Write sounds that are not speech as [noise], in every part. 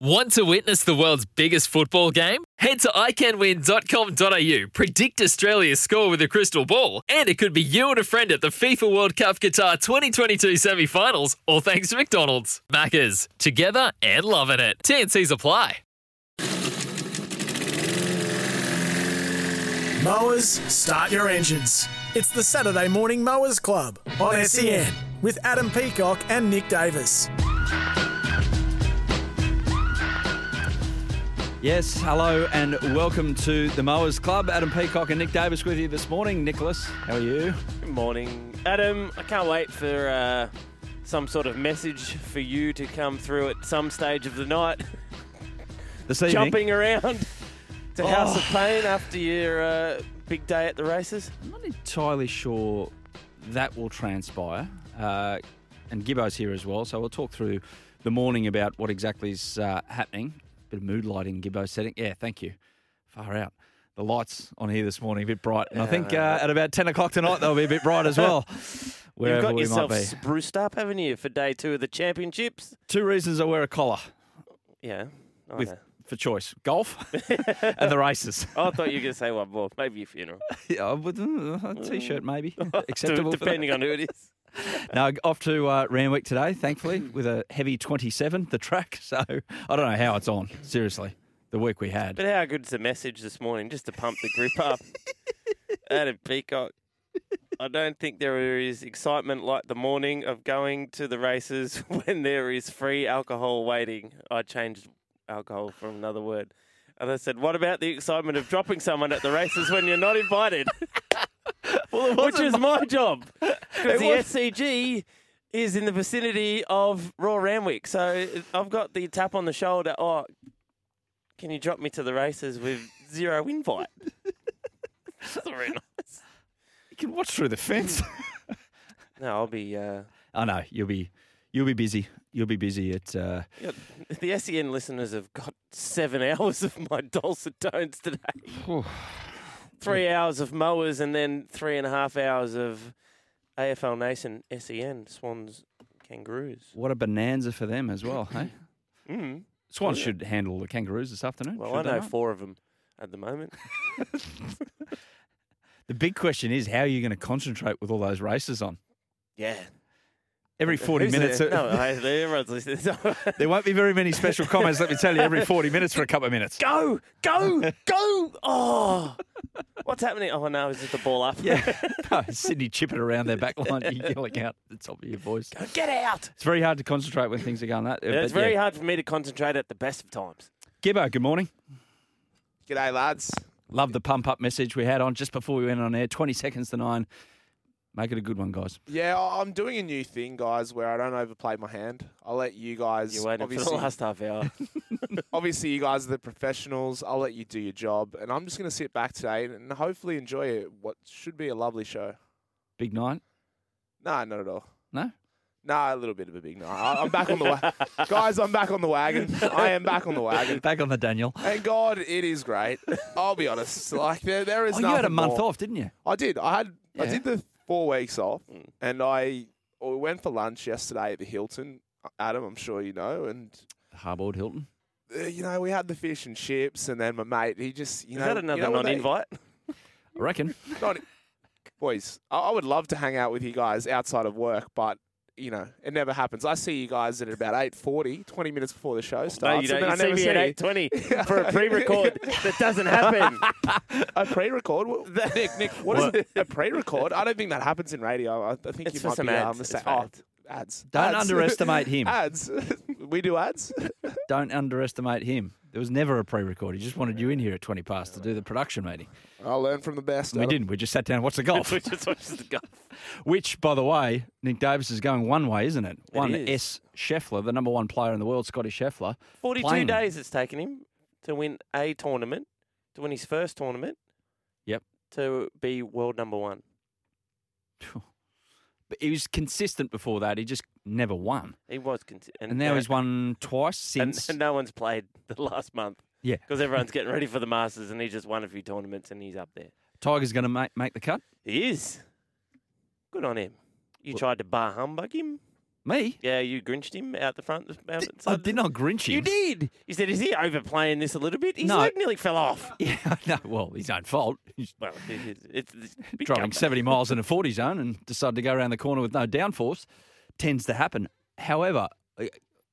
Want to witness the world's biggest football game? Head to iCanWin.com.au, predict Australia's score with a crystal ball, and it could be you and a friend at the FIFA World Cup Qatar 2022 semi finals, all thanks to McDonald's. Maccas, together and loving it. TNC's apply. Mowers, start your engines. It's the Saturday Morning Mowers Club on SEN with Adam Peacock and Nick Davis. Yes, hello and welcome to the Mowers Club. Adam Peacock and Nick Davis with you this morning. Nicholas, how are you? Good morning, Adam. I can't wait for uh, some sort of message for you to come through at some stage of the night, [laughs] This evening. jumping around to House of Oh. Pain after your uh, big day at the races. I'm not entirely sure that will transpire. Uh, and Gibbo's here as well, so we'll talk through the morning about what exactly is uh, happening. Bit of mood lighting in Gibbo's setting. Yeah, thank you. Far out. The lights on here this morning a bit bright, and I think uh, at about ten o'clock tonight they'll be a bit bright as well. [laughs] You've got we yourself might be. spruced up, haven't you, for day two of the championships? Two reasons I wear a collar Yeah. I with know. For choice: golf [laughs] and the races. Oh, [laughs] I thought you were going to say one more. Maybe your funeral. [laughs] Yeah, with uh, a t-shirt maybe acceptable. Depending on who it is. Now off to uh, Randwick today, thankfully, with a heavy 27, the track. So I don't know how it's on. Seriously, the week we had. But how good's the message this morning just to pump the group up? Adam Peacock. I don't think there is excitement like the morning of going to the races when there is free alcohol waiting. I changed alcohol from another word. And I said, what about the excitement of dropping someone at the races when you're not invited? [laughs] well, Which is my job. Because the SCG is in the vicinity of Raw Randwick. So I've got the tap on the shoulder. Oh, can you drop me to the races with zero invite? [laughs] Very nice. You can watch through the fence. [laughs] No, I'll be. Uh, I know you'll be you'll be busy. You'll be busy at. Uh, [laughs] the SEN listeners have got seven [laughs] hours of my dulcet tones today. three hours of mowers and then three and a half hours of AFL Nation SEN Swans Kangaroos. what a bonanza for them as well. Hey, [laughs] Mm. Swans should handle the Kangaroos this afternoon. Well, I know not? four of them at the moment. The big question is how are you going to concentrate with all those races on? Yeah. Every forty Who's minutes. there? No, I, everyone's listening. [laughs] [laughs] There won't be very many special comments, let me tell you, every 40 minutes for a couple of minutes. Go, go, go! Oh, what's happening? Oh no, is it the ball up? Yeah. [laughs] No, Sydney chipping around their back line, you yelling out at the top of your voice. Go, get out! It's very hard to concentrate when things are going that. Uh, yeah, it's very yeah. hard for me to concentrate at the best of times. Gibbo, good morning. G'day, lads. Love the pump up message we had on just before we went on air. 20 seconds to nine. Make it a good one, guys. Yeah, I- I'm doing a new thing, guys, where I don't overplay my hand. I'll let you guys. You're waiting for the last half hour. [laughs] obviously, you guys are the professionals. I'll let you do your job, and I'm just going to sit back today and hopefully enjoy it. What should be a lovely show. Big night? Nah, not at all. No? Nah, a little bit of a big night. I- I'm back on the wa- [laughs] guys. I'm back on the wagon. I am back on the wagon. Back on the Daniel. And God, it is great. I'll be honest. Like there, there is. Oh, you had a month more. off, didn't you? I did. I had. I did the four weeks off, Mm. and I well, we went for lunch yesterday at the Hilton. Adam, I'm sure you know, and Harbord Hilton. uh, you know we had the fish and chips, and then my mate he just you Is know that another you know non-invite? I reckon. [laughs] not- boys, I, I would love to hang out with you guys outside of work, but. You know, it never happens. I see you guys at about 8.40, 20 minutes before the show starts. No, you and don't. then You I see never me at eight twenty [laughs] for a pre-record that doesn't happen. [laughs] A pre-record? What- Nick, Nick, [laughs] what is it? A pre-record? I don't think that happens in radio. I, I think It's you might be uh, ads. mista- It's oh, ads. Ads. Don't Ads. underestimate him. ads. we do ads. Don't underestimate him. There was never a pre-record. He just wanted you in here at 20 past to do the production meeting. I'll learn from the best. We Adam. didn't. We just sat down and watched the golf. [laughs] We just watched the golf. Which, by the way, Nick Davis is going one way, isn't it? It one is. S. Scheffler, the number one player in the world, Scottie Scheffler. 42 playing. days it's taken him to win a tournament, to win his first tournament. Yep. To be world number one. But he was consistent before that. He just never won. He was. consistent. And now uh, he's won twice and, since. and no one's played [laughs] the last month yeah. because everyone's getting ready for the Masters and he just won a few tournaments and he's up there. Tiger's going to make, make the cut. He is. Good on him. You tried to bar humbug him. Me? Yeah, you grinched him out the front. Out the I did not grinch him. You did. You said, "Is he overplaying this a little bit?" His No. leg nearly fell off. [laughs] Yeah, no, well, his own fault. Well, it- it's, it's [laughs] driving comeback. 70 miles in a [laughs] 40 zone and decided to go around the corner with no downforce. Tends to happen. However,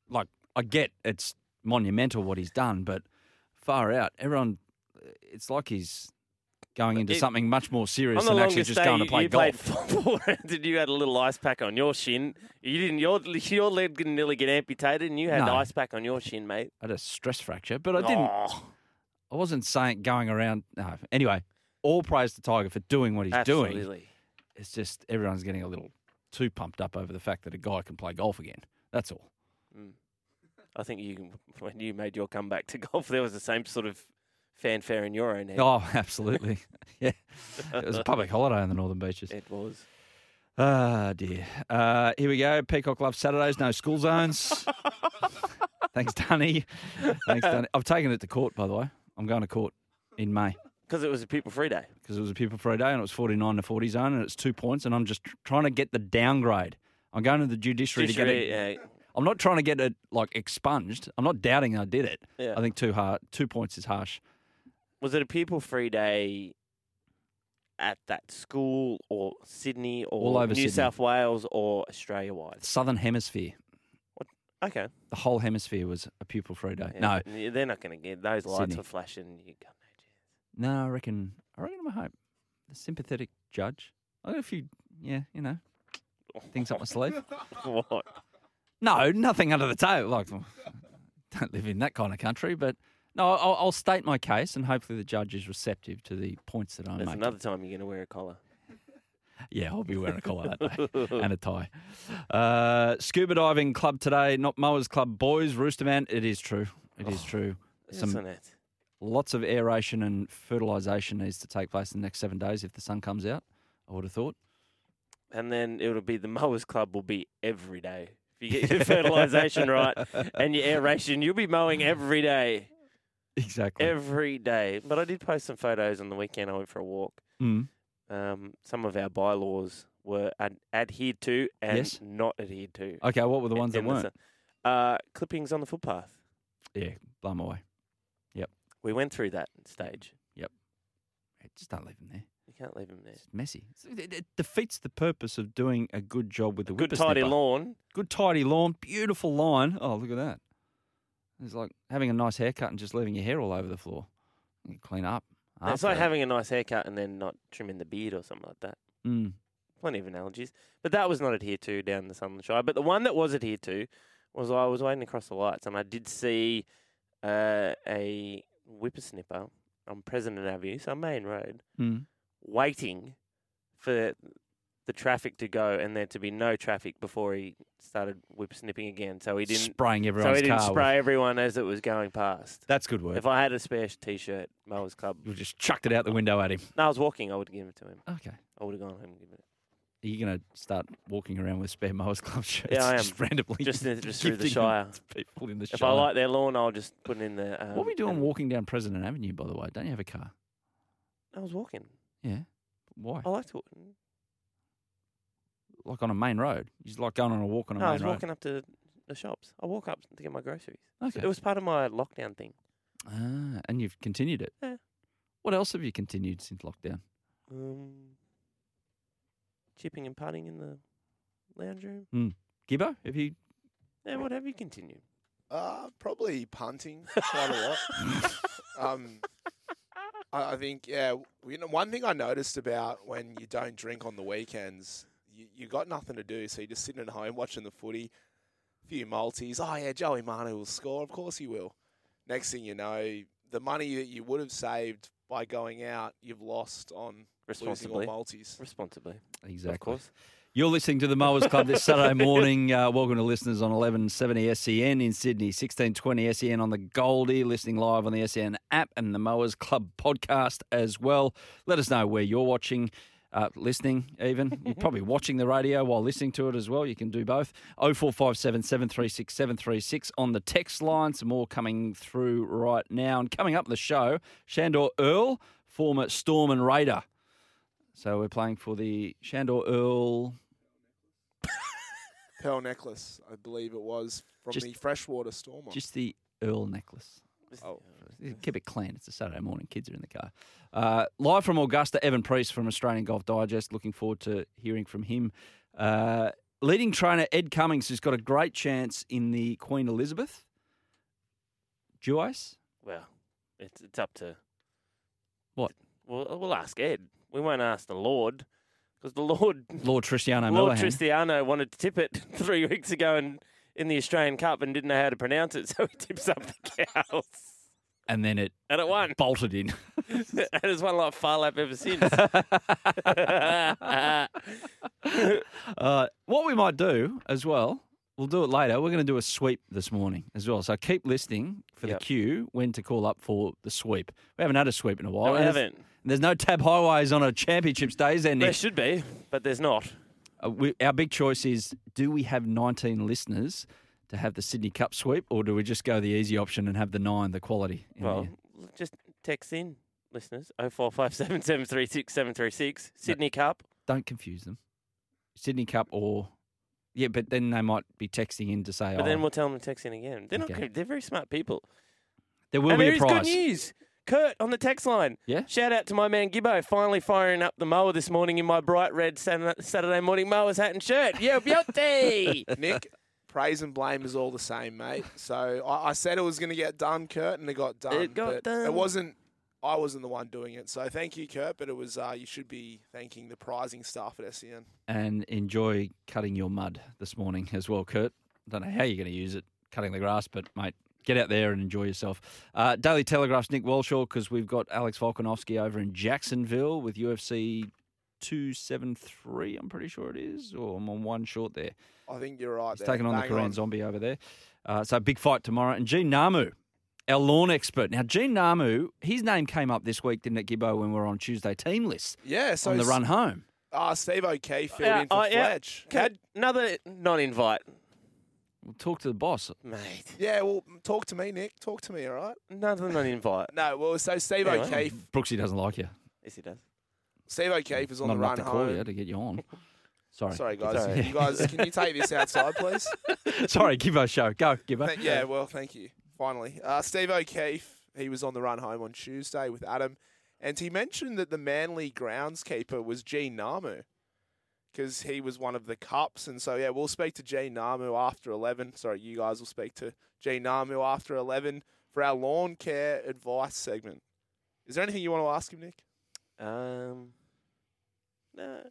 like, I get it's monumental what he's done, but far out. Everyone, it's like he's going into It- something much more serious than actually just going to play you golf. [laughs] football and you had a little ice pack on your shin. You didn't. Your your leg didn't nearly get amputated, and you had the No. ice pack on your shin, mate. I had a stress fracture, but I didn't. Oh, I wasn't saying going around. No. Anyway, all praise to Tiger for doing what he's doing. It's just everyone's getting a little too pumped up over the fact that a guy can play golf again. That's all. Mm. I think you when you made your comeback to [laughs] golf, there was the same sort of fanfare in your own head. Oh, [laughs] absolutely. [laughs] yeah. It was a public holiday on the Northern Beaches. It was. Ah, dear. Uh, here we go. Peacock Love Saturdays, no school zones. [laughs] Thanks, Dunny. Thanks, Dunny. I've taken it to court, by the way. I'm going to court in May Because it was a people free day. because it was a pupil free day and it was 49 to 40 zone and it's two points and I'm just trying to get the downgrade. I'm going to the judiciary, to get it. Yeah. I'm not trying to get it like expunged. I'm not doubting I did it. Yeah. I think two hard, two points is harsh. Was it a pupil free day at that school or Sydney or All over New Sydney. South Wales or Australia wide? Southern Hemisphere. What? Okay. The whole hemisphere was a pupil free day. Yeah, No, They're not going to get those lights Sydney. were flashing. You got No, chance. no, I reckon. I reckon I'm home. The sympathetic judge. I got a few. Yeah, you know, things up my sleeve. [laughs] what? No, nothing under the table. Like, [laughs] don't live in that kind of country. But no, I'll, I'll state my case, and hopefully the judge is receptive to the points that I'm There's making. another time you're going to wear a collar. [laughs] Yeah, I'll be wearing a collar that day [laughs] and a tie. Uh, scuba diving club today, not mowers club boys. Rooster Man. It is true. It is true. Some Isn't it? lots of aeration and fertilisation needs to take place in the next seven days if the sun comes out. I would have thought. And then it'll be the mowers club will be every day. If you get your [laughs] fertilisation right and your aeration, you'll be mowing every day. Exactly. Every day. But I did post some photos on the weekend. I went for a walk. Mm. Um, some of our bylaws were ad- adhered to and Yes. not adhered to. Okay, what were the in- ones that in weren't? sun. Uh, clippings on the footpath. Yeah, blow 'em away. Yep. We went through that stage. Yep. Just don't leave them there. You can't leave them there. It's messy. It, it defeats the purpose of doing a good job with the Good tidy lawn. Good tidy lawn, beautiful line. Oh, look at that. It's like having a nice haircut and just leaving your hair all over the floor. You clean up. it's like having a nice haircut and then not trimming the beard or something like that. Mm. Plenty of analogies. But that was not adhered to down the Sutherland Shire. But the one that was adhered to was I was waiting across the lights and I did see uh, a whippersnipper on President Avenue, so Main Road, Mm. waiting for the traffic to go and there to be no traffic before he started whip snipping again. So he didn't. spraying So he didn't car. spray everyone as it was going past. That's good work. If I had a spare T-shirt, Mowers Club. you just chucked it out the window at him. No, I was walking. I would have given it to him. Okay. I would have gone home and given it. Are you going to start walking around with spare mowers club [laughs] shirts? Yeah, I am. Just randomly. Just in- just through the gifting them Shire. [laughs] to People in the If Shire. I like their lawn, I'll just put it in the. Um, what were you doing and- walking down President Avenue, by the way? Don't you have a car? I was walking. Yeah. Why? I liked it. Like on a main road? You just like going on a walk on a main road? I main was road? walking up to the shops. I walk up to get my groceries. Okay. It was part of my lockdown thing. Ah, and you've continued it. Yeah. What else have you continued since lockdown? Um, chipping and putting in the lounge room. Gibbo, have you? Yeah, what have you continued? Uh, probably punting quite a lot. [laughs] um, I, I think, yeah. You know, one thing I noticed about when you don't drink on the weekends, you, you got nothing to do, so you're just sitting at home watching the footy, A few multis. Oh yeah, Joey Manu will score. Of course he will. Next thing you know, the money that you would have saved by going out, you've lost on losing all Responsibly. multis. Responsibly. Exactly. Of course. You're listening to the Mowers Club this Saturday morning. Uh, welcome to listeners on 1170 SEN in Sydney, 1620 SEN on the Goldie, listening live on the SEN app and the Mowers Club podcast as well. Let us know where you're watching, uh, listening even. [laughs] You're probably watching the radio while listening to it as well. You can do both. 0457 736 736 on the text line. Some more coming through right now. And coming up the show, Sandor Earl, former Storm and Raider. So we're playing for the Sandor Earl [laughs] Pearl necklace, I believe it was from Just- the freshwater storm. Just the Earl necklace. Oh. Keep it clean. It's a Saturday morning. Kids are in the car. Uh, live from Augusta, Evin Priest from Australian Golf Digest. Looking forward to hearing from him. Uh, leading trainer Ed Cummings has got a great chance in the Queen Elizabeth. Duais? Well, it's it's up to What? Well, we'll ask Ed. We won't ask the Lord because the Lord [laughs] Lord Cristiano Lord Millihan. Cristiano wanted to tip it [laughs] three weeks ago and in the Australian Cup and didn't know how to pronounce it, [laughs] so he tips up the cows and then it and it won. [laughs] bolted in. and it's won like Phar Lap ever since. [laughs] [laughs] Uh, what we might do as well, we'll do it later. We're going to do a sweep this morning as well. So keep listening for Yep. the cue when to call up for the sweep. We haven't had a sweep in a while. no, we there's- haven't. There's no tab highways on a championships day, is there, There should be, but there's not. Uh, we, our big choice is: do we have 19 listeners to have the Sydney Cup sweep, or do we just go the easy option and have the nine, the quality? in Well, there? just text in, listeners. 0457 736 736. Sydney Cup. don't confuse them. Sydney Cup or yeah, but then they might be texting in to say, But oh, then we'll tell them to text in again. They're not. Okay. gonna- They're very smart people. there will and be there a is prize. good news. Kurt on the text line. Yeah? Shout out to my man Gibbo, finally firing up the mower this morning in my bright red Saturday Saturday morning mowers hat and shirt. Yo, beauty! [laughs] Nick, praise and blame is all the same, mate. So I, I said it was going to get done, Kurt, and it got done. It got but done. It wasn't. I wasn't the one doing it. So thank you, Kurt. But it was. Uh, you should be thanking the prizing staff at E SEN. and enjoy cutting your mud this morning as well, Kurt. Don't know how you're going to use it, cutting the grass, but mate, get out there and enjoy yourself. Uh, Daily Telegraph's Nick Walshaw because we've got Alex Volkanovski over in Jacksonville with UFC 273, I'm pretty sure it is, or I'm on one short there. I think you're right. He's there. taking on the Bang Korean zombie over there. Uh, so big fight tomorrow. And Gene Ngamu, our lawn expert. Now, Gene Ngamu, his name came up this week, didn't it, Gibbo, when we were on Tuesday team list Yeah. So on the run home. Uh, Steve O'Keefe filled Yeah, in for oh, yeah. Fletch. Kurt, Had- another non-invite, We'll talk to the boss. mate. yeah. Well, talk to me, Nick. Talk to me. All right. Another non-invite. No. Well, so Steve Anyway. O'Keefe. Brooksy doesn't like you. Yes, he does. Steve O'Keefe is on Not the enough run to call home. you to get you on. [laughs] Sorry. Sorry, guys. Sorry. You guys, can you take this outside, please? [laughs] Sorry, Gibbo show. Go, Gibbo. Th- yeah, well, thank you. Finally, uh, Steve O'Keefe. He was on the run home on Tuesday with Adam, and he mentioned that the Manly groundskeeper was Gene Ngamu, because he was one of the cups. And so, yeah, we'll speak to Gene Ngamu after eleven. Sorry, you guys will speak to Gene Ngamu after eleven for our lawn care advice segment. Is there anything you want to ask him, Nick? Um, no.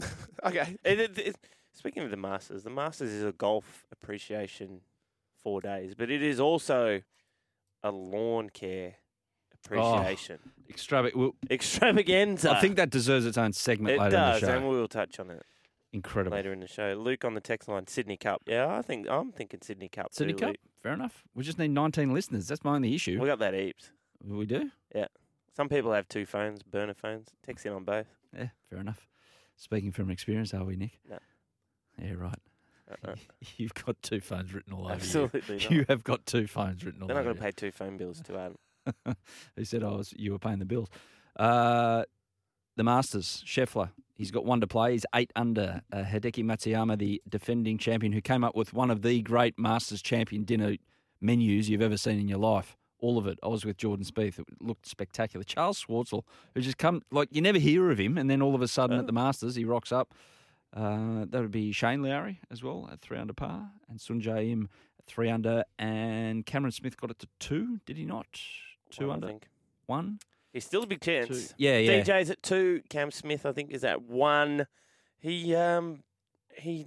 [laughs] Okay. It, it, it- speaking of the Masters, the Masters is a golf appreciation four days, but it is also a lawn care appreciation oh, Extravagant. Well, extravaganza. I think that deserves its own segment it later does, in the and we will touch on it Incredible. later in the show. Luke on the text line, Sydney Cup. Yeah, I think I'm thinking Sydney Cup. Sydney too, Cup. Fair enough. We just need 19 listeners. That's my only issue. We got that heaps. We do? Yeah. Some people have two phones, burner phones. Text in on both. Yeah, fair enough. Speaking from experience, are we, Nick? No. Yeah, right. Uh-uh. [laughs] You've got two phones written all over Absolutely you. [laughs] not. You have got two phones written all They're not over going to pay two phone bills to Adam. [laughs] Who said I was you were paying the bills? Uh, the Masters, Scheffler. He's got one to play. He's eight under. Uh, Hideki Matsuyama, the defending champion, who came up with one of the great Masters champion dinner menus you've ever seen in your life. All of it. I was with Jordan Spieth. It looked spectacular. Charl Schwartzel, who just come like you never hear of him, and then all of a sudden Oh. at the Masters he rocks up. Uh, that would be Shane Lowry as well at three under par, and Sungjae Im at three under, and Cameron Smith got it to two. Did he not? Two I under, think. one. He's still a big chance. Two. Yeah, yeah. DJ's at two. Cam Smith, I think, is at one. He um he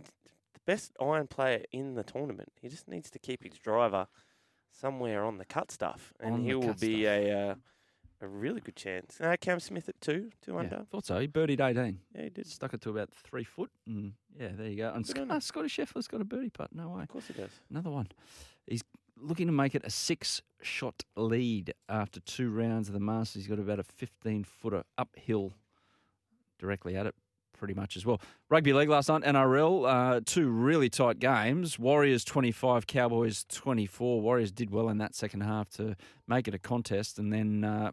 the best iron player in the tournament. He just needs to keep his driver somewhere on the cut stuff, and On the he will cut be stuff. a uh, a really good chance. Uh, Cam Smith at two, two Yeah, under. thought so. He birdied 18. Yeah, he did. Stuck it to about three foot. And yeah, there you go. And Good on Scott, him. Scottie Scheffler's got a birdie putt. No way. Of course he does. Another one. He's looking to make it a six shot lead after two rounds of the Masters. He's got about a 15 footer uphill directly at it, pretty much as well. Rugby league last night, NRL, uh, two really tight games. Warriors 25, Cowboys 24. Warriors did well in that second half to make it a contest and then uh,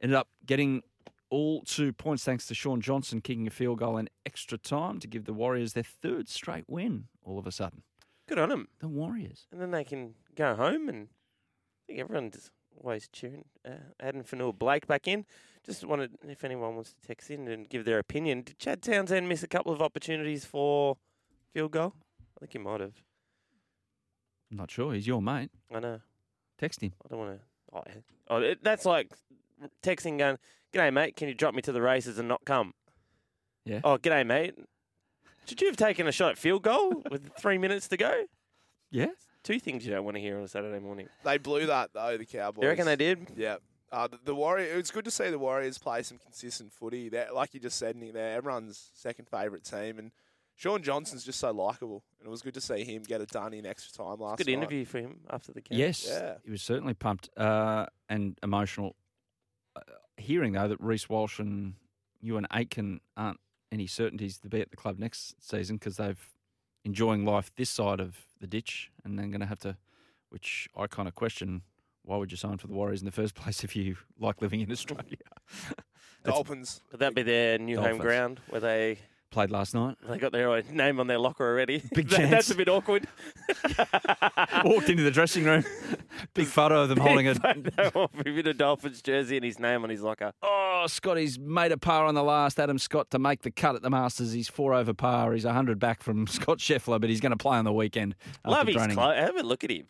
ended up getting all two points thanks to Shaun Johnson kicking a field goal in extra time to give the Warriors their third straight win all of a sudden. Good on him. The Warriors. And then they can go home, and I think everyone's always cheering. Uh, Addin Fonua-Blake back in. Just wanted, if anyone wants to text in and give their opinion, did Chad Townsend miss a couple of opportunities for field goal? I think he might have. I'm not sure. He's your mate. I know. Text him. I don't want to. Oh, oh it, that's like texting going, "G'day, mate. Can you drop me to the races and not come?" Yeah. Oh, g'day, mate. Should you have taken a shot at field goal with three minutes to go? Yeah. Two things you don't want to hear on a Saturday morning. They blew that though. The Cowboys. You reckon they did? Yeah. Uh, the, the Warriors. It's good to see the Warriors play some consistent footy. They're, like you just said, Nick, they're everyone's second favourite team, and Shaun Johnson's just so likable, and it was good to see him get it done in extra time last week. Good night. interview for him after the game. Yes. Yeah. He was certainly pumped uh, and emotional. Uh, hearing, though, that Reece Walsh and Euan Aitken aren't any certainties to be at the club next season because they've enjoying life this side of the ditch and then going to have to, which I kind of question, why would you sign for the Warriors in the first [laughs] place if you like living in Australia? [laughs] That's Dolphins. Would that be their new home ground where they played last night. they got their name on their locker already? [laughs] Big That- That's a bit awkward. Walked into the dressing room, big photo of them holding a photo of in a Dolphins jersey and his name on his locker. Oh, Scotty's made a par on the last. Adam Scott to make the cut at the Masters. He's four over par. He's 100 back from Scott Scheffler, but he's going to play on the weekend. after Love his draining- clothes. Have a look at him.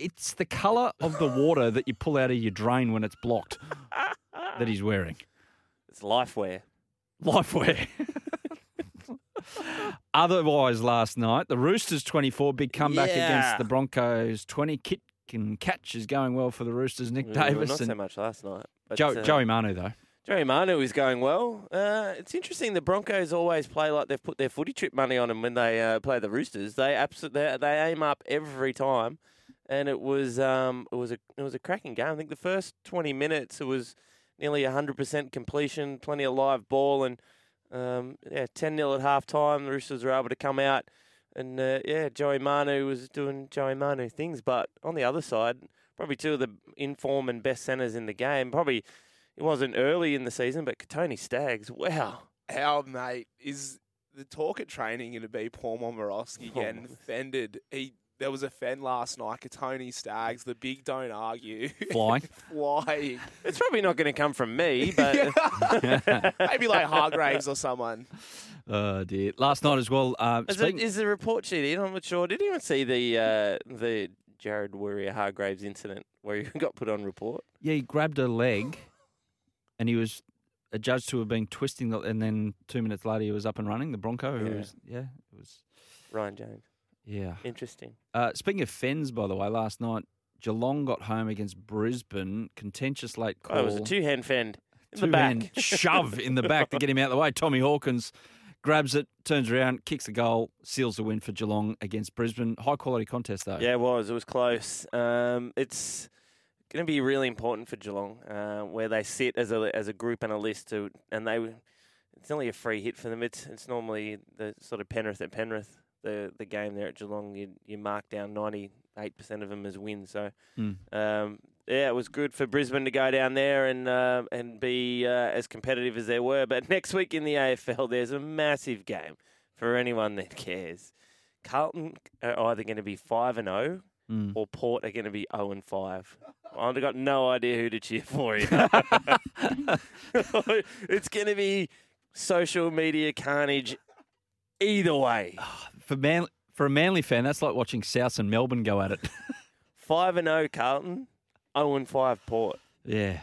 It's the colour of the water that you pull out of your drain when it's blocked that he's wearing. It's life wear. Lifewear. Otherwise, last night, the Roosters 24, big comeback Yeah. against the Broncos 20. Kit can catch is going well for the Roosters. Nick Well, Davis Not and so much last night. But, Joe, uh, Joey Manu, though. Joey Manu is going well. Uh, it's interesting. The Broncos always play like they've put their footy trip money on them when they uh, play the Roosters. They absolutely they, they aim up every time, and it was um, it was a it was a cracking game. I think the first twenty minutes it was nearly hundred percent completion, plenty of live ball, and um, yeah, ten 0 at half time. The Roosters were able to come out, and uh, yeah, Joey Manu was doing Joey Manu things. But on the other side, probably two of the inform and best centres in the game. Probably it wasn't early in the season, but Tony Staggs, wow. How, mate, is the talk at training going to be Paul Momirovski getting Momirovski. fended? He There was a fen last night, Tony Staggs, the big don't argue. [laughs] Flying. Flying. It's probably not going to come from me, but [laughs] [laughs] Maybe like Hargreaves or someone. Oh, dear. Last night as well. Uh, is, speaking- it, is the report sheet in? I'm not sure. Did anyone see the uh, the Jared Waerea-Hargreaves incident where he got put on report? Yeah, he grabbed a leg, and he was adjudged to have been twisting, the, and then two minutes later he was up and running. The Bronco, who Yeah. was yeah, it was Ryan James. Yeah. Interesting. Uh, speaking of fens, by the way, last night Geelong got home against Brisbane. Contentious late call. Oh, it was a two hand fend in two hand [laughs] shove in the back to get him out of the way. Tommy Hawkins grabs it, turns around, kicks the goal, seals the win for Geelong against Brisbane. High quality contest though. Yeah, it was. It was close. Um, it's going to be really important for Geelong, uh, where they sit as a as a group and a list to, and they it's only a free hit for them. It's it's normally the sort of Penrith at Penrith, the the game there at Geelong. You you mark down ninety eight percent of them as wins. So Hmm. um, yeah, it was good for Brisbane to go down there and uh, and be uh, as competitive as they were. But [laughs] next week in the AFL, there's a massive game for anyone that cares. Carlton are either going to be five and zero Mm. or Port are going to be 0 and 5. I've got no idea who to cheer for. You. [laughs] [laughs] it's going to be social media carnage either way. For man, for a Manly fan, that's like watching South and Melbourne go at it. [laughs] 5 and 0 Carlton, 0 and 5 Port. yeah.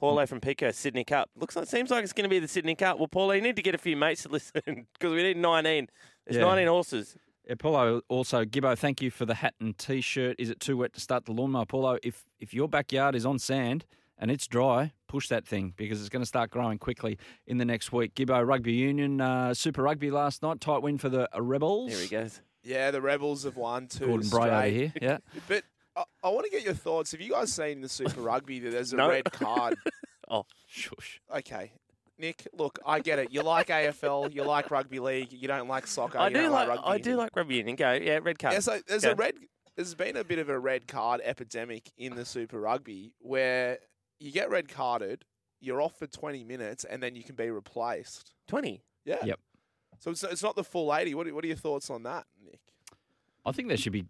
Paulo from Pico, Sydney Cup. Looks like seems like it's going to be the Sydney Cup. Well, Paulo, you need to get a few mates to [laughs] listen because we need 19. It's Yeah. 19 horses. Yeah, Paulo also Gibbo, thank you for the hat and t-shirt. Is it too wet to start the lawnmower, Paulo? If if your backyard is on sand and it's dry, push that thing because it's going to start growing quickly in the next week. Gibbo Rugby Union uh, Super Rugby last night, tight win for the uh, Rebels. Here he goes. Yeah, the Rebels have won two Gordon Bray over here. [laughs] Yeah, But I, I want to get your thoughts. Have you guys seen in the Super Rugby that there's a [laughs] No. red card? [laughs] Oh, shush. Okay. Nick, look, I get it. You like AFL, you like rugby league, you don't like soccer. I you do don't like, rugby I do union. like rugby union. Go, yeah, red card. Yeah, so there's Go. a red. There's been a bit of a red card epidemic in the Super Rugby where you get red carded, you're off for 20 minutes, and then you can be replaced. 20. Yeah. Yep. So it's, it's not the full 80. What are, what are your thoughts on that, Nick? I think there should be.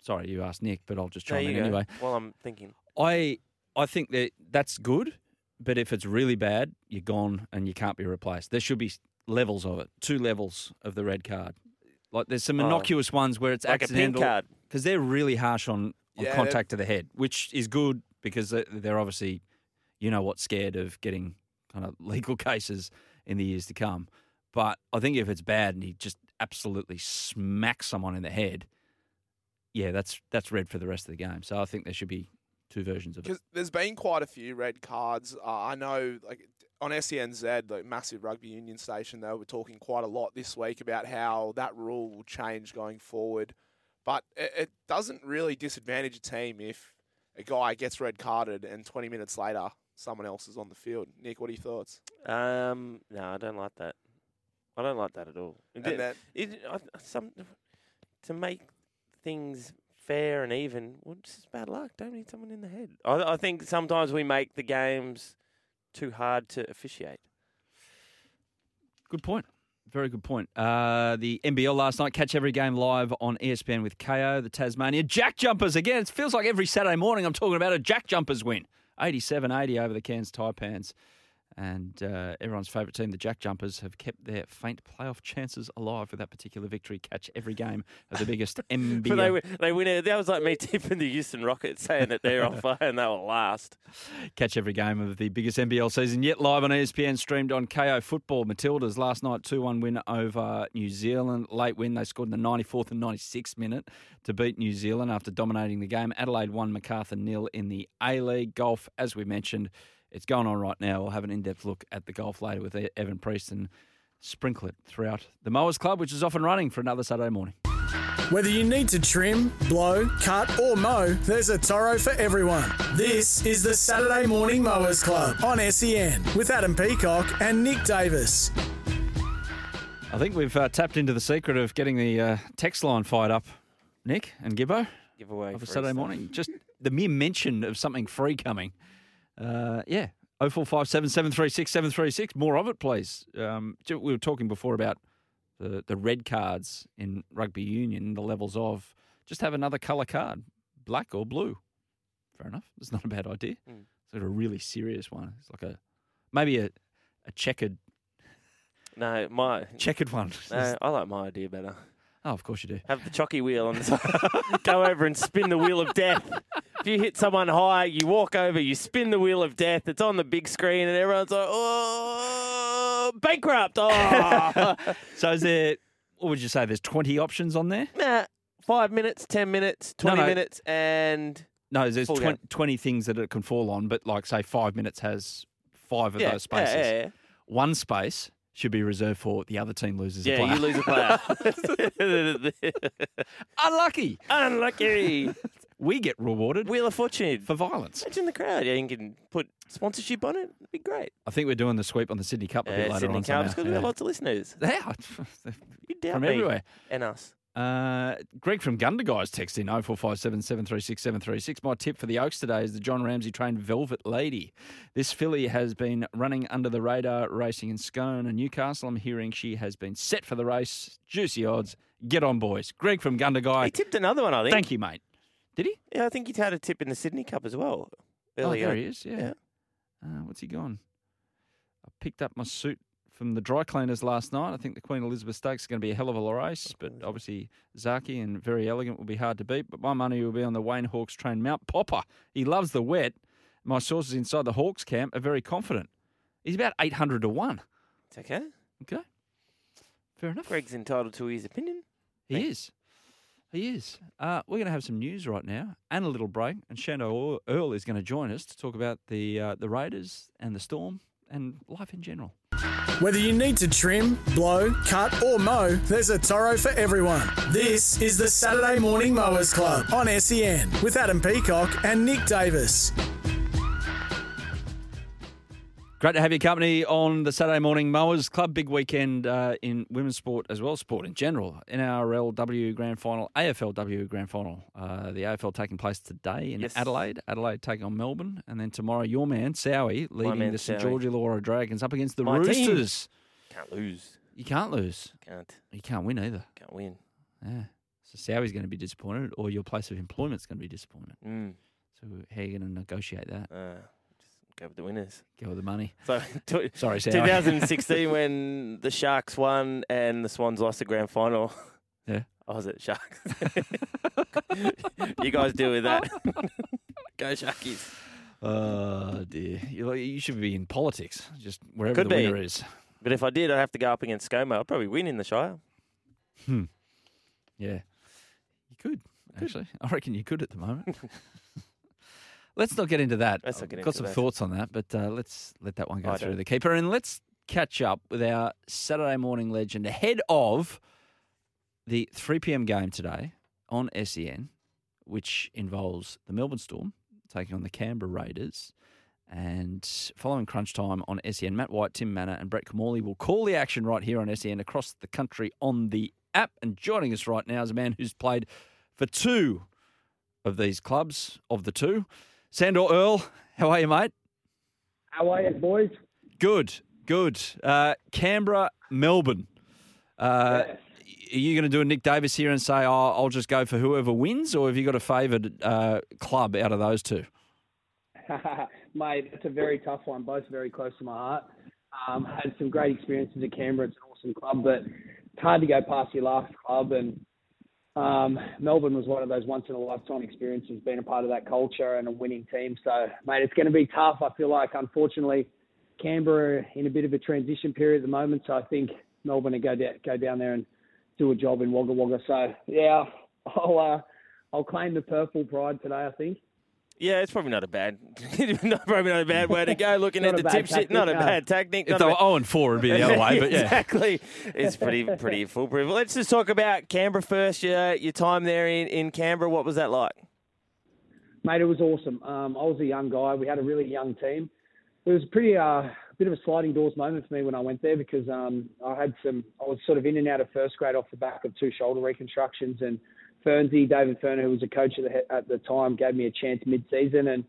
Sorry, you asked Nick, but I'll just There chime in go. anyway. Well, I'm thinking. I I think that that's good, but if it's really bad, you're gone and you can't be replaced. There should be levels of it, two levels of the red card. Like there's some Oh. innocuous ones where it's Like a pink accidental card. because they're really harsh on, on Yeah, contact to the head, which is good because they- they're obviously, you know what, scared of getting kind of [laughs] legal cases in the years to come. But I think if it's bad and he just absolutely smacks someone in the head, yeah, that's that's red for the rest of the game. So I think there should be two versions of it. There's been quite a few red cards. Uh, I know, like on SENZ, the massive rugby union station, they were talking quite a lot this week about how that rule will change going forward. But it doesn't really disadvantage a team if a guy gets red carded and 20 minutes later someone else is on the field. Nick, what are your thoughts? Um, no, I don't like that. I don't like that at all. It, that, it, I, some, to make things fair and even, well, it's just bad luck. Don't hit someone in the head. I, I think sometimes we make the games too hard to officiate. Good point. Very good point. Uh, the NBL last night, catch every game live on ESPN with Kayo, the Tasmania Jack Jumpers. Again, it feels like every Saturday morning I'm talking about a Jack Jumpers win. 87 80 over the Cairns Taipans. And uh, everyone's favourite team, the Jack Jumpers, have kept their faint playoff chances alive with that particular victory. Catch every game of the biggest NBL. [laughs] But they win, they win it. That was like me [laughs] tipping the Houston Rockets, saying that they're on [laughs] fire and they will last. Catch every game of the biggest NBL season yet live on ESPN, streamed on Kayo Football. Matildas last night, 2 1 win over New Zealand. Late win, they scored in the 94th and 96th minute to beat New Zealand after dominating the game. Adelaide won MacArthur nil in the A League. Golf, as we mentioned, it's going on right now. We'll have an in depth look at the golf later with Evin Priest and sprinkle it throughout the Mowers Club, which is off and running for another Saturday morning. Whether you need to trim, blow, cut, or mow, there's a Toro for everyone. This is the Saturday Morning Mowers Club on SEN with Adam Peacock and Nick Davis. I think we've uh, tapped into the secret of getting the uh, text line fired up, Nick and Gibbo. Give away of a Saturday stuff. morning. Just the mere mention of something free coming. Uh, yeah. 0457 736 736. More of it, please. Um, we were talking before about the, the red cards in rugby union, the levels of just have another colour card, black or blue. Fair enough. It's not a bad idea. Mm. Sort of a really serious one. It's like a maybe a, a checkered No, my checkered one. [laughs] no, I like my idea better. Oh, of course you do. Have the chocky wheel on the side. Go over and spin the wheel of death. If you hit someone high, you walk over, you spin the wheel of death. It's on the big screen, and everyone's like, "Oh, bankrupt!" Oh, [laughs] So is there? What would you say? There's 20 options on there. nah. Five minutes, ten minutes, twenty no. minutes, and No, there's 20, 20 things that it can fall on, but like say five minutes has five of yeah, those spaces. yeah, yeah, One space should be reserved for the other team loses a yeah. player. Yeah, you lose a player. [laughs] Unlucky. Unlucky. [laughs] We get rewarded Wheel of Fortune. for violence. Imagine the crowd. Yeah, you can put sponsorship on it. It'd be great. I think we're doing the sweep on the Sydney Cup a bit later Sydney on. Cubs, somehow. because we got lots of listeners. [laughs] Yeah, You doubt from me. everywhere. And us. Uh, Greg from Gundagai text in 0457 736 736. My tip for the Oaks today is the John Ramsey trained Velvet Lady. This filly has been running under the radar racing in Scone and Newcastle. I'm hearing she has been set for the race. Juicy odds. Get on, boys. Greg from Gundagai. He tipped another one, I think. Thank you, mate. Did he? Yeah, I think he had a tip in the Sydney Cup as well. Oh, there he is. Yeah. Yeah. Uh, what's he gone? I picked up my suit from the dry cleaners last night. I think the Queen Elizabeth Stakes is going to be a hell of a race, but obviously Zaaki and Very Elegant will be hard to beat. But my money will be on the Wayne Hawkes train Mount Popper. He loves the wet. My sources inside the Hawks camp are very confident. He's about 800 to 1. It's okay. Okay. Fair enough. Greg's entitled to his opinion. He is. He is. Uh, we're going to have some news right now and a little break. And Sandor Earl is going to join us to talk about the uh, the Raiders and the Storm and life in general. Whether you need to trim, blow, cut, or mow, there's a Toro for everyone. This is the Saturday Morning Mowers Club on SEN with Adam Peacock and Nick Davis. Great to have your company on the Saturday Morning Mowers Club. Big weekend uh, in women's sport as well, sport in general. NRLW Grand Final, AFLW Grand Final. Uh, the AFL taking place today in Yes. Adelaide. Adelaide taking on Melbourne. And then tomorrow, your man, Sowie, leading man, the St. George Illawarra Dragons up against the My team. Roosters. Can't lose. You can't lose. Can't. You can't win either. Can't win. Yeah. So Sowie's going to be disappointed, or your place of employment's going to be disappointed. Mm. So how are you going to negotiate that? Uh, go with the winners. Go with the money. So, [laughs] tw- Sorry, Sowie. 2016 when the Sharks won and the Swans lost the grand final. Yeah. [laughs] I was at Sharks. [laughs] you guys deal with that. Go Sharkies. Oh dear, you, you should be in politics, just wherever Could the be. winner is. But if I did, I'd have to go up against ScoMo. I'd probably win in the Shire. Hmm. Yeah, you could actually. I reckon you could at the moment. Let's not get into that. Let's not I've got into some that. thoughts on that, but uh, let's let that one go I through don't. the keeper, and let's catch up with our Saturday morning legend ahead of the 3 p.m. game today on SEN, which involves the Melbourne Storm taking on the Canberra Raiders. And following crunch time on SEN, Matt White, Tim Manor, and Brett Kimmorley will call the action right here on SEN across the country on the app. And joining us right now is a man who's played for two of these clubs, of the two. Sandor Earl, how are you, mate? How are you, boys? Good, good. Uh, Canberra, Melbourne. Uh, Are you going to do a Nick Davis here and say, oh, I'll just go for whoever wins, or have you got a favoured uh, club out of those two? [laughs] Mate, it's a very tough one. Both very close to my heart. Um, had some great experiences at Canberra. It's an awesome club, but it's hard to go past your last club. And um, Melbourne was one of those once in a lifetime experiences, being a part of that culture and a winning team. So, mate, it's going to be tough. I feel like, unfortunately, Canberra in a bit of a transition period at the moment. So I think Melbourne will go down, go down there and do a job in Wagga Wagga. So yeah, I'll uh, I'll claim the purple pride today. I think. Yeah, it's probably not a bad, [laughs] not probably not a bad way to go. [laughs] Looking at the tip sheet, not a bad technique. If Not they a were bad- 0 and 4, it'd be the other way, but yeah. [laughs] exactly. It's pretty pretty foolproof. Let's just talk about Canberra first. Your your time there in, in Canberra, what was that like? Mate, it was awesome. Um, I was a young guy. We had a really young team. It was pretty uh, bit of a sliding doors moment for me when I went there because um, I had some. I was sort of in and out of first grade off the back of two shoulder reconstructions, and Fernsey, David Furner, who was a coach at the, at the time, gave me a chance mid-season, and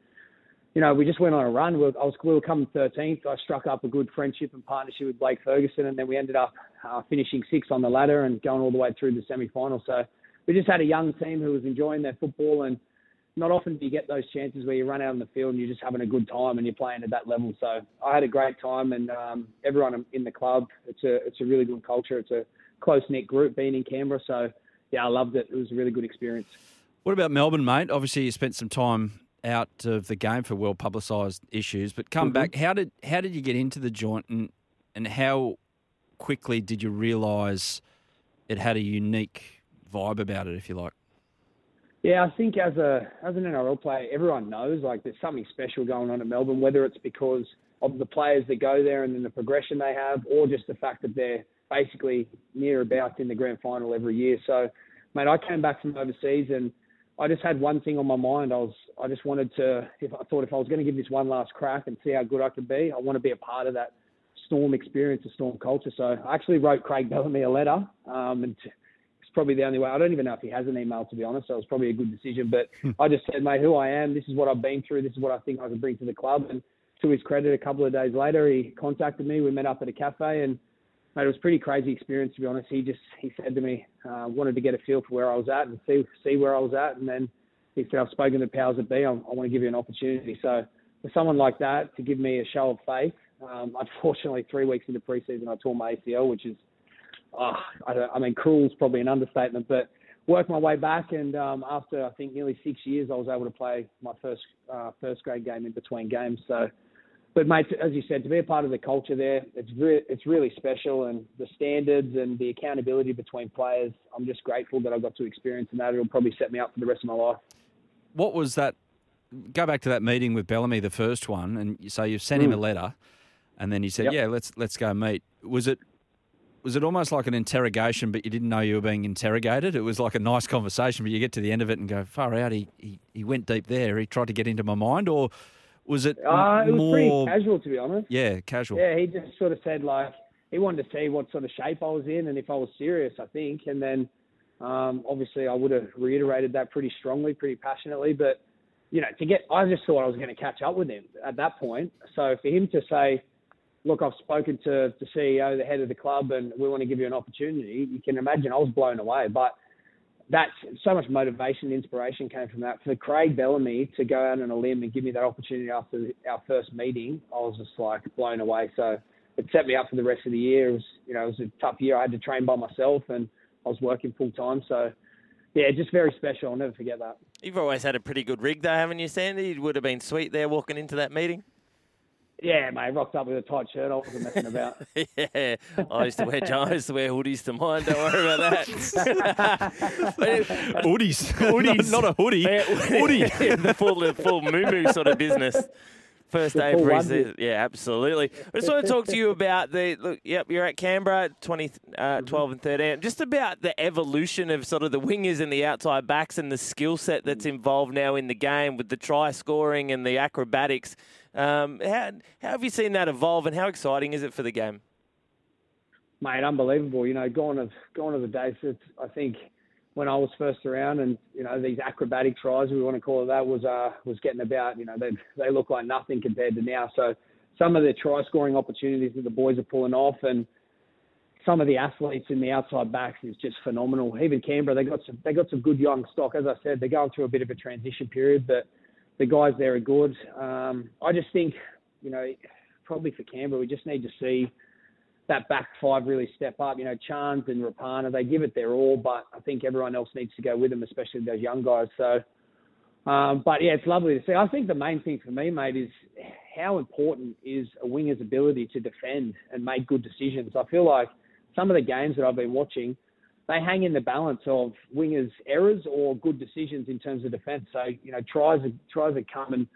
you know we just went on a run. We were, I was we were coming 13th. I struck up a good friendship and partnership with Blake Ferguson, and then we ended up uh, finishing sixth on the ladder and going all the way through the semi-final. So we just had a young team who was enjoying their football and not often do you get those chances where you run out on the field and you're just having a good time and you're playing at that level. So I had a great time, and um, everyone in the club. It's a it's a really good culture. It's a close knit group being in Canberra. So yeah, I loved it. It was a really good experience. What about Melbourne, mate? Obviously, you spent some time out of the game for well publicised issues, but come mm-hmm. back. How did how did you get into the joint, and and how quickly did you realise it had a unique vibe about it, if you like? Yeah, I think as a as an NRL player, everyone knows like there's something special going on at Melbourne, whether it's because of the players that go there and then the progression they have, or just the fact that they're basically near about in the grand final every year. So, mate, I came back from overseas and I just had one thing on my mind. I was I just wanted to if I thought if I was going to give this one last crack and see how good I could be, I want to be a part of that Storm experience, the Storm culture. So I actually wrote Craig Bellamy a letter, um, and it's probably the only way. I don't even know if he has an email to be honest. So it was probably a good decision. But I just said, mate, who I am. This is what I've been through. This is what I think I can bring to the club. And to his credit, a couple of days later, he contacted me. We met up at a cafe, and mate, it was a pretty crazy experience to be honest. He just he said to me, uh, wanted to get a feel for where I was at and see see where I was at, and then he said, I've spoken to powers that be. I, I want to give you an opportunity. So for someone like that to give me a show of faith, um, [laughs] unfortunately, three weeks into preseason, I tore my ACL, which is, oh, I, I mean, cruel is probably an understatement, but worked my way back. And um, after I think nearly six years, I was able to play my first uh, first grade game in between games. So but mate, as you said, to be a part of the culture there, it's re- it's really special, and the standards and the accountability between players. I'm just grateful that I got to experience, and that it'll probably set me up for the rest of my life. What was that? Go back to that meeting with Bellamy, the first one, and so you sent him a mm. letter, and then he said, Yep. "Yeah, let's let's go meet." Was it was it almost like an interrogation, but you didn't know you were being interrogated? It was like a nice conversation, but you get to the end of it and go, "Far out!" He he, he went deep there. He tried to get into my mind, or was it Uh, it was more? pretty casual, to be honest. Yeah, casual. Yeah, he just sort of said like he wanted to see what sort of shape I was in and if I was serious. I think, and then um, obviously I would have reiterated that pretty strongly, pretty passionately. But you know, to get, I just thought I was going to catch up with him at that point. So for him to say, "Look, I've spoken to the CEO, the head of the club, and we want to give you an opportunity," you can imagine I was blown away. But that's so much motivation, and inspiration came from that. For Craig Bellamy to go out on a limb and give me that opportunity after our first meeting, I was just like blown away. So it set me up for the rest of the year. It was, you know, it was a tough year. I had to train by myself and I was working full time. So yeah, just very special. I'll never forget that. You've always had a pretty good rig, though, haven't you, Sandy? It would have been sweet there walking into that meeting. Yeah, mate, rocked up with a tight shirt. I wasn't messing about. [laughs] yeah, I used to wear [laughs] I used to wear hoodies to mine. Don't worry about that. [laughs] Hoodies, Hoodies. not, not a hoodie. Yeah, Hoodie. the full the full moo moo sort of business. First day of full preseason. Yeah, absolutely. I just want to talk to you about the look. Yep, you're at Canberra, 20, uh, 12 and 13. Just about the evolution of sort of the wingers and the outside backs and the skill set that's involved now in the game with the try scoring and the acrobatics. Um, how, how have you seen that evolve and how exciting is it for the game? mate, unbelievable. You know, gone of gone are the days that I think when I was first around, and you know these acrobatic tries, we want to call it that, was uh was getting about. You know, they they look like nothing compared to now. So some of the try scoring opportunities that the boys are pulling off, and some of the athletes in the outside backs is just phenomenal. Even Canberra, they got some they got some good young stock. As I said, they're going through a bit of a transition period, but the guys there are good. Um, I just think, you know, probably for Canberra, we just need to see that back five really step up. You know, Chance and Rapana, they give it their all, but I think everyone else needs to go with them, especially those young guys. So, um, but yeah, it's lovely to see. I think the main thing for me, mate, is how important is a winger's ability to defend and make good decisions. I feel like some of the games that I've been watching, they hang in the balance of wingers' errors or good decisions in terms of defence. So, you know, tries are, tries are coming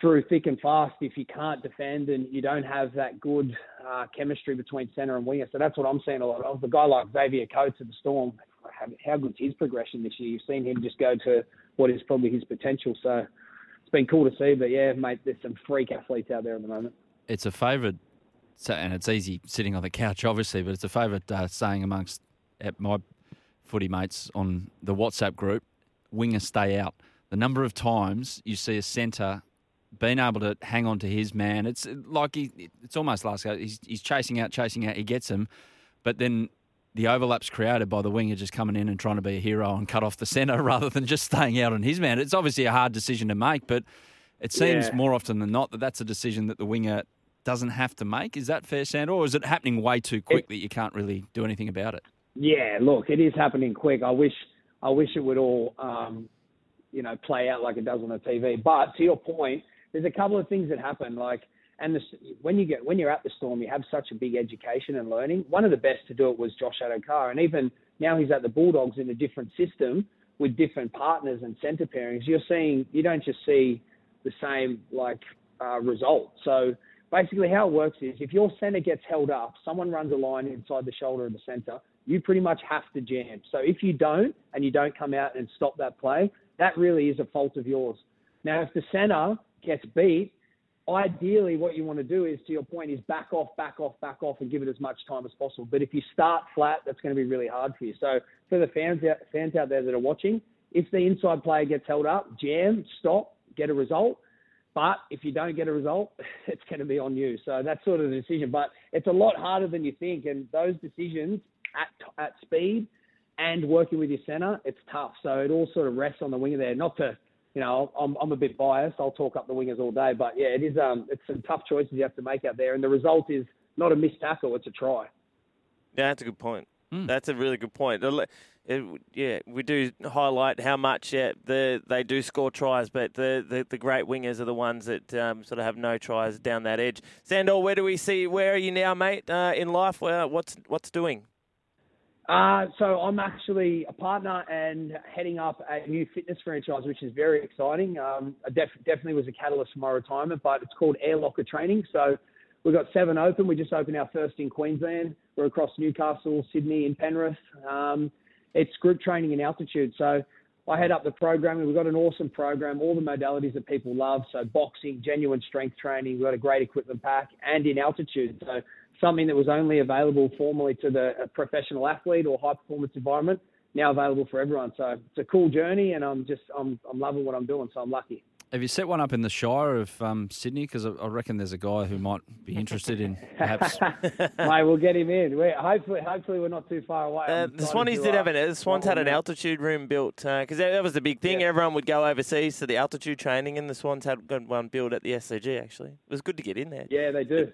through thick and fast if you can't defend and you don't have that good uh, chemistry between centre and winger. So that's what I'm seeing a lot of. The guy like Xavier Coates at the Storm, how, good's his progression this year? You've seen him just go to what is probably his potential. So it's been cool to see. But yeah, mate, there's some freak athletes out there at the moment. It's a favourite, so- and it's easy sitting on the couch, obviously, but it's a favourite uh, saying amongst uh, my footy mates on the WhatsApp group winger stay out. The number of times you see a centre being able to hang on to his man, it's like he, it's almost last go. He's, he's chasing out, chasing out, he gets him, but then the overlap's created by the winger just coming in and trying to be a hero and cut off the centre [laughs] rather than just staying out on his man. It's obviously a hard decision to make, but it seems Yeah. more often than not that that's a decision that the winger doesn't have to make. Is that fair, Sandor, or is it happening way too quick that you can't really do anything about it? Yeah, look, it is happening quick. I wish, I wish it would all, um, you know, play out like it does on the TV. But to your point, there's a couple of things that happen. Like, and this, when you get when you're at the Storm, you have such a big education and learning. One of the best to do it was Josh Addo-Carr, and even now he's at the Bulldogs in a different system with different partners and centre pairings. You're seeing, you don't just see the same like uh, result. So basically, how it works is if your centre gets held up, someone runs a line inside the shoulder of the centre. You pretty much have to jam. So if you don't and you don't come out and stop that play, that really is a fault of yours. Now, if the centre gets beat, ideally what you want to do is, to your point, is back off, back off, back off, and give it as much time as possible. But if you start flat, that's going to be really hard for you. So for the fans out, fans out there that are watching, if the inside player gets held up, jam, stop, get a result. But if you don't get a result, [laughs] it's going to be on you. So that's sort of the decision. But it's a lot harder than you think. And those decisions at at speed and working with your centre, it's tough. So it all sort of rests on the winger there. Not to, you know, I'm I'm a bit biased. I'll talk up the wingers all day. But yeah, it is um it's some tough choices you have to make out there. And the result is not a missed tackle, it's a try. Yeah, that's a good point. That's a really good point. The le- it, yeah, we do highlight how much yeah, the, they do score tries, but the, the, the great wingers are the ones that um, sort of have no tries down that edge. Sandor, where do we see? Where are you now, mate? Uh, in life, where, what's what's doing? Uh, so I'm actually a partner and heading up a new fitness franchise, which is very exciting. Um, def- definitely was a catalyst for my retirement, but it's called Air Locker Training. So we've got seven open. We just opened our first in Queensland. We're across Newcastle, Sydney, and Penrith. Um, it's group training in altitude. So I head up the program. We've got an awesome program, all the modalities that people love. So boxing, genuine strength training. We've got a great equipment pack and in altitude. So something that was only available formerly to the professional athlete or high performance environment, now available for everyone. So it's a cool journey, and I'm just I'm I'm loving what I'm doing. So I'm lucky. Have you set one up in the Shire of um, Sydney? Because I, I reckon there's a guy who might be interested in [laughs] perhaps. [laughs] Mate, we'll get him in. we hopefully, hopefully we're not too far away. Uh, the Swannies did have an. The Swans had an altitude room built because uh, that was the big thing. Yeah. Everyone would go overseas to the altitude training, and the Swans had got one built at the SCG. Actually, it was good to get in there. Yeah, they do.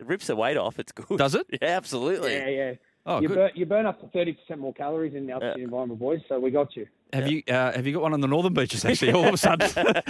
It rips the weight off. It's good. Does it? [laughs] Yeah, absolutely. Yeah, yeah. Oh, you good. burn you burn up to thirty percent more calories in the altitude Yeah. environment, boys. So we got you. Have you uh, have you got one on the northern beaches? Actually, all of a sudden, [laughs]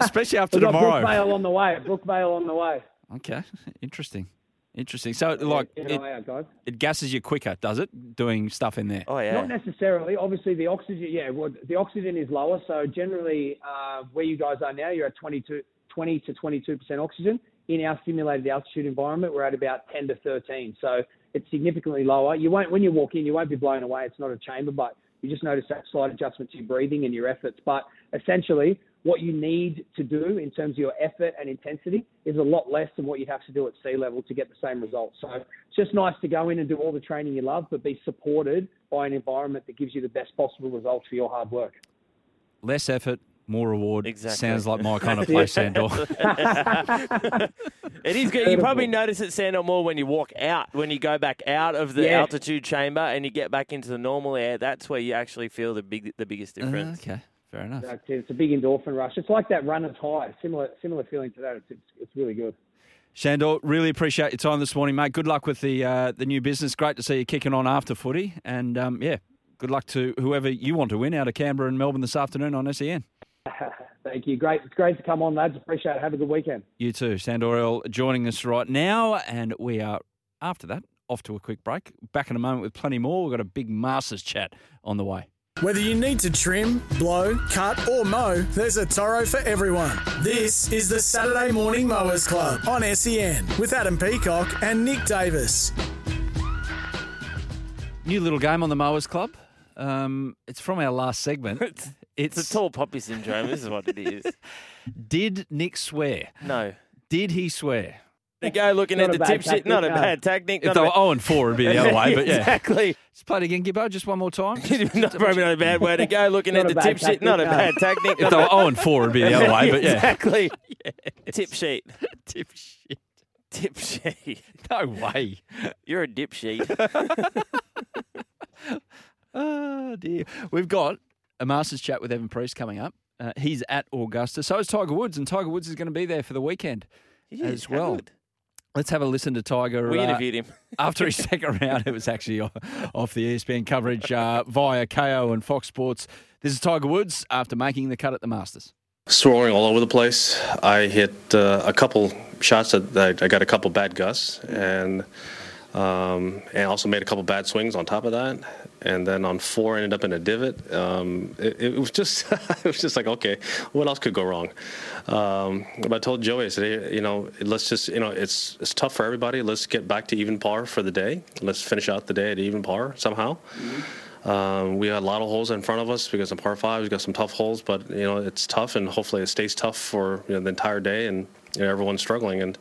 especially after We've tomorrow. Brookvale on the way. Brookvale on the way. Okay, interesting, interesting. So, like, Keep it, out, it gasses you quicker, does it? Doing stuff in there. Oh yeah. Not necessarily. Obviously, the oxygen, yeah, well, the oxygen is lower. So generally, uh, where you guys are now, you're at 22, 20 to 22 percent oxygen. In our simulated altitude environment, we're at about 10 to 13. So it's significantly lower. You won't when you walk in, you won't be blown away. It's not a chamber, but you just notice that slight adjustment to your breathing and your efforts. But essentially, what you need to do in terms of your effort and intensity is a lot less than what you'd have to do at sea level to get the same results. So it's just nice to go in and do all the training you love, but be supported by an environment that gives you the best possible results for your hard work. Less effort, more reward. Exactly. Sounds like my [laughs] kind of place, Sandor. It is good. You probably notice it, Sandor, more when you walk out, when you go back out of the Yeah. altitude chamber and you get back into the normal air. That's where you actually feel the big, the biggest difference. okay, fair enough. That's it. It's a big endorphin rush. It's like that runner's high. Similar, similar feeling to that. It's, it's, it's really good. Sandor, really appreciate your time this morning, mate. Good luck with the uh, the new business. Great to see you kicking on after footy, and um, yeah, good luck to whoever you want to win out of Canberra and Melbourne this afternoon on E SEN. [laughs] Thank you. Great. It's great to come on, lads. Appreciate it. Have a good weekend. You too, Sandor Earl joining us right now, and we are after that off to a quick break. Back in a moment with plenty more. We've got a big Masters chat on the way. Whether you need to trim, blow, cut, or mow, there's a Toro for everyone. This is the Saturday Morning Mowers Club on SEN with Adam Peacock and Nick Davis. New little game on the Mowers Club. Um, it's from our last segment. [laughs] It's, It's, it's a tall poppy syndrome. this is what it is. [laughs] Did Nick swear? No. Did he swear? The go looking Not at the tip sheet. Not a bad technique. If they were 0 and 4, it'd be the other way. But [laughs] yeah, exactly. let's play it again, Gibbo, just one more time. [laughs] not probably not a bad way to go. Looking at the tip sheet. Not a bad technique. If they were 0 and 4, it'd be the other way. But yeah, exactly. Tip sheet. tip sheet. Tip sheet. No way. You're a dip sheet. Oh ah, dear. We've got a Masters chat with Evin Priest coming up. Uh, he's at Augusta. So is Tiger Woods, and Tiger Woods is going to be there for the weekend as How well. good. Let's have a listen to Tiger. We uh, interviewed him. [laughs] after his second round. It was actually o- off the ESPN coverage uh, via Kayo and Fox Sports. This is Tiger Woods after making the cut at the Masters. Soaring all over the place. I hit uh, a couple shots that that I got a couple bad gusts, and um, and also made a couple bad swings on top of that. And then on four, ended up in a divot. Um, it, it was just [laughs] it was just like okay, what else could go wrong? Um, but I told Joey, I said, hey, you know, let's just you know, it's it's tough for everybody. Let's get back to even par for the day. Let's finish out the day at even par somehow. Um, we had a lot of holes in front of us. We got some par fives. We got some tough holes, but you know it's tough, and hopefully it stays tough for you know, the entire day, and you know, everyone's struggling. And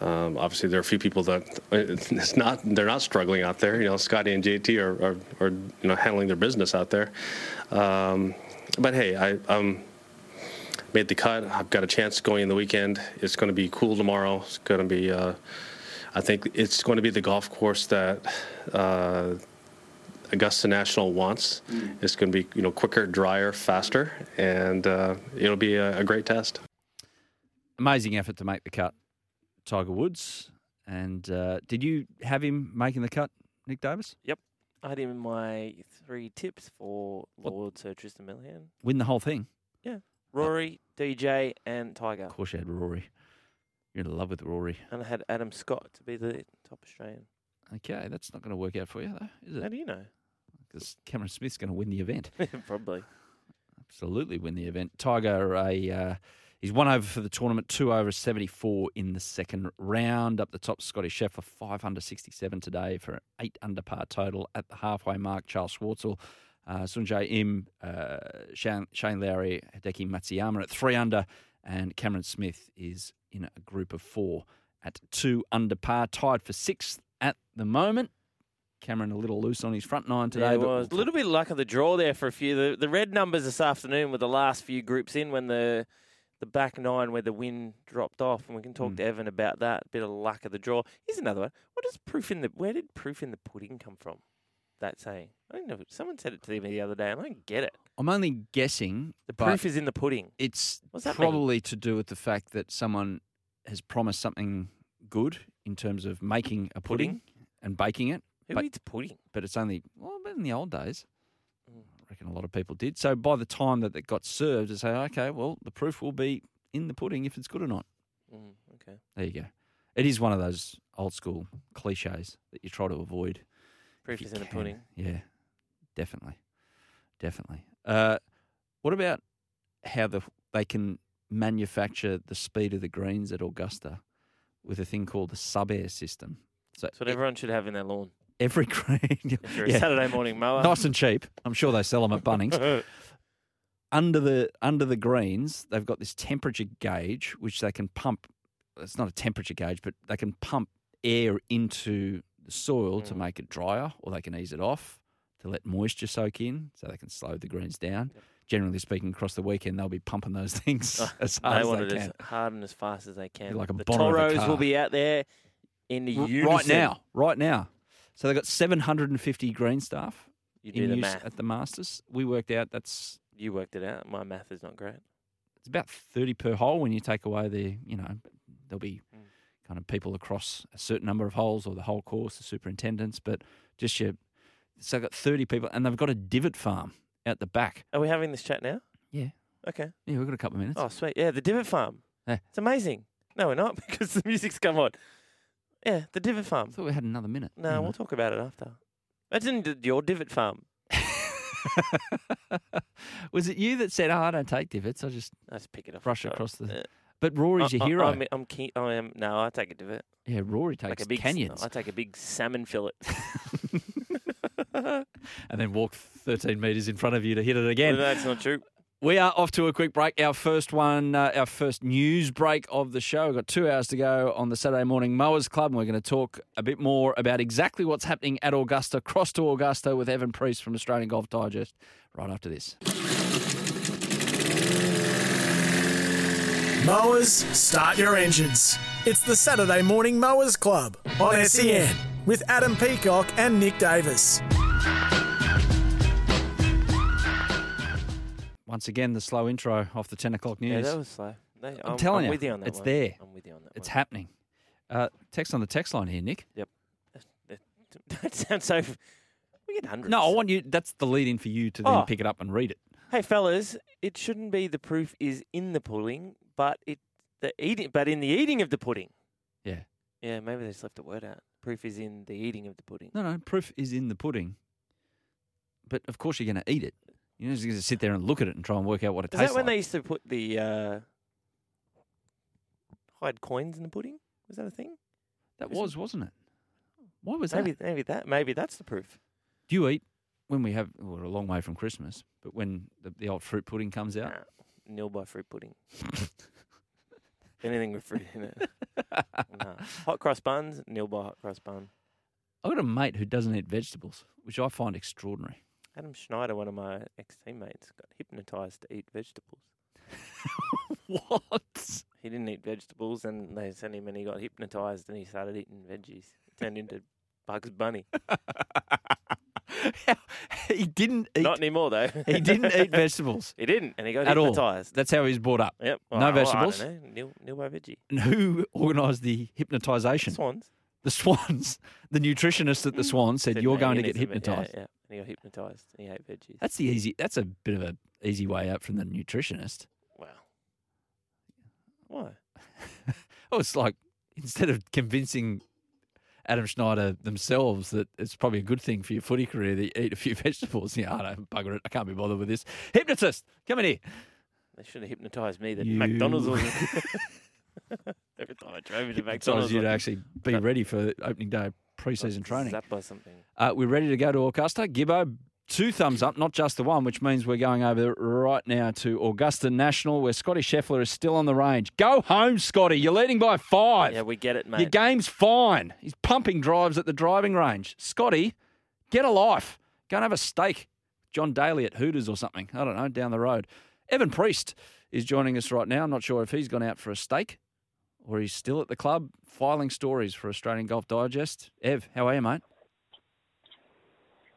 um, obviously there are a few people that [laughs] it's not they're not struggling out there. You know, Scottie and JT are, are, are you know handling their business out there. Um, but hey, I um, made the cut. I've got a chance going in the weekend. It's going to be cool tomorrow. It's going to be. Uh, I think it's going to be the golf course that. Uh, Augusta National wants. It's going to be you know quicker, drier, faster, and uh, it'll be a, a great test. Amazing effort to make the cut, Tiger Woods. And uh, did you have him making the cut, Nick Davis? Yep. I had him in my three tips for Lord Sir Tristan Millian. Win the whole thing. Yeah. Rory, DJ, and Tiger. Of course, you had Rory. You're in love with Rory. And I had Adam Scott to be the top Australian. Okay, that's not going to work out for you, though, is it? How do you know? Because Cameron Smith's going to win the event. [laughs] Probably. Absolutely win the event. Tiger, a uh, he's one over for the tournament, two over 74 in the second round. Up the top, Scottie Scheffler, five under 67 today for an eight under par total at the halfway mark. Charl Schwartzel, uh, Sungjae Im, uh, Shane, Shane Lowry, Hideki Matsuyama at three under, and Cameron Smith is in a group of four at two under par, tied for sixth at the moment. Cameron a little loose on his front nine today. yeah, it but was. A little bit of luck of the draw there for a few. The, the red numbers this afternoon were the last few groups in when the the back nine where the wind dropped off, and we can talk Mm. to Evin about that. bit of luck of the draw. Here's another one. What does proof in the? Where did proof in the pudding come from? That saying. I don't know. Someone said it to me the other day, and I don't get it. I'm only guessing. The proof is in the pudding. It's that mean? probably to do with the fact that someone has promised something good in terms of making a pudding, and baking it, Who but- eats pudding? but it's only well, in the old days. Reckon a lot of people did. So by the time that it got served, to say, okay, well, the proof will be in the pudding if it's good or not. Mm, okay. There you go. It is one of those old school cliches that you try to avoid. Proof is in the pudding. Yeah, definitely, definitely. Uh, what about how the they can manufacture the speed of the greens at Augusta with a thing called the sub air system? So That's what e- everyone should have in their lawn. Every [laughs] green, If you're a Yeah. Saturday morning mower. nice and cheap. I'm sure they sell them at Bunnings. [laughs] under the under the greens, they've got this temperature gauge which they can pump. It's not a temperature gauge, but they can pump air into the soil to Mm. make it drier, or they can ease it off to let moisture soak in, so they can slow the greens down. Generally speaking, across the weekend they'll be pumping those [laughs] things as hard they as they it can. as hard and as fast as they can. like a the bonnet of a Toros will be out there in unison. right now, right now. So they've got 750 green staff You do in the use math. at the Masters. We worked out that's You worked it out. My math is not great. it's about 30 per hole when you take away the, you know, there'll be Mm. kind of people across a certain number of holes or the whole course, the superintendents, but just your, so I've got 30 people and they've got a divot farm out the back. Are we having this chat now? Yeah. Okay. Yeah, we've got a couple of minutes. Oh, sweet. Yeah, the Divot Farm. Yeah. It's amazing. No, we're not [laughs] because the music's come on. Yeah, the Divot farm. I thought we had another minute. No, we'll talk about it after. Imagine d- your Divot Farm. [laughs] Was it you that said, oh, I don't take divots, I just I just pick it up. brush and across the. Yeah. But Rory's your I- hero. I'm, I'm keen. I am. No, I take a divot. yeah, Rory Like takes a big canyons I take a big salmon fillet. [laughs] [laughs] and then walk 13 metres in front of you to hit it again. No, that's not true. We are off to a quick break. Our first one, uh, our first news break of the show. We've got two hours to go on the Saturday Morning Mowers Club. And we're going to talk a bit more about exactly what's happening at Augusta, cross to Augusta with Evin Priest from Australian Golf Digest right after this. Mowers, start your engines. It's the Saturday Morning Mowers Club on SEN with Adam Peacock and Nick Davis. Once again, the slow intro off the 10 o'clock news. Yeah, that was slow. No, I'm, telling I'm you, with you on that it's one. there. I'm with you on that it's one. happening. Uh, text on the text line here, Nick. Yep. [laughs] That sounds so. We get hundreds. No, I want you. That's the lead in for you to then Oh. pick it up and read it. Hey, fellas, it shouldn't be the proof is in the pudding, but it the eating, but in the eating of the pudding. Yeah. Yeah, maybe they just left a word out. Proof is in the eating of the pudding. No, no, proof is in the pudding. But of course, you're going to eat it. You're just going to sit there and look at it and try and work out what it Is tastes Is that when like. they used to put the uh, hide coins in the pudding? Was that a thing? That Isn't- was, wasn't it? Why was maybe that? maybe that maybe that's the proof. Do you eat when we have? Well, we're a long way from Christmas, but when the, the old fruit pudding comes out, Nah, nil by fruit pudding. [laughs] Anything with fruit in it. [laughs] nah. Hot cross buns, nil by hot cross bun. I've got a mate who doesn't eat vegetables, which I find extraordinary. Adam Schneider, one of my ex teammates, got hypnotized to eat vegetables. [laughs] what? He didn't eat vegetables, and they sent him, and he got hypnotized, and he started eating veggies. It turned into [laughs] Bugs Bunny. [laughs] he didn't eat. Not anymore, though. he didn't eat vegetables He didn't, and he got at all. hypnotized. That's how he was brought up. Yep. No Well, I- well, vegetables? I don't know. Nil, nil by veggie. And who organised the hypnotisation? Swans. The Swans, [laughs] the nutritionist at the mm. Swans said you're going to get hypnotised. Yeah, yeah. And he got hypnotised. And he ate veggies. That's the easy. That's a bit of a easy way out from the nutritionist. wow. Why? [laughs] Oh, it's like instead of convincing Adam Schneider themselves that it's probably a good thing for your footy career that you eat a few [laughs] vegetables. Yeah, I don't bugger it. I can't be bothered with this. Hypnotist, come in here. They should have hypnotised me that You- McDonald's was. [laughs] Every time I drove into McDonald's, you to actually be ready for opening day preseason training. zapped by something. Uh, we're ready to go to Augusta. Gibbo, two thumbs up, not just the one, which means we're going over right now to Augusta National, where Scottie Scheffler is still on the range. Go home, Scottie. You're leading by five. Yeah, we get it, mate. Your game's fine. He's pumping drives at the driving range. Scottie, get a life. Go and have a steak. John Daly at Hooters or something. I don't know, down the road. Evin Priest is joining us right now. I'm not sure if he's gone out for a steak or he's still at the club filing stories for Australian Golf Digest. Ev, how are you, mate?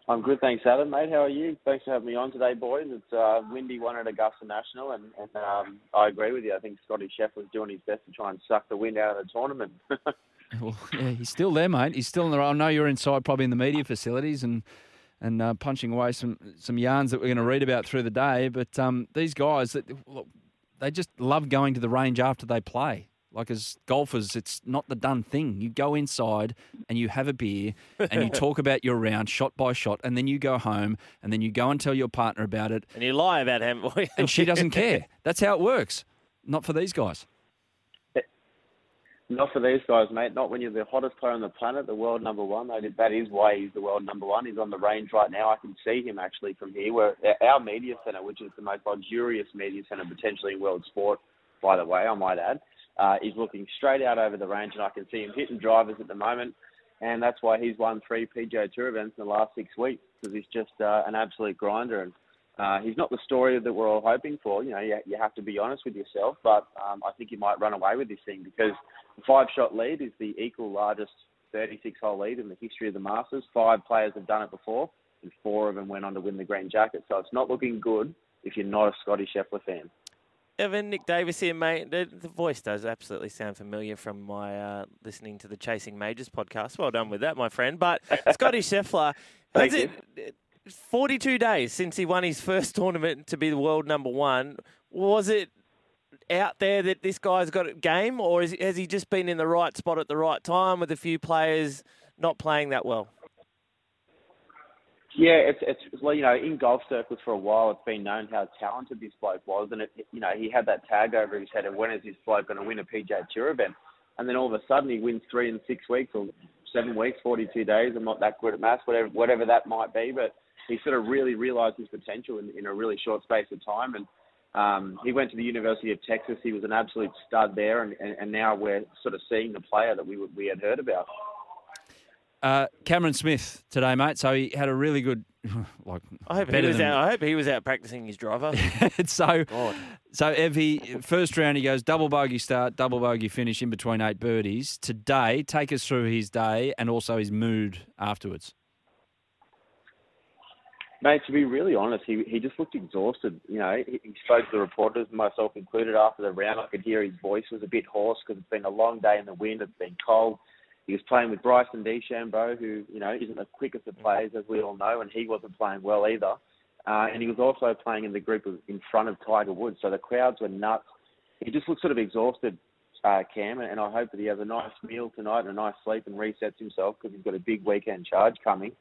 I'm good, thanks, Adam. Mate, how are you? Thanks for having me on today, boys. It's uh, windy one at Augusta National, and, and um, I agree with you. I think Scottie Scheffler's doing his best to try and suck the wind out of the tournament. [laughs] Well, yeah, he's still there, mate. He's still in the. I know you're inside, probably in the media facilities, and and uh, punching away some some yarns that we're going to read about through the day. But um, these guys, look, they just love going to the range after they play. Like as golfers, it's not the done thing. You go inside and you have a beer and you [laughs] talk about your round shot by shot, and then you go home and then you go and tell your partner about it, and you lie about him. [laughs] and she doesn't care. That's how it works. Not for these guys. Not for these guys, mate. Not when you're the hottest player on the planet, the world number one. That is, that is why he's the world number one. He's on the range right now. I can see him actually from here. Where our media centre, which is the most luxurious media centre potentially in world sport, by the way, I might add, uh, is looking straight out over the range, and I can see him hitting drivers at the moment. And that's why he's won three PGA Tour events in the last six weeks because he's just uh, an absolute grinder. And uh, he's not the story that we're all hoping for. You know, you, you have to be honest with yourself, but um, I think he might run away with this thing because the five-shot lead is the equal largest 36-hole lead in the history of the Masters. Five players have done it before, and four of them went on to win the green jacket. So it's not looking good if you're not a Scottie Scheffler fan. Evin, Nick Davis here, mate. The, the voice does absolutely sound familiar from my uh, listening to the Chasing Majors podcast. Well done with that, my friend. But [laughs] Scottie Scheffler, Thank has it, 42 days since he won his first tournament to be the world number one. Was it out there that this guy's got a game, or is, has he just been in the right spot at the right time with a few players not playing that well? Yeah, it's it's well, you know, in golf circles for a while, it's been known how talented this bloke was, and it, you know, he had that tag over his head of when is this bloke going to win a PGA Tour event, and then all of a sudden he wins three in six weeks or seven weeks, forty-two days. I'm not that good at maths, whatever whatever that might be, but he sort of really realised his potential in, in a really short space of time, and um, he went to the University of Texas. He was an absolute stud there, and, and, and now we're sort of seeing the player that we we had heard about. Uh, Cameron Smith today, mate. So he had a really good, [laughs] like I hope he was than- out. I hope he was out practicing his driver. [laughs] so, God. so Ev, he, first round he goes double bogey start, double bogey finish in between eight birdies. Today, take us through his day and also his mood afterwards. Mate, to be really honest, he he just looked exhausted. You know, he, he spoke to the reporters, myself included, after the round. I could hear his voice was a bit hoarse because it's been a long day in the wind. It's been cold. He was playing with Bryson DeChambeau, who you know isn't the quickest of players, as we all know, and he wasn't playing well either. Uh, and he was also playing in the group of, in front of Tiger Woods, so the crowds were nuts. He just looked sort of exhausted, uh, Cam, and I hope that he has a nice meal tonight and a nice sleep and resets himself because he's got a big weekend charge coming.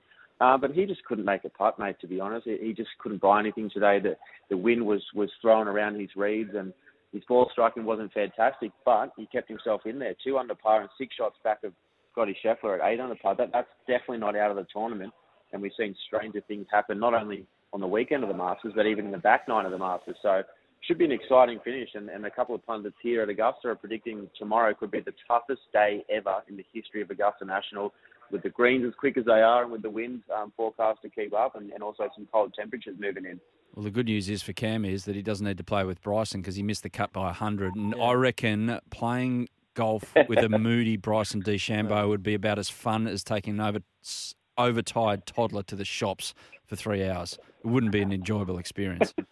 Uh, but he just couldn't make a putt, mate. To be honest, he, he just couldn't buy anything today. The the wind was was throwing around his reads, and his ball striking wasn't fantastic. But he kept himself in there, two under par and six shots back of Scottie Scheffler at eight under par. That that's definitely not out of the tournament. And we've seen stranger things happen not only on the weekend of the Masters, but even in the back nine of the Masters. So should be an exciting finish. And, and a couple of pundits here at Augusta are predicting tomorrow could be the toughest day ever in the history of Augusta National with the greens as quick as they are and with the winds um, forecast to keep up and, and also some cold temperatures moving in. Well, the good news is for Cam is that he doesn't need to play with Bryson because he missed the cut by 100. And I reckon playing golf with a moody Bryson DeChambeau would be about as fun as taking an over, overtired toddler to the shops for three hours. It wouldn't be an enjoyable experience. [laughs]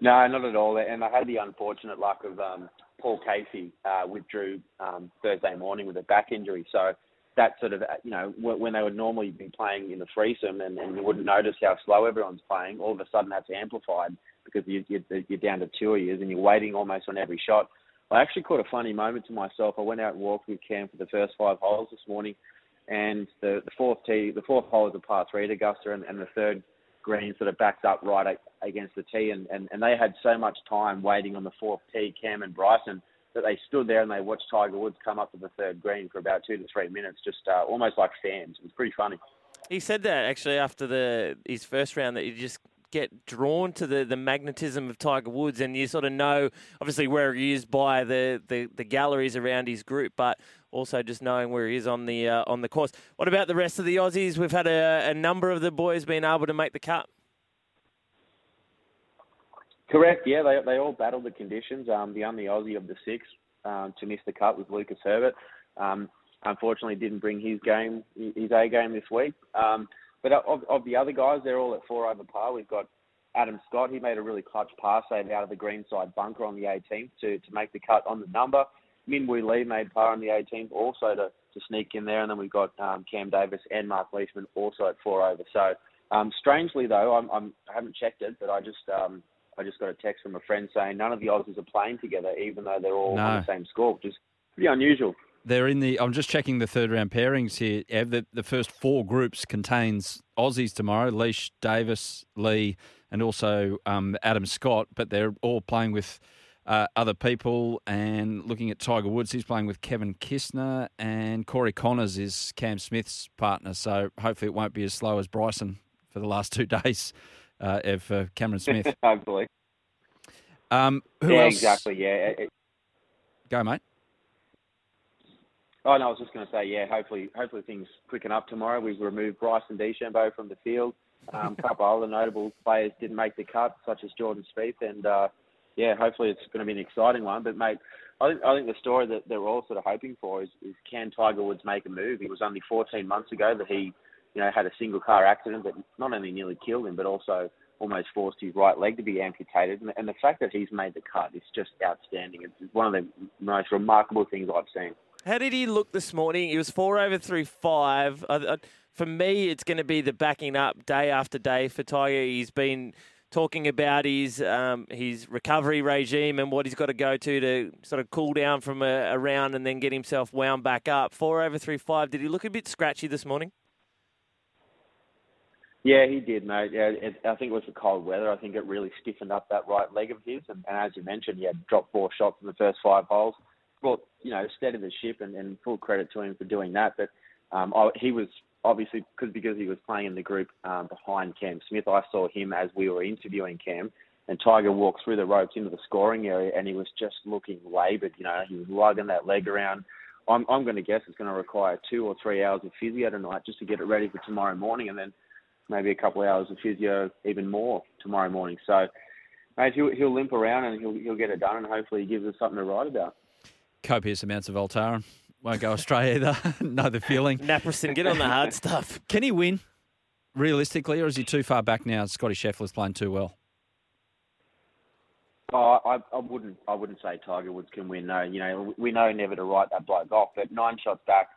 No, not at all. And I had the unfortunate luck of um, Paul Casey uh, withdrew um, Thursday morning with a back injury. So that sort of, you know, when they would normally be playing in the threesome and, and you wouldn't notice how slow everyone's playing, all of a sudden that's amplified because you, you, you're down to two years and you're waiting almost on every shot. I actually caught a funny moment to myself. I went out and walked with Cam for the first five holes this morning, and the, the fourth tee, the fourth hole is a par three at Augusta, and, and the third green sort of backed up right against the tee, and, and, and they had so much time waiting on the fourth tee, Cam and Bryson, that they stood there and they watched Tiger Woods come up to the third green for about two to three minutes, just uh, almost like fans. It was pretty funny. He said that actually after the his first round that he just get drawn to the, the magnetism of Tiger Woods, and you sort of know, obviously, where he is by the, the, the galleries around his group, but also just knowing where he is on the uh, on the course. What about the rest of the Aussies? We've had a, a number of the boys being able to make the cut. Correct. Yeah, they they all battled the conditions. Um, the only Aussie of the six um, to miss the cut was Lucas Herbert. Um, unfortunately, didn't bring his game, his A game this week. Um, but of, of the other guys, they're all at four over par. We've got Adam Scott. He made a really clutch pass save out of the greenside bunker on the 18th to, to make the cut on the number. Min Woo Lee made par on the 18th also to, to sneak in there. And then we've got um, Cam Davis and Mark Leishman also at four over. So um, strangely, though, I'm, I'm, I haven't checked it, but I just um, I just got a text from a friend saying none of the Aussies are playing together, even though they're all no. on the same score, which is pretty unusual. They're in the. I'm just checking the third round pairings here. Ev. The, the first four groups contains Aussies tomorrow: Leash, Davis, Lee, and also um, Adam Scott. But they're all playing with uh, other people. And looking at Tiger Woods, he's playing with Kevin Kisner, and Corey Conners is Cam Smith's partner. So hopefully it won't be as slow as Bryson for the last [laughs] two days. Uh, Ev uh, Cameron Smith. [laughs] hopefully. Um, who yeah, else? exactly. Yeah. It, Go, mate. Oh no, I was just going to say, yeah. Hopefully, hopefully things quicken up tomorrow. We've removed Bryson DeChambeau from the field. Um, a couple of other notable players didn't make the cut, such as Jordan Spieth, and uh, yeah, hopefully it's going to be an exciting one. But mate, I think I think the story that, we're all sort of hoping for is, is can Tiger Woods make a move? It was only 14 months ago that he, you know, had a single car accident that not only nearly killed him, but also almost forced his right leg to be amputated. And, and the fact that he's made the cut is just outstanding. It's one of the most remarkable things I've seen. How did he look this morning? He was four over through five. Uh, for me, it's going to be the backing up day after day for Tiger. He's been talking about his um, his recovery regime and what he's got to go to to sort of cool down from a, a round and then get himself wound back up. Four over through five. Did he look a bit scratchy this morning? Yeah, he did, mate. Yeah, it, I think it was the cold weather. I think it really stiffened up that right leg of his. And, and as you mentioned, he had dropped four shots in the first five holes brought you know steadied the ship, and, and full credit to him for doing that. But um, I, he was obviously because because he was playing in the group um, behind Cam Smith. I saw him as we were interviewing Cam, and Tiger walked through the ropes into the scoring area, and he was just looking laboured. You know, he was lugging that leg around. I'm I'm going to guess it's going to require two or three hours of physio tonight just to get it ready for tomorrow morning, and then maybe a couple of hours of physio even more tomorrow morning. So, mate, he'll he'll limp around and he'll he'll get it done, and hopefully he gives us something to write about copious amounts of Voltaren. Won't go astray either. [laughs] know the feeling. Naprosyn, get on the hard stuff. [laughs] Can he win realistically, or is he too far back now? Scottie Scheffler's playing too well. Oh, I, I wouldn't. I wouldn't say Tiger Woods can win. No, you know we know never to write that bloke off. But nine shots back,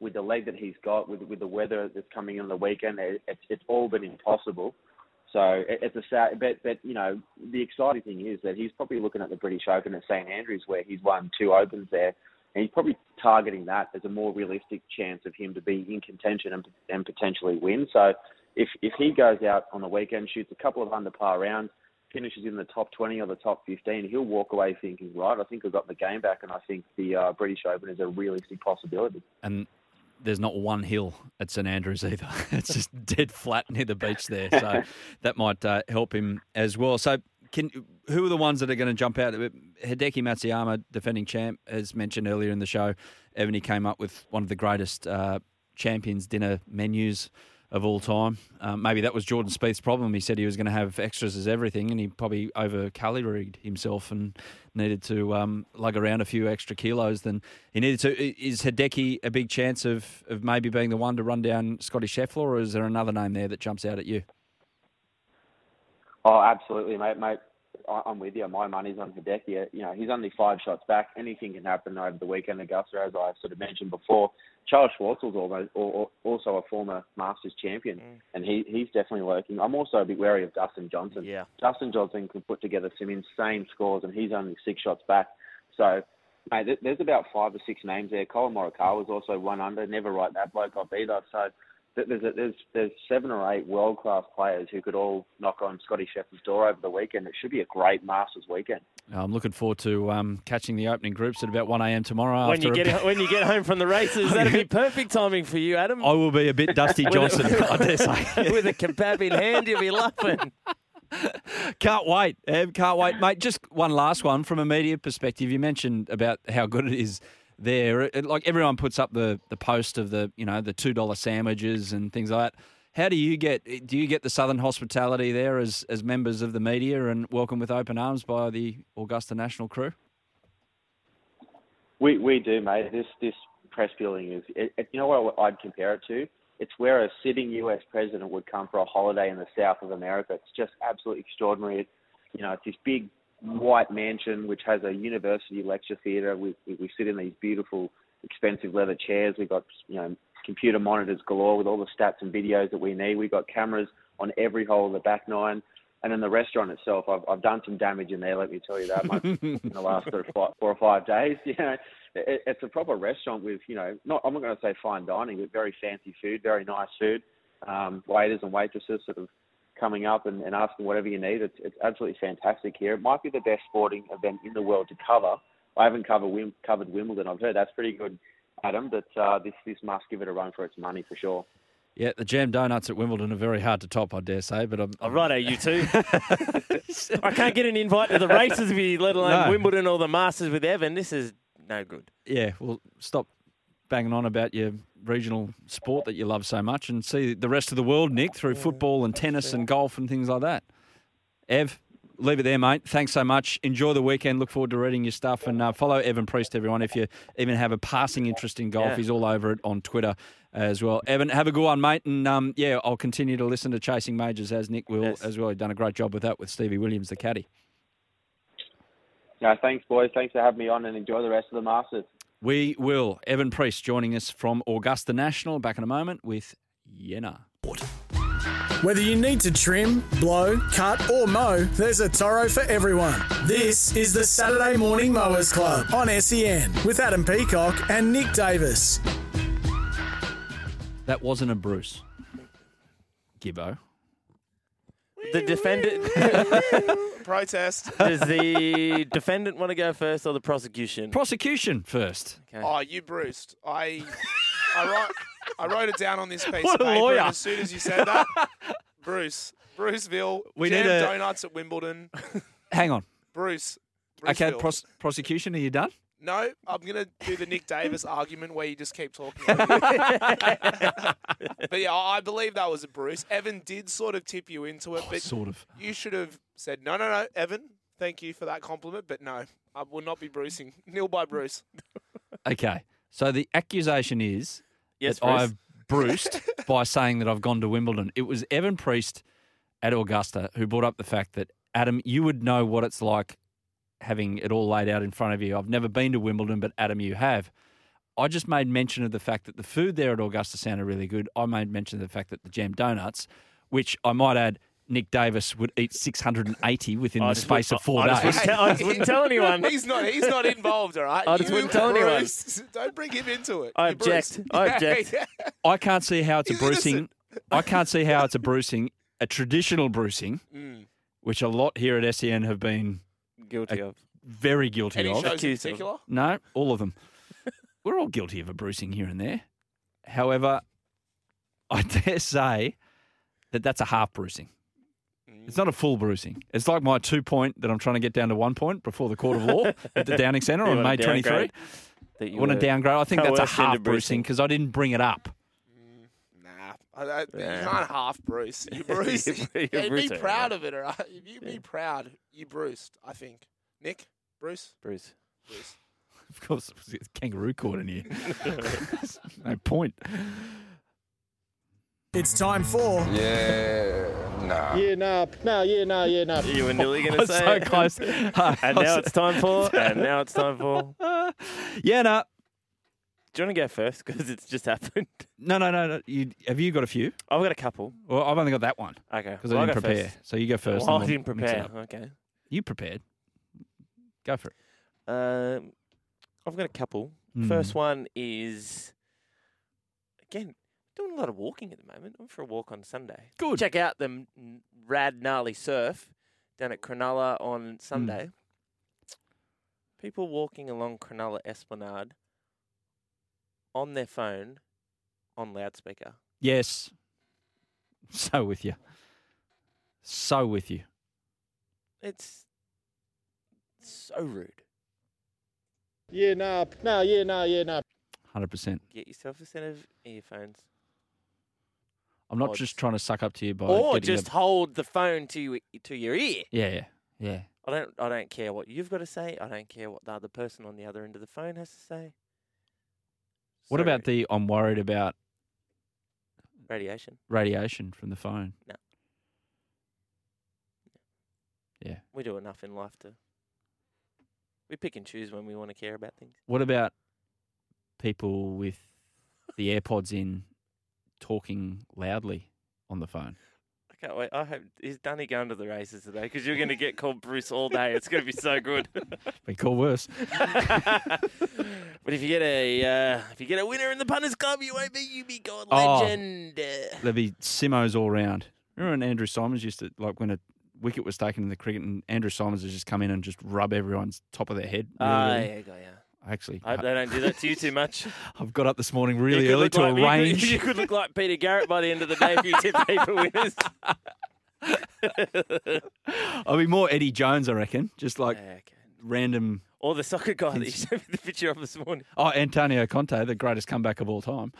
with the leg that he's got, with with the weather that's coming in the weekend, it, it's it's all been impossible. So it's a sad, but but you know the exciting thing is that he's probably looking at the British Open at St Andrews where he's won two Opens there, and he's probably targeting that as a more realistic chance of him to be in contention and, and potentially win. So if if he goes out on the weekend, shoots a couple of under par rounds, finishes in the top 20 or the top 15, he'll walk away thinking, right, I think I've got the game back, and I think the uh, British Open is a realistic possibility. And there's not one hill at St Andrews either. [laughs] it's just [laughs] dead flat near the beach there, so [laughs] that might uh, help him as well. So, can who are the ones that are going to jump out? Hideki Matsuyama, defending champ, as mentioned earlier in the show. He came up with one of the greatest uh, champions dinner menus of all time. Um, maybe that was Jordan Spieth's problem. He said he was going to have extras as everything, and he probably over caloried himself and needed to um, lug around a few extra kilos than he needed to. Is Hideki a big chance of, of maybe being the one to run down Scottie Scheffler, or is there another name there that jumps out at you? Oh, absolutely, mate. Mate, I'm with you. My money's on Hideki. You know, he's only five shots back. Anything can happen over the weekend, Augusta, as I sort of mentioned before. Charl Schwartzel's almost, or, also a former Masters champion, mm. and he, he's definitely working. I'm also a bit wary of Dustin Johnson. Yeah. Dustin Johnson can put together some insane scores, and he's only six shots back. So, mate, there's about five or six names there. Collin Morikawa was also one under. Never write that bloke off either. So there's a, there's there's seven or eight world class players who could all knock on Scottie Scheffler's door over the weekend. It should be a great Masters weekend. I'm looking forward to um, catching the opening groups at about 1 a.m. tomorrow. When you get a... [laughs] when you get home from the races, [laughs] that'll be perfect timing for you, Adam. I will be a bit Dusty [laughs] Johnson, I dare say, with a kebab in hand. You'll be laughing. Can't wait, Ev. Can't wait, mate. Just one last one from a media perspective. You mentioned about how good it is there. Like everyone puts up the, the post of the you know the two dollar sandwiches and things like that. How do you get do you get the southern hospitality there as as members of the media and welcome with open arms by the Augusta National crew? We we do, mate. This this press building is it, it, you know what I'd compare it to. It's where a sitting U.S. president would come for a holiday in the south of America. It's just absolutely extraordinary. It, you know, it's this big white mansion which has a university lecture theatre. We, we sit in these beautiful, expensive leather chairs. We've got you know computer monitors galore with all the stats and videos that we need. We've got cameras on every hole of the back nine. And in the restaurant itself, I've, I've done some damage in there. Let me tell you that much [laughs] in the last sort of five, four or five days. [laughs] You know, it, it's a proper restaurant with you know, not I'm not going to say fine dining, but very fancy food, very nice food. Um, waiters and waitresses sort of coming up and, and asking whatever you need. It's, it's absolutely fantastic here. It might be the best sporting event in the world to cover. I haven't covered, covered Wimbledon. I've heard that's pretty good, Adam, but uh, this, this must give it a run for its money for sure. Yeah, the jam donuts at Wimbledon are very hard to top, I dare say. But I'm, I'm... Oh, righto, you too. I can't get an invite to the races with you, let alone no. Wimbledon or the Masters with Evin. This is no good. Yeah, well, stop banging on about your regional sport that you love so much and see the rest of the world, Nick, through football and tennis and golf and things like that. Ev, leave it there, mate. Thanks so much. Enjoy the weekend. Look forward to reading your stuff and uh, follow Evin Priest, everyone. If you even have a passing interest in golf, yeah. he's all over it on Twitter as well. Evin, have a good one, mate. And um, yeah, I'll continue to listen to Chasing Majors as Nick will yes. as well. He's done a great job with that with Stevie Williams, the caddy. Yeah, thanks, boys. Thanks for having me on and enjoy the rest of the Masters. We will. Evin Priest joining us from Augusta National. Back in a moment with Yenna. Whether you need to trim, blow, cut, or mow, there's a Toro for everyone. This is the Saturday Morning Mowers Club on SEN with Adam Peacock and Nick Davis. That wasn't a Bruce. Gibbo. The defendant. [laughs] Protest. Does the defendant want to go first or the prosecution? Prosecution first. Okay. Oh, you bruised. I, I wrote, I wrote it down on this piece what of paper. lawyer. as soon as you said that, [laughs] Bruce, Bruceville, we jam need a... donuts at Wimbledon. Hang on, Bruce. Okay, pros- prosecution. Are you done? No, I'm going to do the Nick Davis [laughs] argument where you just keep talking. [laughs] but yeah, I believe that was a Bruce. Evin did sort of tip you into it, oh, but sort of. You should have said, no, no, no, Evin, thank you for that compliment, but no, I will not be bruising. [laughs] Nil by Bruce. okay, so the accusation is yes, that Bruce. I've bruised by saying that I've gone to Wimbledon. It was Evin Priest at Augusta who brought up the fact that, Adam, you would know what it's like having it all laid out in front of you. I've never been to Wimbledon, but Adam, you have. I just made mention of the fact that the food there at Augusta sounded really good. I made mention of the fact that the jam donuts, which I might add, Nick Davis would eat 680 within the space of four I days. Just tell, I just wouldn't tell [laughs] anyone. he's not. He's not involved. All right. I just you wouldn't tell anyone. Don't bring him into it. I object. I object. I can't see how it's a bruising. I can't see how it's a bruising, a traditional bruising, [laughs] mm. which a lot here at SEN have been guilty of. Very guilty Any of. shows in particular? No, all of them. [laughs] We're all guilty of a bruising here and there. However, I [laughs] dare say that that's a half bruising. Mm. It's not a full bruising. It's like my two point that I'm trying to get down to one point before the court of law [laughs] at the Downing Centre on May 23. I want to downgrade. I think that's a half bruising because I didn't bring it up. I, I, yeah. You can't half Bruce. You [laughs] Bruce. you, yeah, be proud of it, all right? If you be proud, you bruised, I think. Nick? Bruce? Bruce. Bruce. [laughs] Of course, it's kangaroo court in here. [laughs] no point. It's time for. Yeah, nah. Yeah, nah, no, yeah, no, yeah, no. You were nearly going to say so it. close. and now it's time for. And now it's time for. yeah, no, Do you want to go first? [laughs] Because it's just happened. no, no, no. no. You have you got a few? I've got a couple. Well, I've only got that one Okay. because well, I didn't go prepare. first. So you go first. Well, I didn't prepare. Okay. You prepared? Go for it. Um, I've got a couple. Hmm. First one is again doing a lot of walking at the moment. I'm for a walk on Sunday. Good. Check out the rad gnarly surf down at Cronulla Hmm. on Sunday. People walking along Cronulla Esplanade on their phone on loudspeaker. Yes. So with you. So with you. It's so rude. Yeah, nah, no, yeah, no, yeah, no. Hundred percent. Get yourself a set of earphones. I'm not Odds. just trying to suck up to you by or getting just a- hold the phone to you, to your ear. yeah, yeah, yeah. I don't I don't care what you've got to say. I don't care what the other person on the other end of the phone has to say. What about the? I'm worried about radiation? radiation from the phone. No. Yeah. We do enough in life to we pick and choose when we want to care about things. What about people with the [laughs] AirPods in talking loudly on the phone? I can't wait. I hope is Dunny going to the races today because you're going to get called Bruce all day. It's going to be so good. [laughs] Be called worse. [laughs] but if you get a uh, if you get a winner in the punters club, you won't be you be God Oh. legend. There'll be simos all round. Remember when Andrew Symonds used to like when a wicket was taken in the cricket and Andrew Symonds would just come in and just rub everyone's top of their head. really Ah, yeah, go, yeah. Actually, I hope they don't do that to you too much. [laughs] I've got up this morning really early to like- you could- arrange. [laughs] You could look like Peter Garrett by the end of the day if you tip people [laughs] winners. I'll be more Eddie Jones, I reckon. Just like Yeah, okay. random. Or the soccer guy that you showed me the picture of this morning. Oh, Antonio Conte, the greatest comeback of all time.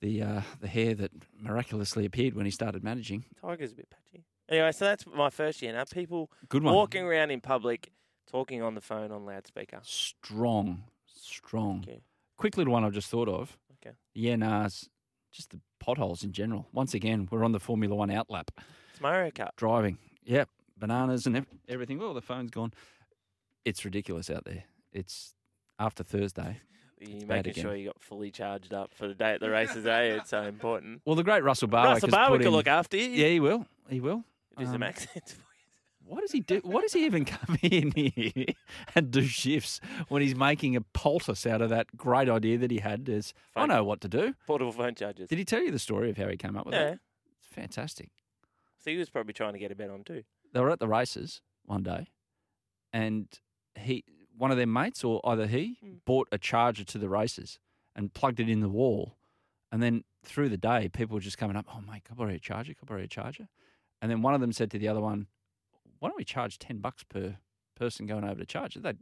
The uh, the hair that miraculously appeared when he started managing. Tiger's a bit patchy. Anyway, so that's my first year now. People Good one. walking around in public, talking on the phone on loudspeaker. Strong, strong. Okay. Quick little one I've just thought of. Okay. Yeah, nah, just the potholes in general. Once again, we're on the Formula One outlap. It's Mario Kart. Driving. Yep. Bananas and everything. Oh, the phone's gone. It's ridiculous out there. It's after Thursday. [laughs] You bad making sure you got fully charged up for the day at the races, eh? It's so important. Well, the great Russell Barwick Russell Barwick will look after you. Yeah, he will. He will. Do some Um, accents for you. What does he do? What does he even [laughs] come in here and do shifts when he's making a poultice out of that great idea that he had? Is I know what to do. Portable phone chargers. Did he tell you the story of how he came up with Yeah. that? It's fantastic. So he was probably trying to get a bet on too. They were at the races one day, and he, one of their mates, or either he, Hmm. bought a charger to the races and plugged it in the wall, and then through the day, people were just coming up. Oh mate, can I borrow a charger? Can I borrow a charger? And then one of them said to the other one, "Why don't we charge ten bucks per person going over to charge it?" They,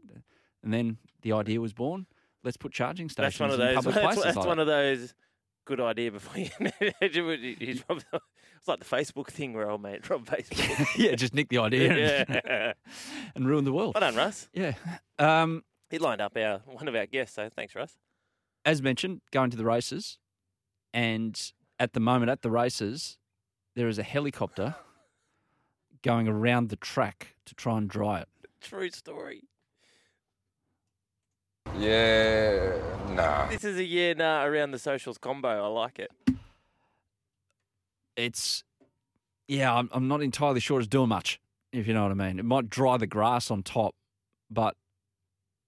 and then the idea was born. Let's put charging stations That's one of in those. public [laughs] That's, places. that's like one of those. Good idea before you. [laughs] probably, it's like the Facebook thing where old mate Rob Facebook. [laughs] yeah, just nick the idea and, and ruin the world. Well done, Russ. Yeah. Um, He lined up our one of our guests, so thanks, Russ. as mentioned, going to the races, and at the moment at the races, there is a helicopter going around the track to try and dry it. True story. Yeah, nah. This is a year nah around the socials combo. I like it. It's, yeah, I'm, I'm not entirely sure it's doing much, if you know what I mean. It might dry the grass on top, but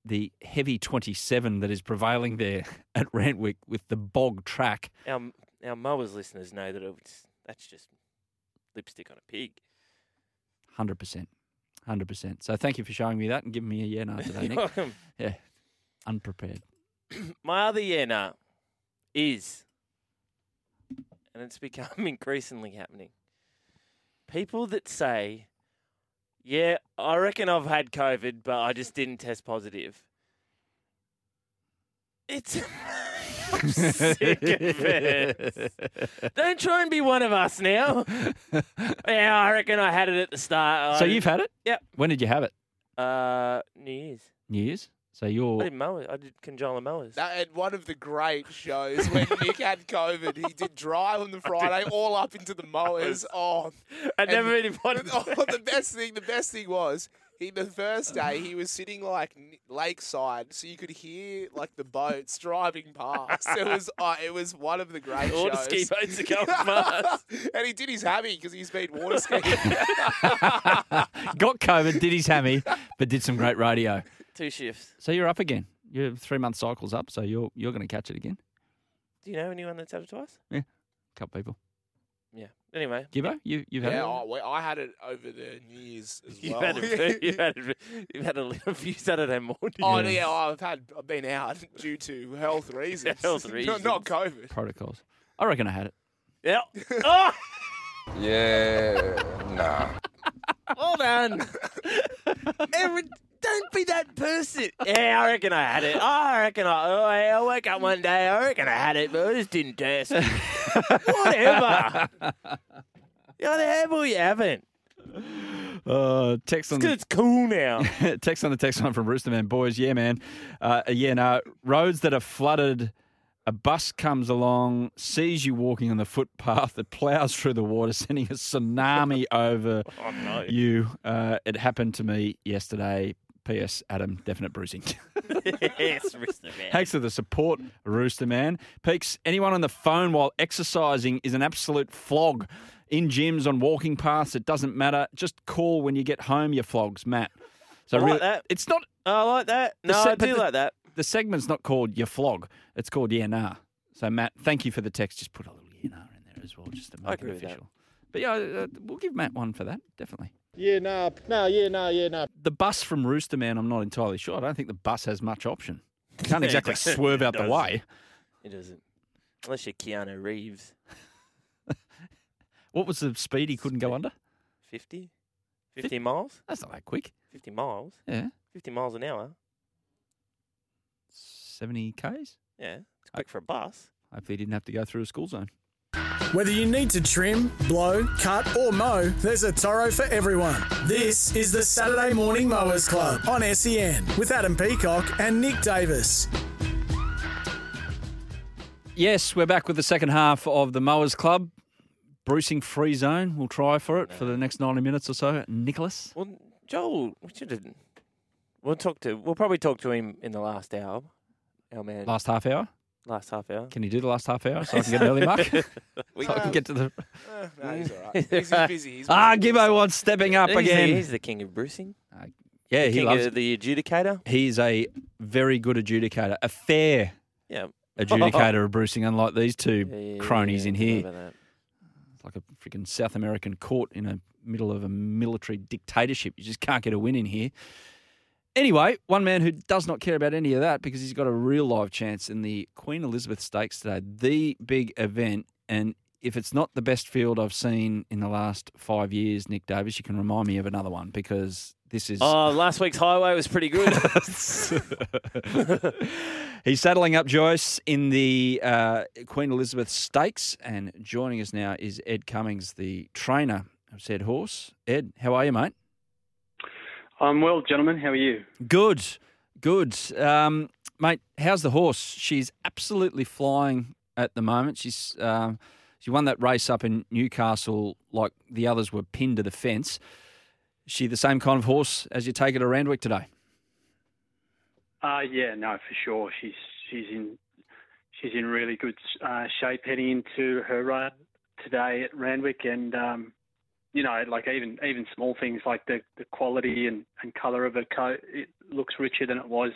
the heavy 27 that is prevailing there [laughs] at Randwick with the bog track, Our our mowers listeners know that it's that's just lipstick on a pig. 100%. 100%. So thank you for showing me that and giving me a yeah no today, You're Nick. welcome. Yeah, unprepared. [clears throat] My other year nah is, and it's become [laughs] increasingly happening. People that say, "Yeah, I reckon I've had COVID, but I just didn't test positive." It's [laughs] I'm sick of it. Don't try and be one of us now. yeah, I reckon I had it at the start. So I- you've had it? Yep. When did you have it? uh New Year's. New Year's? So you're I did mowers. I did conjola mowers. That, and one of the great shows when Nick had COVID, he did dry on the [laughs] Friday, all up into the mowers. [laughs] Oh, I and- never really wanted. [laughs] oh, the best thing, the best thing was he the first day he was sitting like n- lakeside, so you could hear like the boats driving past. It was, [laughs] uh, it was one of the great All the shows. ski boats are going [laughs] past. and he did his hammy because he's been water skiing. [laughs] got COVID, did his hammy, but did some great radio. Two shifts. So you're up again. Your three month cycle's up, so you're you're going to catch it again. Do you know anyone that's had it twice? Yeah. A couple people. Yeah. Anyway, Gibbo, you you've had yeah, it. well, I had it over the New Year's as you've well. had it. You've had it. You've had a little [laughs] few Saturday mornings. Oh yeah, I've had I've been out [laughs] due to health [laughs] reasons. Health Not- reasons. not COVID. protocols. I reckon I had it. Yeah. Oh, Yeah, nah. Well done. Every, don't be that person. Yeah, I reckon I had it. I reckon I. Oh, I woke up one day. I reckon I had it, but I just didn't test. Whatever. You either have or you haven't. Uh, text on the it's cool now. [laughs] text on the text line from Roosterman boys. Yeah, man. Uh, yeah, no roads that are flooded. A bus comes along, sees you walking on the footpath, it plows through the water, [laughs] sending a tsunami over [laughs] Oh no. you. Uh, it happened to me yesterday. P.S. Adam, definite bruising. [laughs] yes, Rooster man. Thanks for the support, Rooster Man. Peaks, anyone on the phone while exercising is an absolute flog. In gyms, on walking paths, it doesn't matter. Just call when you get home, your flogs, Matt. So I like really, that. it's not I like that. No, se- I do the- like that. The segment's not called your flog. It's called yeah nah. So Matt, thank you for the text. Just put a little yeah nah in there as well, just to I make agree it with that. official. But yeah, uh, we'll give Matt one for that, definitely. Yeah, nah, nah, yeah, nah, yeah, nah. The bus from Rooster Man, I'm not entirely sure. I don't think the bus has much option. You can't [laughs] exactly swerve out the way. It doesn't. Unless you're Keanu Reeves. [laughs] What was the speed he couldn't go under? 50? 50 miles? That's not that quick. 50 miles? Yeah. 50 miles an hour? 70 Ks? Yeah. It's quick for a bus. Hopefully he didn't have to go through a school zone. Whether you need to trim, blow, cut, or mow, there's a Toro for everyone. This is the Saturday Morning Mowers Club on SEN with Adam Peacock and Nick Davis. Yes, we're back with the second half of the Mowers Club. Bruising free zone. We'll try for it for the next 90 minutes or so. Nicholas? Well, Joel, we should have. We'll talk to. We'll probably talk to him in the last hour. Our man. Last half hour? last half hour. Can you do the last half hour so I can get an early mark? [laughs] so I can get to the. Eh, no, he's all right. He's, he's [laughs] busy. He's Ah. Gibbo wants stepping up he's, again. The, he's the king of bruising. yeah, the he loves the adjudicator. He's a very good adjudicator, a fair Yeah. adjudicator [laughs] of bruising, unlike these two Yeah, yeah, cronies yeah, in here. It's like a freaking South American court in the middle of a military dictatorship. You just can't get a win in here. Anyway, one man who does not care about any of that because he's got a real live chance in the Queen Elizabeth Stakes today, the big event. And if it's not the best field I've seen in the last five years, Nick Davis, you can remind me of another one because this is. Oh, last week's highway was pretty good. [laughs] [laughs] He's saddling up Jewess in the uh, Queen Elizabeth Stakes, and joining us now is Ed Cummings, the trainer of said horse. Ed, how are you, mate? I'm well, gentlemen. How are you? Good, good, um, mate. How's the horse? She's absolutely flying at the moment. She's um, she won that race up in Newcastle like the others were pinned to the fence. Is she the same kind of horse as you take her to Randwick today? Uh, yeah, no, for sure. She's she's in she's in really good uh, shape heading into her run today at Randwick, and um, you know, like even even small things like the the quality and, and colour of her coat, it looks richer than it was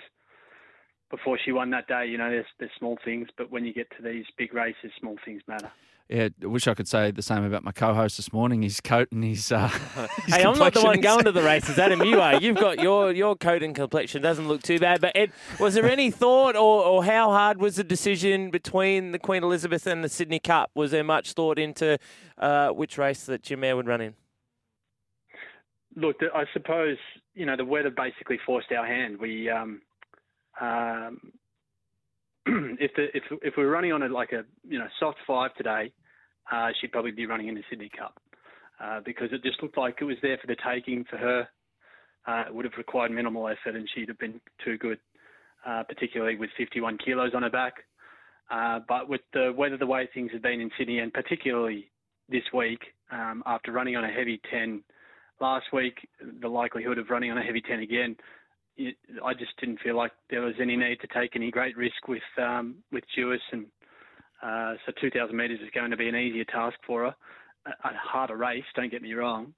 before she won that day. You know, there's there's small things, but when you get to these big races, small things matter. Yeah, I wish I could say the same about my co-host this morning. His coat and his. Uh, [laughs] [laughs] his hey, I'm not the one going to the races, Adam. You are. You've got your your coat and complexion doesn't look too bad. But Ed, was there any thought, or, or how hard was the decision between the Queen Elizabeth and the Sydney Cup? Was there much thought into uh, which race that your mare would run in? Look, I suppose you know the weather basically forced our hand. We, um, um, [clears throat] if the if if we were running on a like a you know soft five today, uh, she'd probably be running in the Sydney Cup uh, because it just looked like it was there for the taking for her. Uh, it would have required minimal effort, and she'd have been too good. uh, particularly with 51 kilos on her back. Uh, but with the weather the way things have been in Sydney, and particularly this week, um, after running on a heavy 10 last week, the likelihood of running on a heavy 10 again, it, I just didn't feel like there was any need to take any great risk with um, with Jewess, and uh, so 2,000 metres is going to be an easier task for her. A, a harder race, don't get me wrong,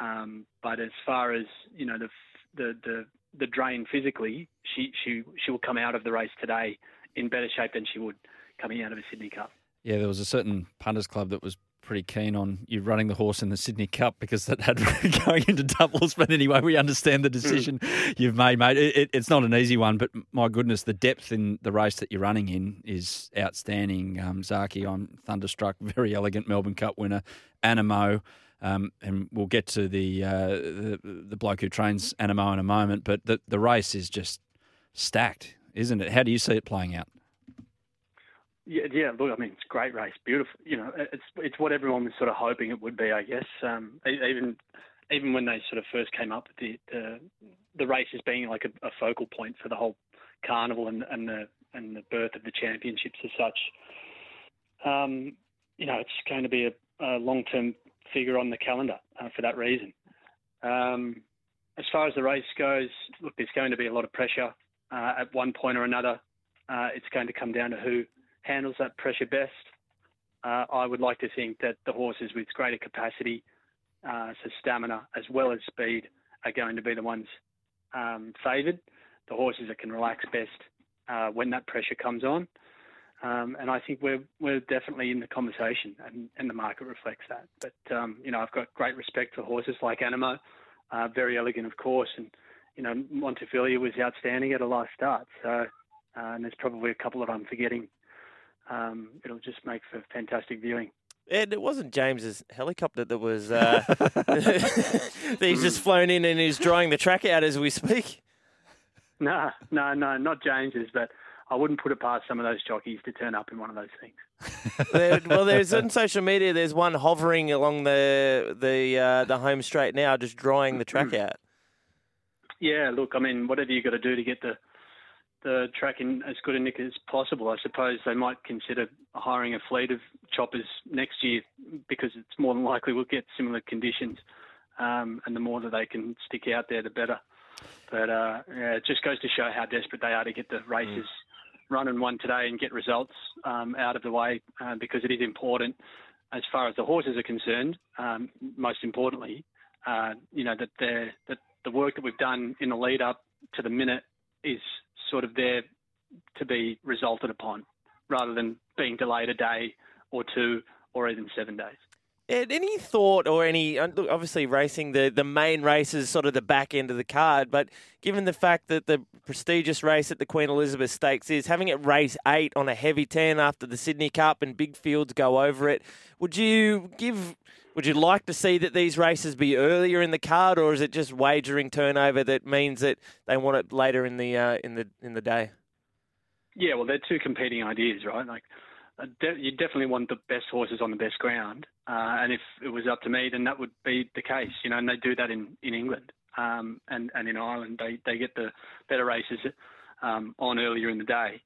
um, but as far as you know the the the the drain physically, she she she will come out of the race today in better shape than she would coming out of a Sydney Cup. Yeah, there was a certain punters club that was pretty keen on you running the horse in the Sydney Cup because that had [laughs] going into doubles. But anyway, we understand the Hmm. decision you've made, mate. It, it, it's not an easy one, but my goodness, the depth in the race that you're running in is outstanding. Um, Zaaki, I'm thunderstruck. Verry Elegant Melbourne Cup winner, Anamoe. Um, and we'll get to the, uh, the the bloke who trains Anamoe in a moment. But the the race is just stacked, isn't it? How do you see it playing out? Yeah, yeah. Look, I mean, it's a great race, beautiful. You know, it's it's what everyone was sort of hoping it would be, I guess. Um, even even when they sort of first came up with the the, the race as being like a, a focal point for the whole carnival and, and the and the birth of the championships as such. Um, you know, it's going to be a, a long term figure on the calendar uh, for that reason. Um, as far as the race goes, look, there's going to be a lot of pressure uh, at one point or another. Uh, it's going to come down to who handles that pressure best. Uh, I would like to think that the horses with greater capacity, uh, so stamina as well as speed, are going to be the ones um, favoured. The horses that can relax best uh, when that pressure comes on. Um, and I think we're we're definitely in the conversation, and, and the market reflects that. But um, you know, I've got great respect for horses like Anamoe, uh, Verry Elegant, of course, and you know, Montefilia was outstanding at a last start. So, uh, and there's probably a couple that I'm forgetting. Um, it'll just make for fantastic viewing. And it wasn't James's helicopter that was uh, [laughs] [laughs] that he's just flown in and he's drying the track out as we speak. No, no, no, not James's, but I wouldn't put it past some of those jockeys to turn up in one of those things. There- well, there's [laughs] on social media. There's one hovering along the the uh, the home straight now, just drying the track out. Yeah, look, I mean, whatever you got to do to get the the track in as good a nick as possible. I suppose they might consider hiring a fleet of choppers next year because it's more than likely we'll get similar conditions, um, and the more that they can stick out there, the better. But uh, yeah, it just goes to show how desperate they are to get the races run and won today and get results um, out of the way uh, because it is important as far as the horses are concerned. Um, most importantly, uh, you know that that the work that we've done in the lead up to the minute is sort of there to be resulted upon, rather than being delayed a day or two or even seven days. And any thought or any uh, look, obviously racing the the main race is sort of the back end of the card, but given the fact that the prestigious race at the Queen Elizabeth Stakes is having it race eight on a heavy ten after the Sydney Cup and big fields go over it, would you give? Would you like to see that these races be earlier in the card, or is it just wagering turnover that means that they want it later in the uh, in the in the day? Yeah, well, they're two competing ideas, right? Like, uh, you definitely want the best horses on the best ground, uh, and if it was up to me, then that would be the case. You know, and they do that in in England um, and and in Ireland. They they get the better races um, on earlier in the day.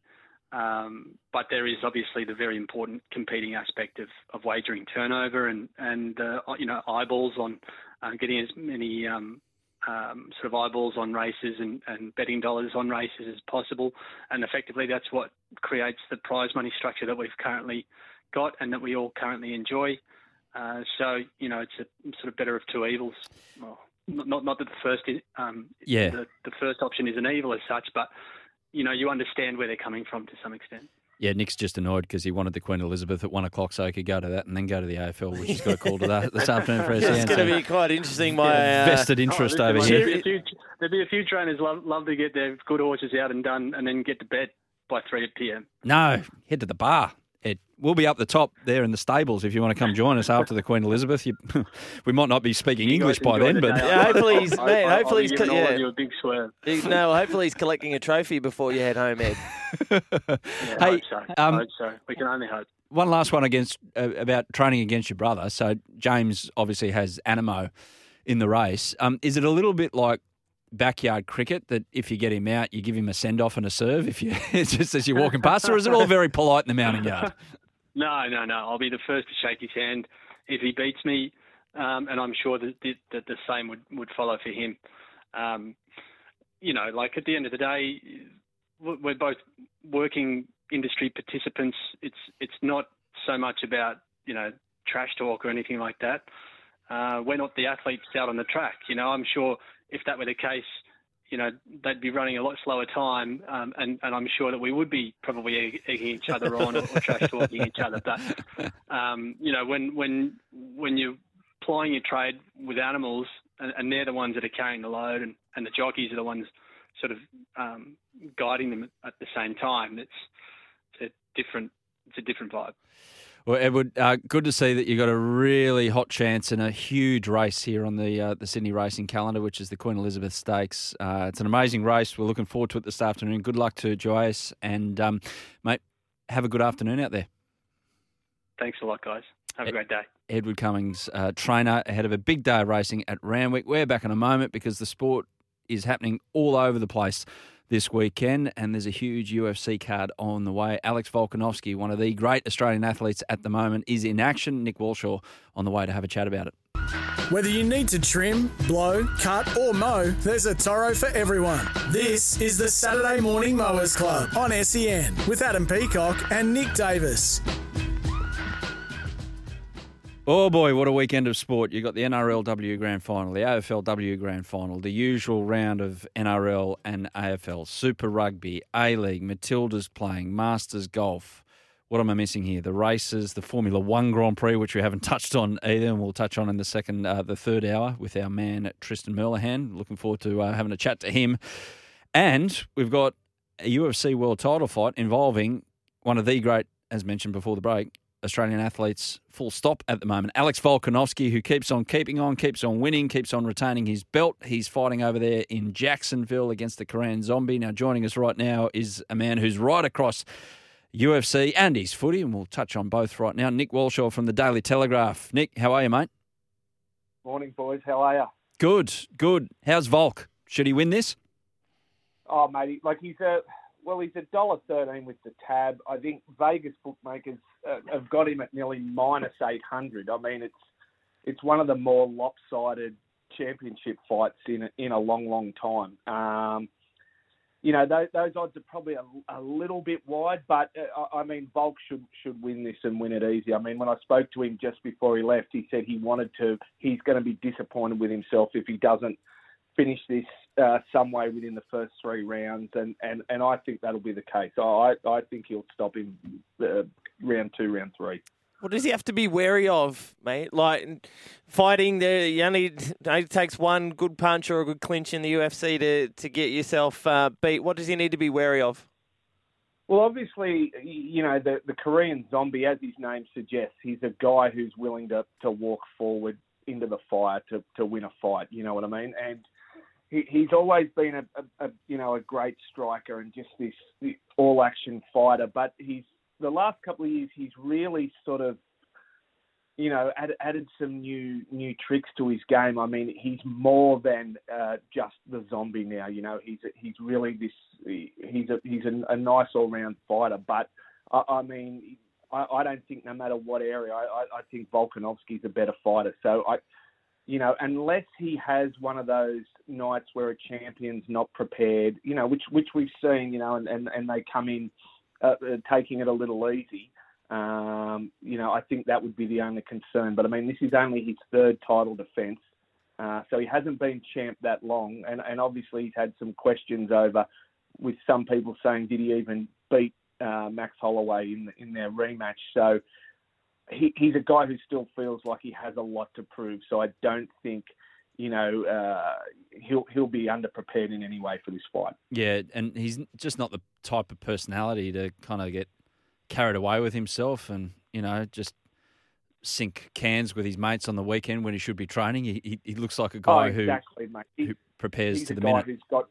Um, but there is obviously the very important competing aspect of, of wagering turnover and and uh, you know eyeballs on uh, getting as many um, um, sort of eyeballs on races and, and betting dollars on races as possible. And effectively, that's what creates the prize money structure that we've currently got and that we all currently enjoy. Uh, so you know, it's a sort of better of two evils. Well, not not, not that the first is, um, Yeah. the, the first option is an evil as such, but you know, you understand where they're coming from to some extent. Yeah, Nick's just annoyed because he wanted the Queen Elizabeth at one o'clock so he could go to that and then go to the AFL, which he's got a call to that this [laughs] afternoon for It's going to be quite interesting. My Yeah, uh, vested interest Oh, over there'd here. be a few- there'd be a few trainers love, love to get their good horses out and done, and then get to bed by three p.m. No, head to the bar. Ed. We'll be up the top there in the stables if you want to come join us after the Queen Elizabeth. You, [laughs] we might not be speaking English by then, but Yeah, hopefully he's, [laughs] I- mate, I- I'll hopefully be he's, giving yeah. you a big swerve. No, hopefully he's collecting a trophy before you head home, Ed. Yeah, Hey, I hope so. um, I hope so. We can only hope. one last one against uh, about training against your brother. So James obviously has Anamoe in the race. Um, is it a little bit like backyard cricket that if you get him out, you give him a send off and a serve if you [laughs] just as you're walking past, or is it all very polite in the mounting yard? [laughs] No, no, no. I'll be the first to shake his hand if he beats me, um, and I'm sure that the, that the same would, would follow for him. Um, you know, like at the end of the day, we're both working industry participants. It's it's not so much about you know trash talk or anything like that. Uh, we're not the athletes out on the track. You know, I'm sure if that were the case, you know, they'd be running a lot slower time, um, and, and I'm sure that we would be probably egging each other on or, or trash talking each other. But um, you know, when when when you're plying your trade with animals, and, and, they're the ones that are carrying the load, and, and the jockeys are the ones sort of um, guiding them at the same time. It's, it's a different it's a different vibe. Well, Edward, uh, good to see that you got a really hot chance in a huge race here on the uh, the Sydney racing calendar, which is the Queen Elizabeth Stakes. Uh, it's an amazing race. We're looking forward to it this afternoon. Good luck to Jewess, and um, mate, have a good afternoon out there. Thanks a lot, guys. Have a great day. Edward Cummings, uh, trainer ahead of a big day of racing at Randwick. We're back in a moment because the sport is happening all over the place this weekend, and there's a huge UFC card on the way. Alex Volkanovski, one of the great Australian athletes at the moment, is in action. Nick Walshaw on the way to have a chat about it. Whether you need to trim, blow, cut, or mow, there's a Toro for everyone. This is the Saturday Morning Mowers Club on SEN with Adam Peacock and Nick Davis. Oh boy, what a weekend of sport. You got the NRLW Grand Final, the AFLW Grand Final, the usual round of NRL and AFL, Super Rugby, A League, Matilda's playing, Masters Golf. What am I missing here? The races, the Formula One Grand Prix, which we haven't [laughs] touched on either, and we'll touch on in the second, uh, the third hour with our man Tristan Merlehan. Looking forward to uh, having a chat to him. And we've got a UFC World Title fight involving one of the great, as mentioned before the break, Australian athletes full stop at the moment. Alex Volkanovski, who keeps on keeping on, keeps on winning, keeps on retaining his belt. He's fighting over there in Jacksonville against the Korean Zombie. Now, joining us right now is a man who's right across UFC and his footy, and we'll touch on both right now. Nick Walshaw from the Daily Telegraph. Nick, how are you, mate? Morning, boys. How are you? Good, good. How's Volk? Should he win this? Oh, mate, like he's a well, he's a dollar thirteen with the tab. I think Vegas bookmakers uh, have got him at nearly minus eight hundred. I mean, it's it's one of the more lopsided championship fights in a, in a long, long time. Um, you know, those, those, odds are probably a, a little bit wide, but uh, I mean, Volk should should win this and win it easy. I mean, when I spoke to him just before he left, he said he wanted to. He's going to be disappointed with himself if he doesn't finish this uh, some way within the first three rounds, and, and, and I think that'll be the case. I I think he'll stop him uh, round two, round three. What does he have to be wary of, mate? Like fighting, there, you only it takes one good punch or a good clinch in the UFC to to get yourself uh, beat. What does he need to be wary of? Well, obviously, you know the the Korean zombie, as his name suggests, he's a guy who's willing to to walk forward into the fire to to win a fight. You know what I mean? And he, he's always been a, a, a, you know a great striker and just this, all action fighter. But he's the last couple of years he's really sort of you know added, added some new new tricks to his game. I mean he's more than uh, just the zombie now. You know he's he's really this he's a he's a, a nice all round fighter. But I, I mean. I, I don't think no matter what area, I, I, I think Volkanovski's a better fighter. So I, you know, unless he has one of those nights where a champion's not prepared, you know, which which we've seen, you know, and and, and they come in uh, uh, taking it a little easy. Um, you know, I think that would be the only concern. But I mean, this is only his third title defence, uh, so he hasn't been champ that long, and and obviously he's had some questions over, with some people saying did he even beat uh, Max Holloway in in their rematch? So he, he's a guy who still feels like he has a lot to prove. So I don't think you know uh, he'll he'll be underprepared in any way for this fight. Yeah, and he's just not the type of personality to kind of get carried away with himself and you know just sink cans with his mates on the weekend when he should be training. He he, he looks like a guy oh, exactly, who, mate. He, who prepares to the guy minute. Who's got,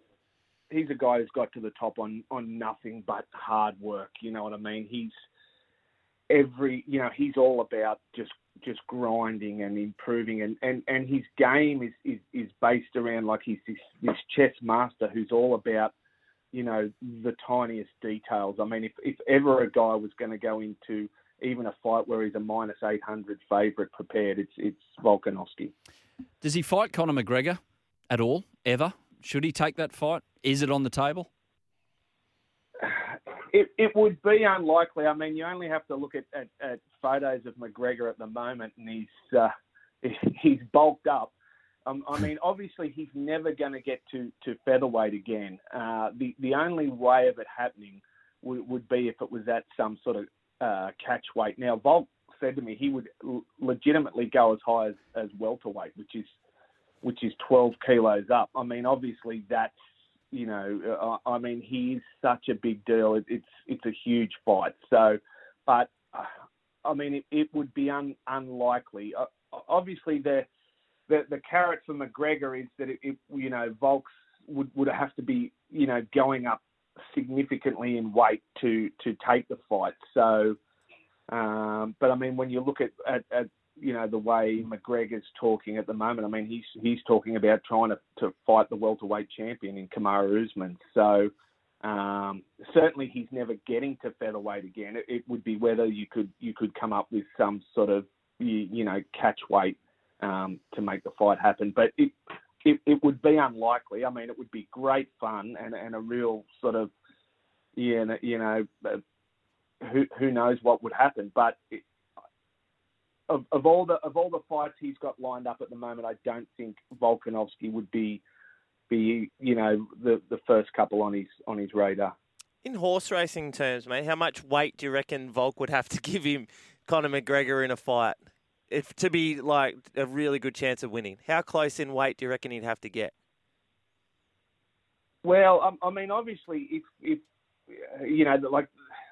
he's a guy who's got to the top on on nothing but hard work. You know what I mean? He's every you know he's all about just just grinding and improving, and, and, and his game is, is, is based around like he's this, this chess master who's all about you know the tiniest details. I mean, if if ever a guy was going to go into even a fight where he's a minus eight hundred favourite prepared, it's it's Volkanovski. Does he fight Conor McGregor at all ever? Should he take that fight? Is it on the table? It, it would be unlikely. I mean, you only have to look at, at, at photos of McGregor at the moment, and he's uh, [laughs] he's bulked up. Um, I mean, obviously, he's never going to get to, to featherweight again. Uh, the the only way of it happening would, would be if it was at some sort of uh, catch weight. Now, Volk said to me he would l- legitimately go as high as, as welterweight, which is which is 12 kilos up. I mean, obviously, that's you know, uh, I mean, he is such a big deal. It, it's it's a huge fight. So, but uh, I mean, it, it would be un, unlikely. Uh, obviously, the, the the carrot for McGregor is that it, it you know Volks would would have to be you know going up significantly in weight to to take the fight. So, um, but I mean, when you look at, at, at you know the way McGregor's talking at the moment. I mean, he's he's talking about trying to, to fight the welterweight champion in Kamaru Usman. So um, certainly he's never getting to featherweight again. It, it, would be whether you could you could come up with some sort of you, you know catch weight um, to make the fight happen. But it, it it would be unlikely. I mean, it would be great fun and and a real sort of yeah you know. Uh, who who knows what would happen? But it, of, of all the of all the fights he's got lined up at the moment, I don't think Volkanovski would be be you know the the first couple on his on his radar. In horse racing terms, mate, how much weight do you reckon Volk would have to [laughs] give him Conor McGregor in a fight if to be like a really good chance of winning? How close in weight do you reckon he'd have to get? Well, I, I mean, obviously, if if you know, like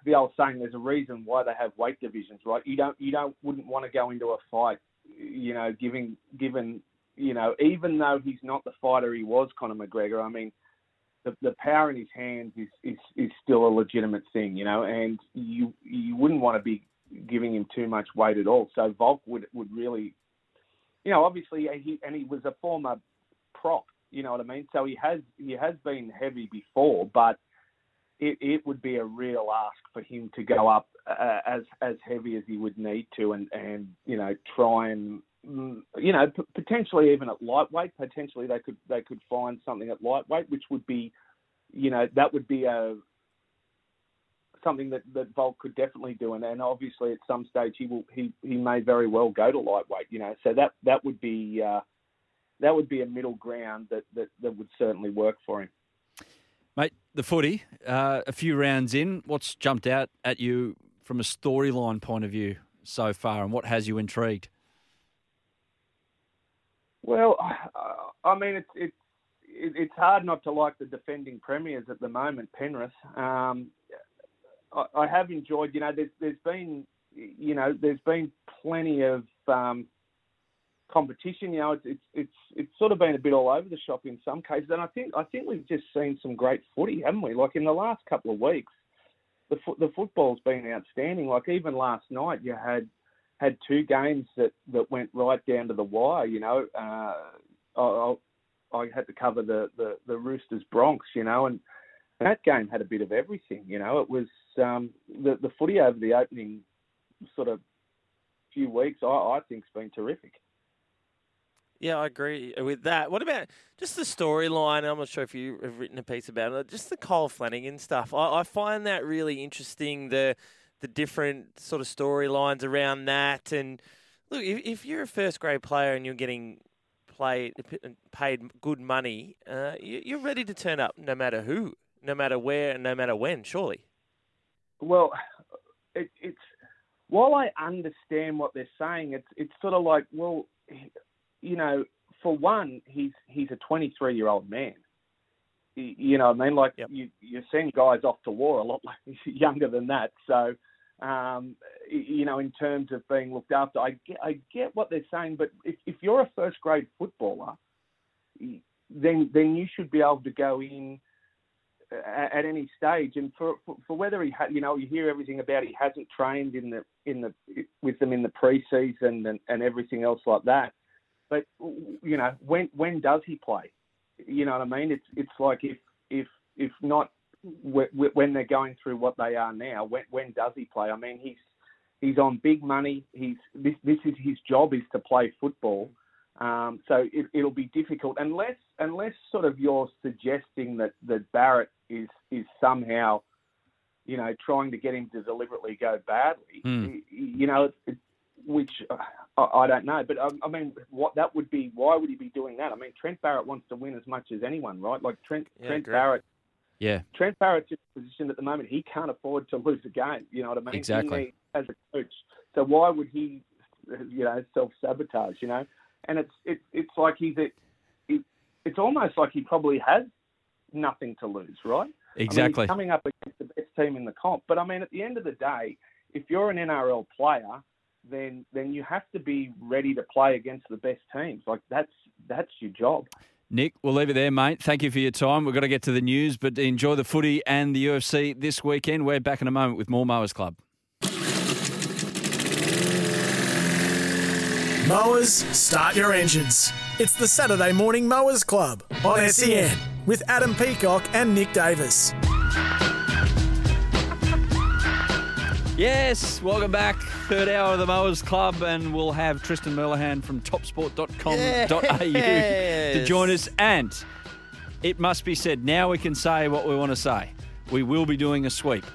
the old saying, there's a reason why they have weight divisions, right? You don't, you don't, wouldn't want to go into a fight, you know, giving, given, you know, even though he's not the fighter he was, Conor McGregor. I mean, the the power in his hands is is is still a legitimate thing, you know, and you you wouldn't want to be giving him too much weight at all. So Volk would would really, you know, obviously he and he was a former prop, you know what I mean. So he has he has been heavy before, but it, it would be a real ask for him to go up uh, as as heavy as he would need to, and and you know try and mm, you know p- potentially even at lightweight. Potentially they could they could find something at lightweight, which would be, you know, that would be a something that that Volk could definitely do, and, and obviously at some stage he will he he may very well go to lightweight. You know, so that that would be. Uh, that would be a middle ground that, that, that would certainly work for him. The footy, uh, a few rounds in, what's jumped out at you from a storyline point of view so far, and what has you intrigued? Well, I mean, it's it's it's hard not to like the defending premiers at the moment, Penrith. Um, I, I, have enjoyed, you know, there's there's been, you know, there's been plenty of um, competition. You know, it's, it's it's it's sort of been a bit all over the shop in some cases, and I think I think we've just seen some great footy, haven't we? Like in the last couple of weeks, the the football's been outstanding. Like even last night, you had had two games that that went right down to the wire. You know, uh, I, I had to cover the the the Roosters Broncos. You know, and that game had a bit of everything. You know, it was um, the the footy over the opening sort of few weeks. I, I think's been terrific. Yeah, I agree with that. What about just the storyline? I'm not sure if you have written a piece about it. Just the Kyle Flanagan stuff. I, I find that really interesting. The the different sort of storylines around that. And look, if, if, you're a first grade player and you're getting played paid good money, uh, you, are ready to turn up no matter who, no matter where, and no matter when. Surely. Well, it, it's while I understand what they're saying, it's it's sort of like well you know, for one, he's he's a 23 year old man. You know, I mean, like yep. you you send guys off to war a lot [laughs] younger than that. So, um, you know, in terms of being looked after, I get I get what they're saying. But if if you're a first grade footballer, then then you should be able to go in at, at any stage. And for, for for whether he had, you know, you hear everything about he hasn't trained in the in the with them in the preseason and and everything else like that. But you know, when when does he play? You know what I mean? It's it's like if if if not when they're going through what they are now, when when does he play? I mean, he's he's on big money. He's this this is his job is to play football. Um, so it, it'll be difficult unless unless sort of you're suggesting that, that Barrett is is somehow, you know, trying to get him to deliberately go badly. Mm. You know, it, which uh, I, I don't know, but I, I mean, what that would be? Why would he be doing that? I mean, Trent Barrett wants to win as much as anyone, right? Like Trent Yeah, Trent agree. Barrett. Yeah. Trent Barrett's in a position at the moment he can't afford to lose a game. You know what I mean? Exactly. He needs- as a coach. So why would he, you know, self sabotage? You know, and it's it's it's like he's a, it, it's almost like he probably has nothing to lose, right? I mean, Exactly. he's coming up against the best team in the comp, but I mean, at the end of the day, if you're an NRL player, then then you have to be ready to play against the best teams. Like that's that's your job. Nick, we'll leave it there, mate. Thank you for your time. We've got to get to the news, but enjoy the footy and the UFC this weekend. We're back in a moment with more Mowers Club. Mowers, start your engines. It's the Saturday Morning Mowers Club on SEN with Adam Peacock and Nick Davis. Yes, welcome back. Third hour of the Mowers Club, and we'll have Tristan Merlihan from topsport.com.au to join us. And it must be said, now we can say what we want to say. We will be doing a sweep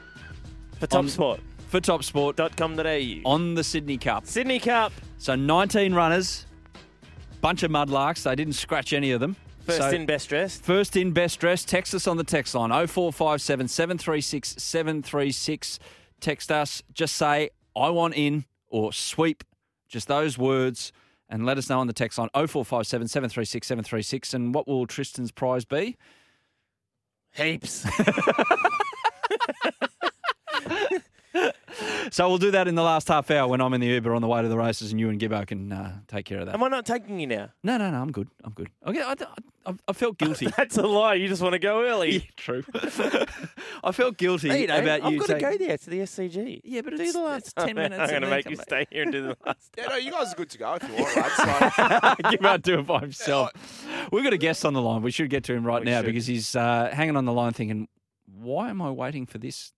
For Top On- Sport. for topsport .com.au. on the Sydney Cup. Sydney Cup. So 19 runners, bunch of mudlarks. They didn't scratch any of them. First So- in, best dressed. First in, best dressed. Text us on the text line 0457 736 736. Text us. Just say, I want in or sweep. Just those words. And let us know on the text line 0457 736 736. And what will Tristan's prize be? Heaps. [laughs] [laughs] [laughs] So we'll do that in the last half hour when I'm in the Uber on the way to the races and you and Gibbo can uh, take care of that. Am I not taking you now? No, no, no, I'm good. I'm good. Okay, I, I, I felt [laughs] guilty. That's a lie. You just want to go Yeah, early. true. [laughs] I felt guilty Hey, you know, about I've you got to go there to the SCG. Yeah, but Do it's, the last it's 10 minutes. I'm going to make you stay here and do the last. Yeah, no, you guys are good to go if you want, lads. Like, Gibbo do it by himself. We've got a guest on the line. We should get to him right We now should. because he's uh, hanging on the line thinking, why am I waiting for this,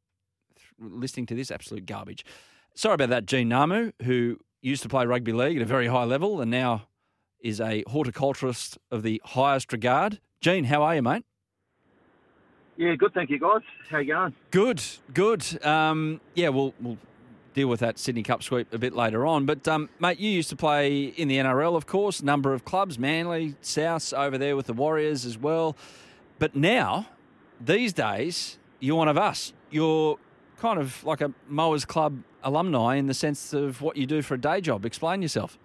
listening to this absolute garbage? Sorry about that, Gene Ngamu, who used to play rugby league at a very high level and now is a horticulturist of the highest regard. Gene, how are you, mate? Yeah, good. Thank you, guys. How you going? Good, good. Um, yeah, we'll we'll deal with that Sydney Cup sweep a bit later on. But um, mate, you used to play in the NRL, of course. Number of clubs, Manly, South, over there with the Warriors as well. But now, these days, you're one of us. You're kind of like a Mowers Club alumni in the sense of what you do for a day job. Explain yourself.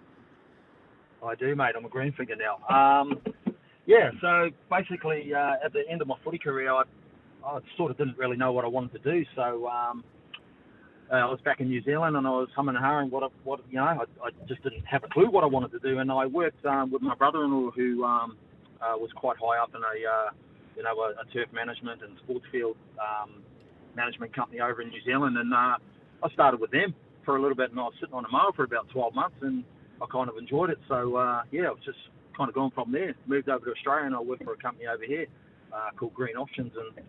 I do, mate. I'm a green finger now. Um, yeah, so basically, uh, at the end of my footy career, I, I sort of didn't really know what I wanted to do. So um, uh, I was back in New Zealand, and I was humming and hawing what, I, what you know. I, I just didn't have a clue what I wanted to do, and I worked um, with my brother-in-law, who um, uh, was quite high up in a, uh, you know, a, a turf management and sports field um, management company over in New Zealand, and uh, I started with them for a little bit, and I was sitting on a mower for about 12 months, and I kind of enjoyed it. So uh, yeah, I've just kind of gone from there. Moved over to Australia, and I work for a company over here uh, called Green Options, and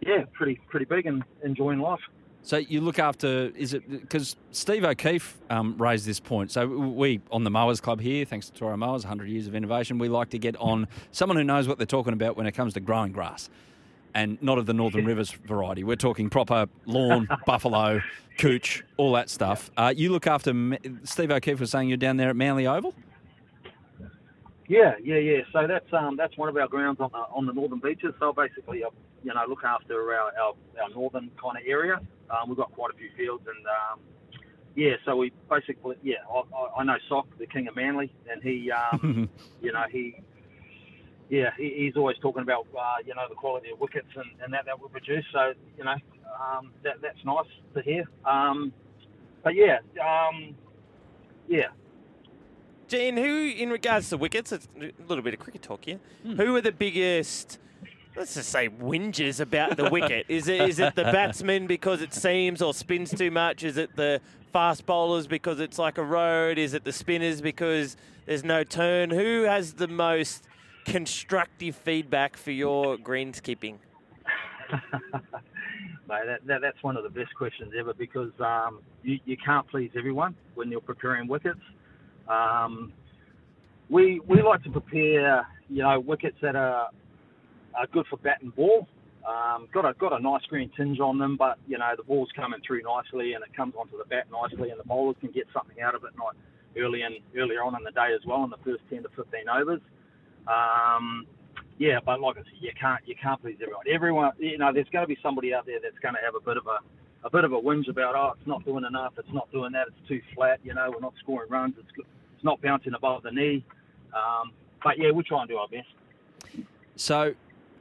yeah, pretty pretty big and enjoying life. So you look after, is it because Steve O'Keefe um, raised this point? So we on the Mowers Club here, thanks to Toro Mowers, 100 years of innovation, we like to get on someone who knows what they're talking about when it comes to growing grass, and not of the Northern Rivers variety. We're talking proper lawn, [laughs] buffalo, cooch, all that stuff. Uh, you look after. Steve O'Keefe was saying you're down there at Manly Oval. Yeah, yeah, yeah. So that's um that's one of our grounds on the on the northern beaches. So basically, I, you know, look after our our, our northern kind of area. Um, we've got quite a few fields, and um, yeah, so we basically yeah, I, I, I know Sock, the king of Manly, and he um, [laughs] you know he. Yeah, he, he's always talking about uh, you know the quality of wickets and, and that that we produce. So you know um, that that's nice to hear. Um, but yeah, um, yeah, Gene, who, in regards to wickets, it's a little bit of cricket talk here. Who are the biggest let's just say whinges about the wicket. Is it is it the [laughs] batsman because it seams or spins too much? Is it the fast bowlers because it's like a road? Is it the spinners because there's no turn? Who has the most constructive feedback for your greenskeeping? [laughs] Mate, that, that, that's one of the best questions ever because um, you, you can't please everyone when you're preparing wickets. Um, we we like to prepare, you know, wickets that are are good for bat and ball. Um, got a got a nice green tinge on them, but you know the ball's coming through nicely and it comes onto the bat nicely, and the bowlers can get something out of it early and earlier on in the day as well in the first 10 to 15 overs. Um, yeah, but like I said, you can't you can't please everyone. Everyone, you know, there's going to be somebody out there that's going to have a bit of a a bit of a whinge about oh, it's not doing enough, it's not doing that, it's too flat. You know, we're not scoring runs, it's it's not bouncing above the knee. Um, but yeah, we'll try and do our best. So,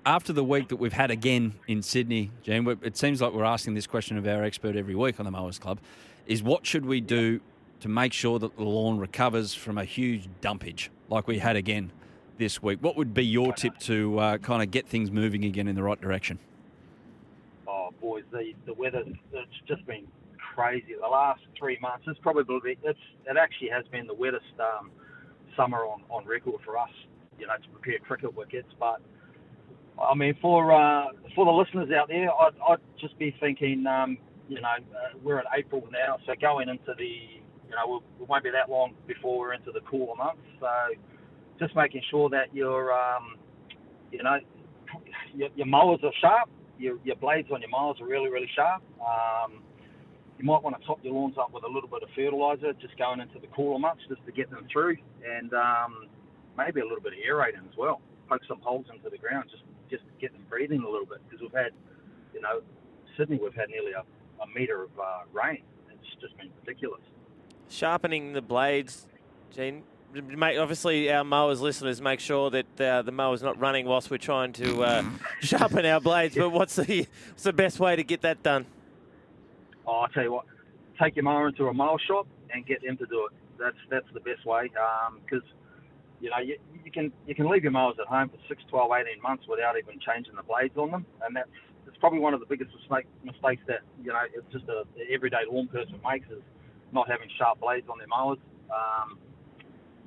after the week that we've had again in Sydney, Gene, it seems like we're asking this question of our expert every week on the Mowers Club: is what should we do to make sure that the lawn recovers from a huge dumpage like we had again this week? What would be your tip to uh, kind of get things moving again in the right direction? Oh, boys, the the weather it's just been crazy. The last three months, it's probably it's it actually has been the wettest um, summer on, on record for us. You know, to prepare cricket wickets, but I mean, for uh, for the listeners out there, I'd, I'd just be thinking, um, you know, uh, we're in April now, so going into the, you know, we'll, it won't be that long before we're into the cooler months. So just making sure that your, um, you know, your, your mowers are sharp, your, your blades on your mowers are really, really sharp. Um, you might want to top your lawns up with a little bit of fertiliser just going into the cooler months just to get them through, and um, maybe a little bit of aerating as well. Poke some holes into the ground just just to get them breathing a little bit because we've had, you know, Sydney we've had nearly a, a metre of uh, rain. It's just been ridiculous. Sharpening the blades, Gene. Mate, obviously, our mowers listeners make sure that uh, the mower's not running whilst we're trying to uh, [laughs] sharpen our blades. But what's the what's the best way to get that done? Oh, I tell you what, take your mower into a mower shop and get them to do it. That's that's the best way because um, you know you, you can you can leave your mowers at home for 6, 12, 18 months without even changing the blades on them, and that's it's probably one of the biggest mistake, mistakes that you know it's just a everyday lawn person makes is not having sharp blades on their mowers. Um,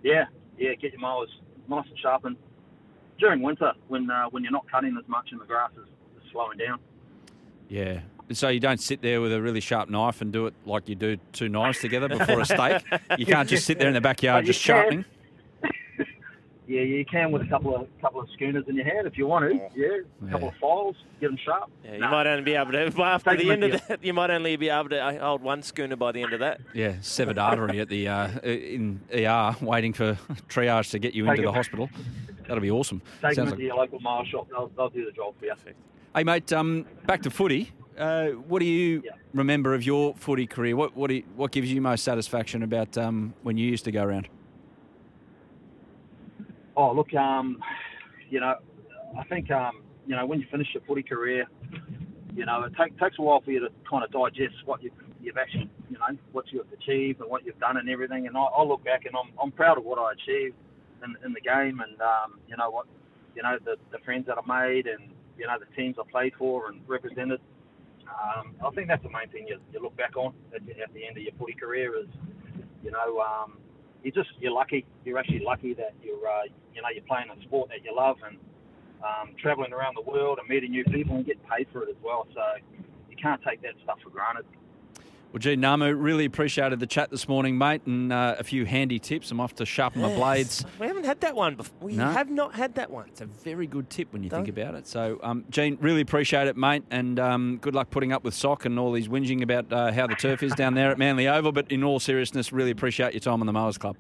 yeah, yeah, get your mowers nice and sharpened during winter when uh, when you're not cutting as much and the grass is, is slowing down. Yeah, so you don't sit there with a really sharp knife and do it like you do two knives together before a steak. [laughs] You can't just sit there in the backyard just can. Sharpening. Yeah, you can with a couple of couple of schooners in your hand if you want to. Yeah, a couple of files, get them sharp. Yeah, you might only be able to after Take the end with of that. You might only be able to hold one schooner by the end of that. Yeah, severed artery at the uh, in ER, waiting for [laughs] triage to get you Take into the it. hospital. That'll be awesome. Take them Sounds to like- your local mower shop. They'll, they'll do the job for you. Hey, mate, um, back to footy. Uh, what do you remember of your footy career? What what, do you, what gives you most satisfaction about um, when you used to go around? Oh, look, um, you know, I think, um, you know, when you finish your footy career, you know, it take, takes a while for you to kind of digest what you've, you've actually, you know, what you've achieved and what you've done and everything. And I, I look back and I'm, I'm proud of what I achieved in, in the game and, um, you know, what, you know, the, the friends that I made and, you know, the teams I played for and represented. Um, I think that's the main thing you, you look back on at, at the end of your footy career is, you know, um, you just you're lucky. You're actually lucky that you're uh, you know you're playing a sport that you love and um, traveling around the world and meeting new people and getting paid for it as well. So you can't take that stuff for granted. Well, Gene Ngamu, really appreciated the chat this morning, mate, and uh, a few handy tips. I'm off to sharpen my blades. We haven't had that one before. We No. have not had that one. It's a very good tip when you think Don't- about it. So, um, Gene, really appreciate it, mate, and um, good luck putting up with sock and all these whinging about uh, how the turf is down there at Manly Oval. But in all seriousness, really appreciate your time on the Mowers Club.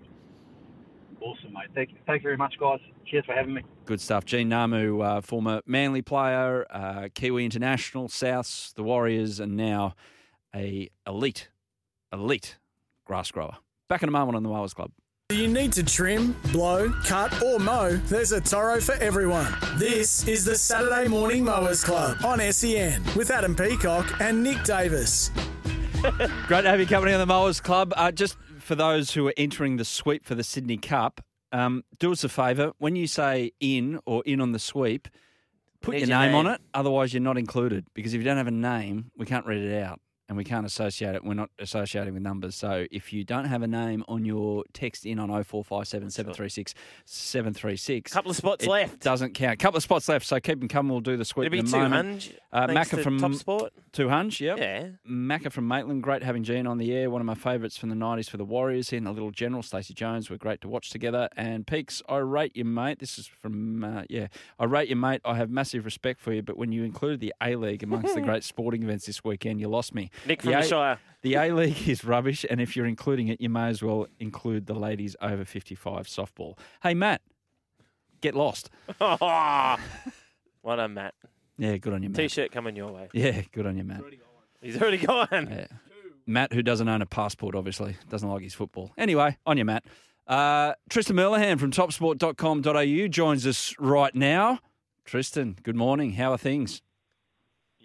Awesome, mate. Thank you, thank you very much, guys. Cheers for having me. Good stuff. Gene Ngamu, uh, former Manly player, uh, Kiwi International, Souths, the Warriors, and now a elite, elite grass grower. Back in a moment on the Mowers Club. Do you need to trim, blow, cut, or mow? There's a Toro for everyone. This is the Saturday Morning Mowers Club on SEN with Adam Peacock and Nick Davis. [laughs] Great to have you company on the Mowers Club. Uh, just for those who are entering the sweep for the Sydney Cup, um, do us a favour. When you say in or in on the sweep, Put Need your your name, on it, otherwise you're not included. Because if you don't have a name, we can't read it out and we can't associate it. We're not associating with numbers. So if you don't have a name on your text in on 0457 736 736, Couple of spots it left. Doesn't count. Couple of spots left. So keep them coming. We'll do the sweep It'll be in a two moment. hunch, Uh, Macca from Top Sport. Two hunch, yep. Yeah. Macca from Maitland, great having Gene on the air. One of my favourites from the 90s for the Warriors. He and the little general, Stacey Jones, were great to watch together. And Peaks, I rate you, mate. This is from, uh, yeah, I rate you, mate. I have massive respect for you, but when you included the A League amongst the [laughs] great sporting events this weekend, you lost me. Nick from the the A- Shire. The A League is rubbish, and if you're including it, you may as well include the ladies over 55 softball. Hey, Matt, get lost. [laughs] [laughs] what a Matt. Yeah, good on you, Matt. T-shirt coming your way. Yeah, good on you, Matt. He's already gone. Yeah. Matt, who doesn't own a passport, obviously, doesn't like his football. Anyway, on you, Matt. Uh, Tristan Merlihan from topsport.com.au joins us right now. Tristan, good morning. How are things?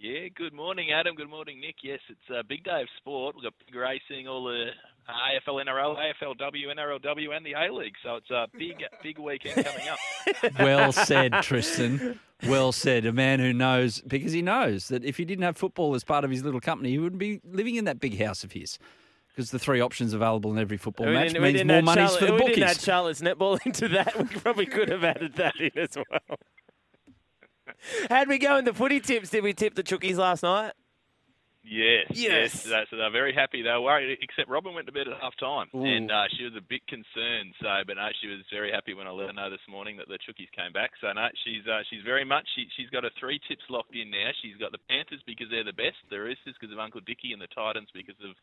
Yeah, good morning, Adam. Good morning, Nick. Yes, it's a big day of sport. We've got big racing, all the uh, AFL, NRL, AFLW, NRLW, and the A League. So it's a big, big weekend coming up. [laughs] Well said, Tristan. Well said. A man who knows, because he knows that if he didn't have football as part of his little company, he wouldn't be living in that big house of his. Because the three options available in every football We match we means didn't more money for the we bookies. didn't add Charlotte's netball [laughs] into that. We probably could have added that in as well. How'd we go in the footy tips? Did we tip the Chookies last night? Yes, Yes. yes. Uh, so they're very happy. They were worried, except Robin went to bed at half time, and uh, she was a bit concerned. So, but no, she was very happy when I let her know this morning that the Chookies came back. So no, she's uh, she's very much. She, she's got her three tips locked in now. She's got the Panthers because they're the best, the Roosters because of Uncle Dickie, and the Titans because of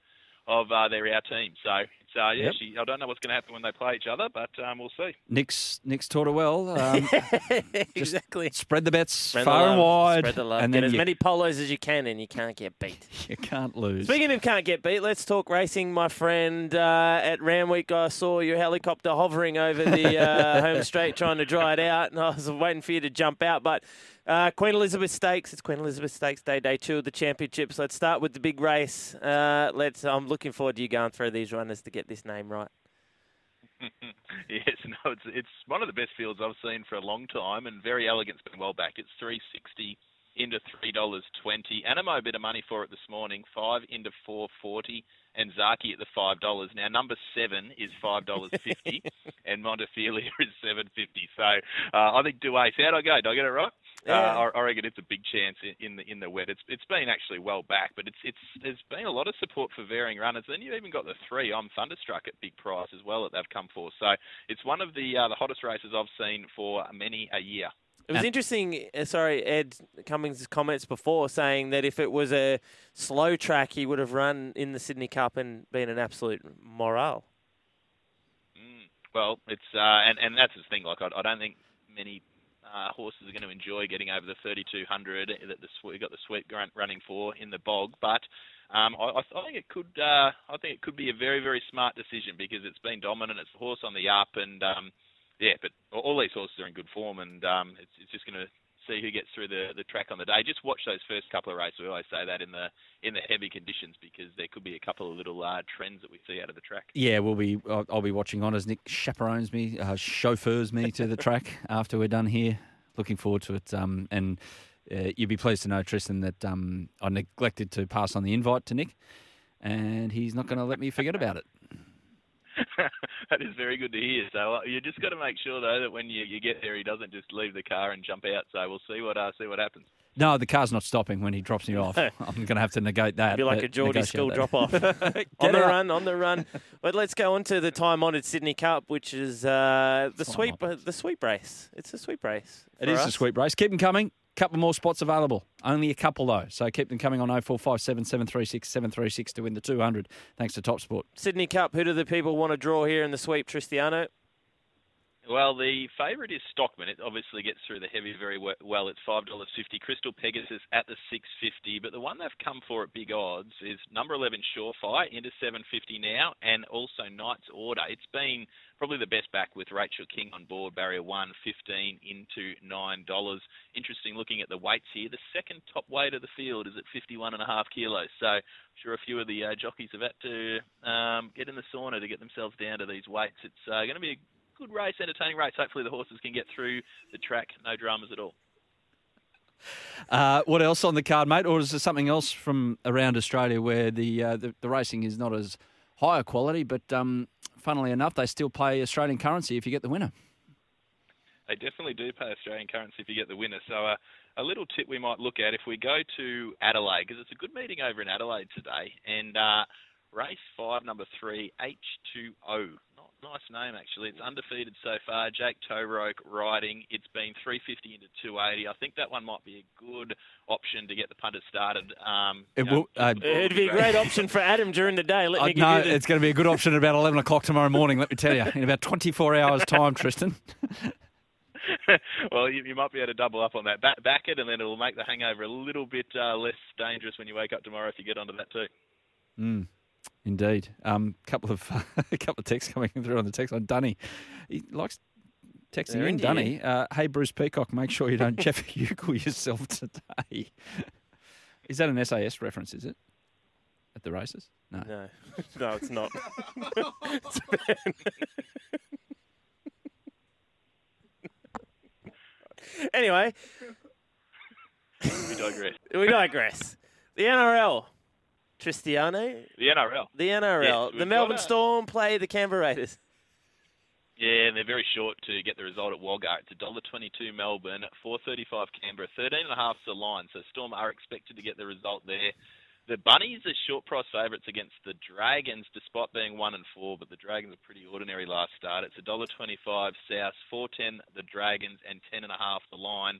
of uh, they're our team. So it's uh, yeah. Yep. She I don't know what's going to happen when they play each other, but um, we'll see. Nick's Nick's taught her well. Um, [laughs] exactly. Spread the bets Spread the far and wide, Spread the love. and Get as you, many polos as you can, and you can't get beat. [laughs] you can't lose. Speaking of can't get beat, let's talk racing, my friend. Uh, at Randwick, I saw your helicopter hovering over the uh, [laughs] home straight trying to dry it out, and I was waiting for you to jump out. But uh, Queen Elizabeth Stakes, it's Queen Elizabeth Stakes Day, day two of the championships. Let's start with the big race. Uh, let's. I'm looking forward to you going through these runners to get this name right. [laughs] yes, no, it's it's one of the best fields I've seen for a long time, and Verry Elegant's been well back. It's three sixty into three dollars twenty. Anamoe a bit of money for it this morning, five into four forty, and Zaaki at the five dollars. Now number seven is five dollars fifty, [laughs] and Montefilia is seven fifty. So uh, I think Duace. How'd I go? Did I get it right? Yeah. Uh, I, I reckon it's a big chance in, in the in the wet. It's it's been actually well back, but it's it's there's been a lot of support for varying runners. Then you've even got the three. I'm thunderstruck at big price as well that they've come for. So it's one of the uh, the hottest races I've seen for many a year. It was interesting. Uh, sorry, Ed Cummings' comments before saying that if it was a slow track, he would have run in the Sydney Cup and been an absolute morale. Well, it's uh, and and that's the thing. Like I, I don't think many uh, horses are going to enjoy getting over the 3200 that the we got the sweep grunt running for in the bog, but. Um, I, I think it could. Uh, I think it could be a very, very smart decision because it's been dominant. It's a horse on the up, and um, yeah. But all- all these horses are in good form, and um, it's, it's just going to see who gets through the, the track on the day. Just watch those first couple of races. We always say that in the in the heavy conditions because there could be a couple of little uh, trends that we see out of the track. Yeah, we'll be. I'll, I'll be watching on as Nick chaperones me, uh, chauffeurs me to the track [laughs] after we're done here. Looking forward to it. Um, and uh, you'd be pleased to know, Tristan, that um, I neglected to pass on the invite to Nick, and he's not going to let me forget about it. [laughs] that is very good to hear. So uh, you just got to make sure though that when you, you get there, he doesn't just leave the car and jump out. So we'll see what uh, see what happens. No, the car's not stopping when he drops me off. [laughs] I'm going to have to negate that. Be like a Geordie negotiate school that. drop off. [laughs] On the out. run, on the run. But let's go on to the time honoured Sydney Cup, which is uh, the sweep uh, the sweep race. It's a sweep race. It is for is a us. sweep race. Keep them coming. Couple more spots available. Only a couple though. So keep them coming on 0457 736 736 to win the 200. Thanks to Top Sport. Sydney Cup. Who do the people want to draw here in the sweep, Tristiano? Well, the favourite is Stockman. It obviously gets through the heavy very well. It's five dollars fifty. Crystal Pegasus at the six fifty. But the one they've come for at big odds is number eleven Surefire into seven fifty now, and also Knight's Order. It's been probably the best back with Rachel King on board. Barrier one fifteen into nine dollars. Interesting looking at the weights here. The second top weight of the field is at fifty one and a half kilos. So I'm sure a few of the uh, jockeys have had to um, get in the sauna to get themselves down to these weights. It's uh, going to be a good race, entertaining race. Hopefully the horses can get through the track, no dramas at all. Uh, what else on the card, mate? Or is there something else from around Australia where the uh, the, the racing is not as higher quality, but um, funnily enough, they still pay Australian currency if you get the winner. They definitely do pay Australian currency if you get the winner. So uh, a little tip we might look at if we go to Adelaide, because it's a good meeting over in Adelaide today, and uh, race five, number three, H2O. Not nice name actually. It's undefeated so far. Jake Toeroek riding. It's been 350 into 280. I think that one might be a good option to get the punters started. Um, It you know, will- uh, It'd be a great [laughs] option for Adam during the day. Let Uh, me no, the it's going to be a good option at about 11 o'clock tomorrow morning, let me tell you, in about 24 hours' time, Tristan. [laughs] well, you, you might be able to double up on that. Back, back it, and then it'll make the hangover a little bit uh, less dangerous when you wake up tomorrow if you get onto that too. Mm, indeed. Um, couple of [laughs] a couple of texts coming through on the text on Dunny. He likes texting They're in, into you. Dunny. Uh, hey, Bruce Peacock, make sure you don't Jeff [laughs] Ugle yourself today. [laughs] is that an SAS reference, is it? At the races? No. No, no, it's not. It's anyway, We digress. we digress. The NRL, Tristiano. The NRL. The NRL. Yes, the Melbourne Storm play the Canberra Raiders. Yeah, and they're very short to get the result at Wagga. It's $1.22 Melbourne, 4.35 Canberra, 13.5 the line. So Storm are expected to get the result there. The Bunnies are short price favourites against the Dragons, despite being one and four. But the Dragons are pretty ordinary last start. It's $1.25 South, 4.10 the Dragons, and 10.5 the line.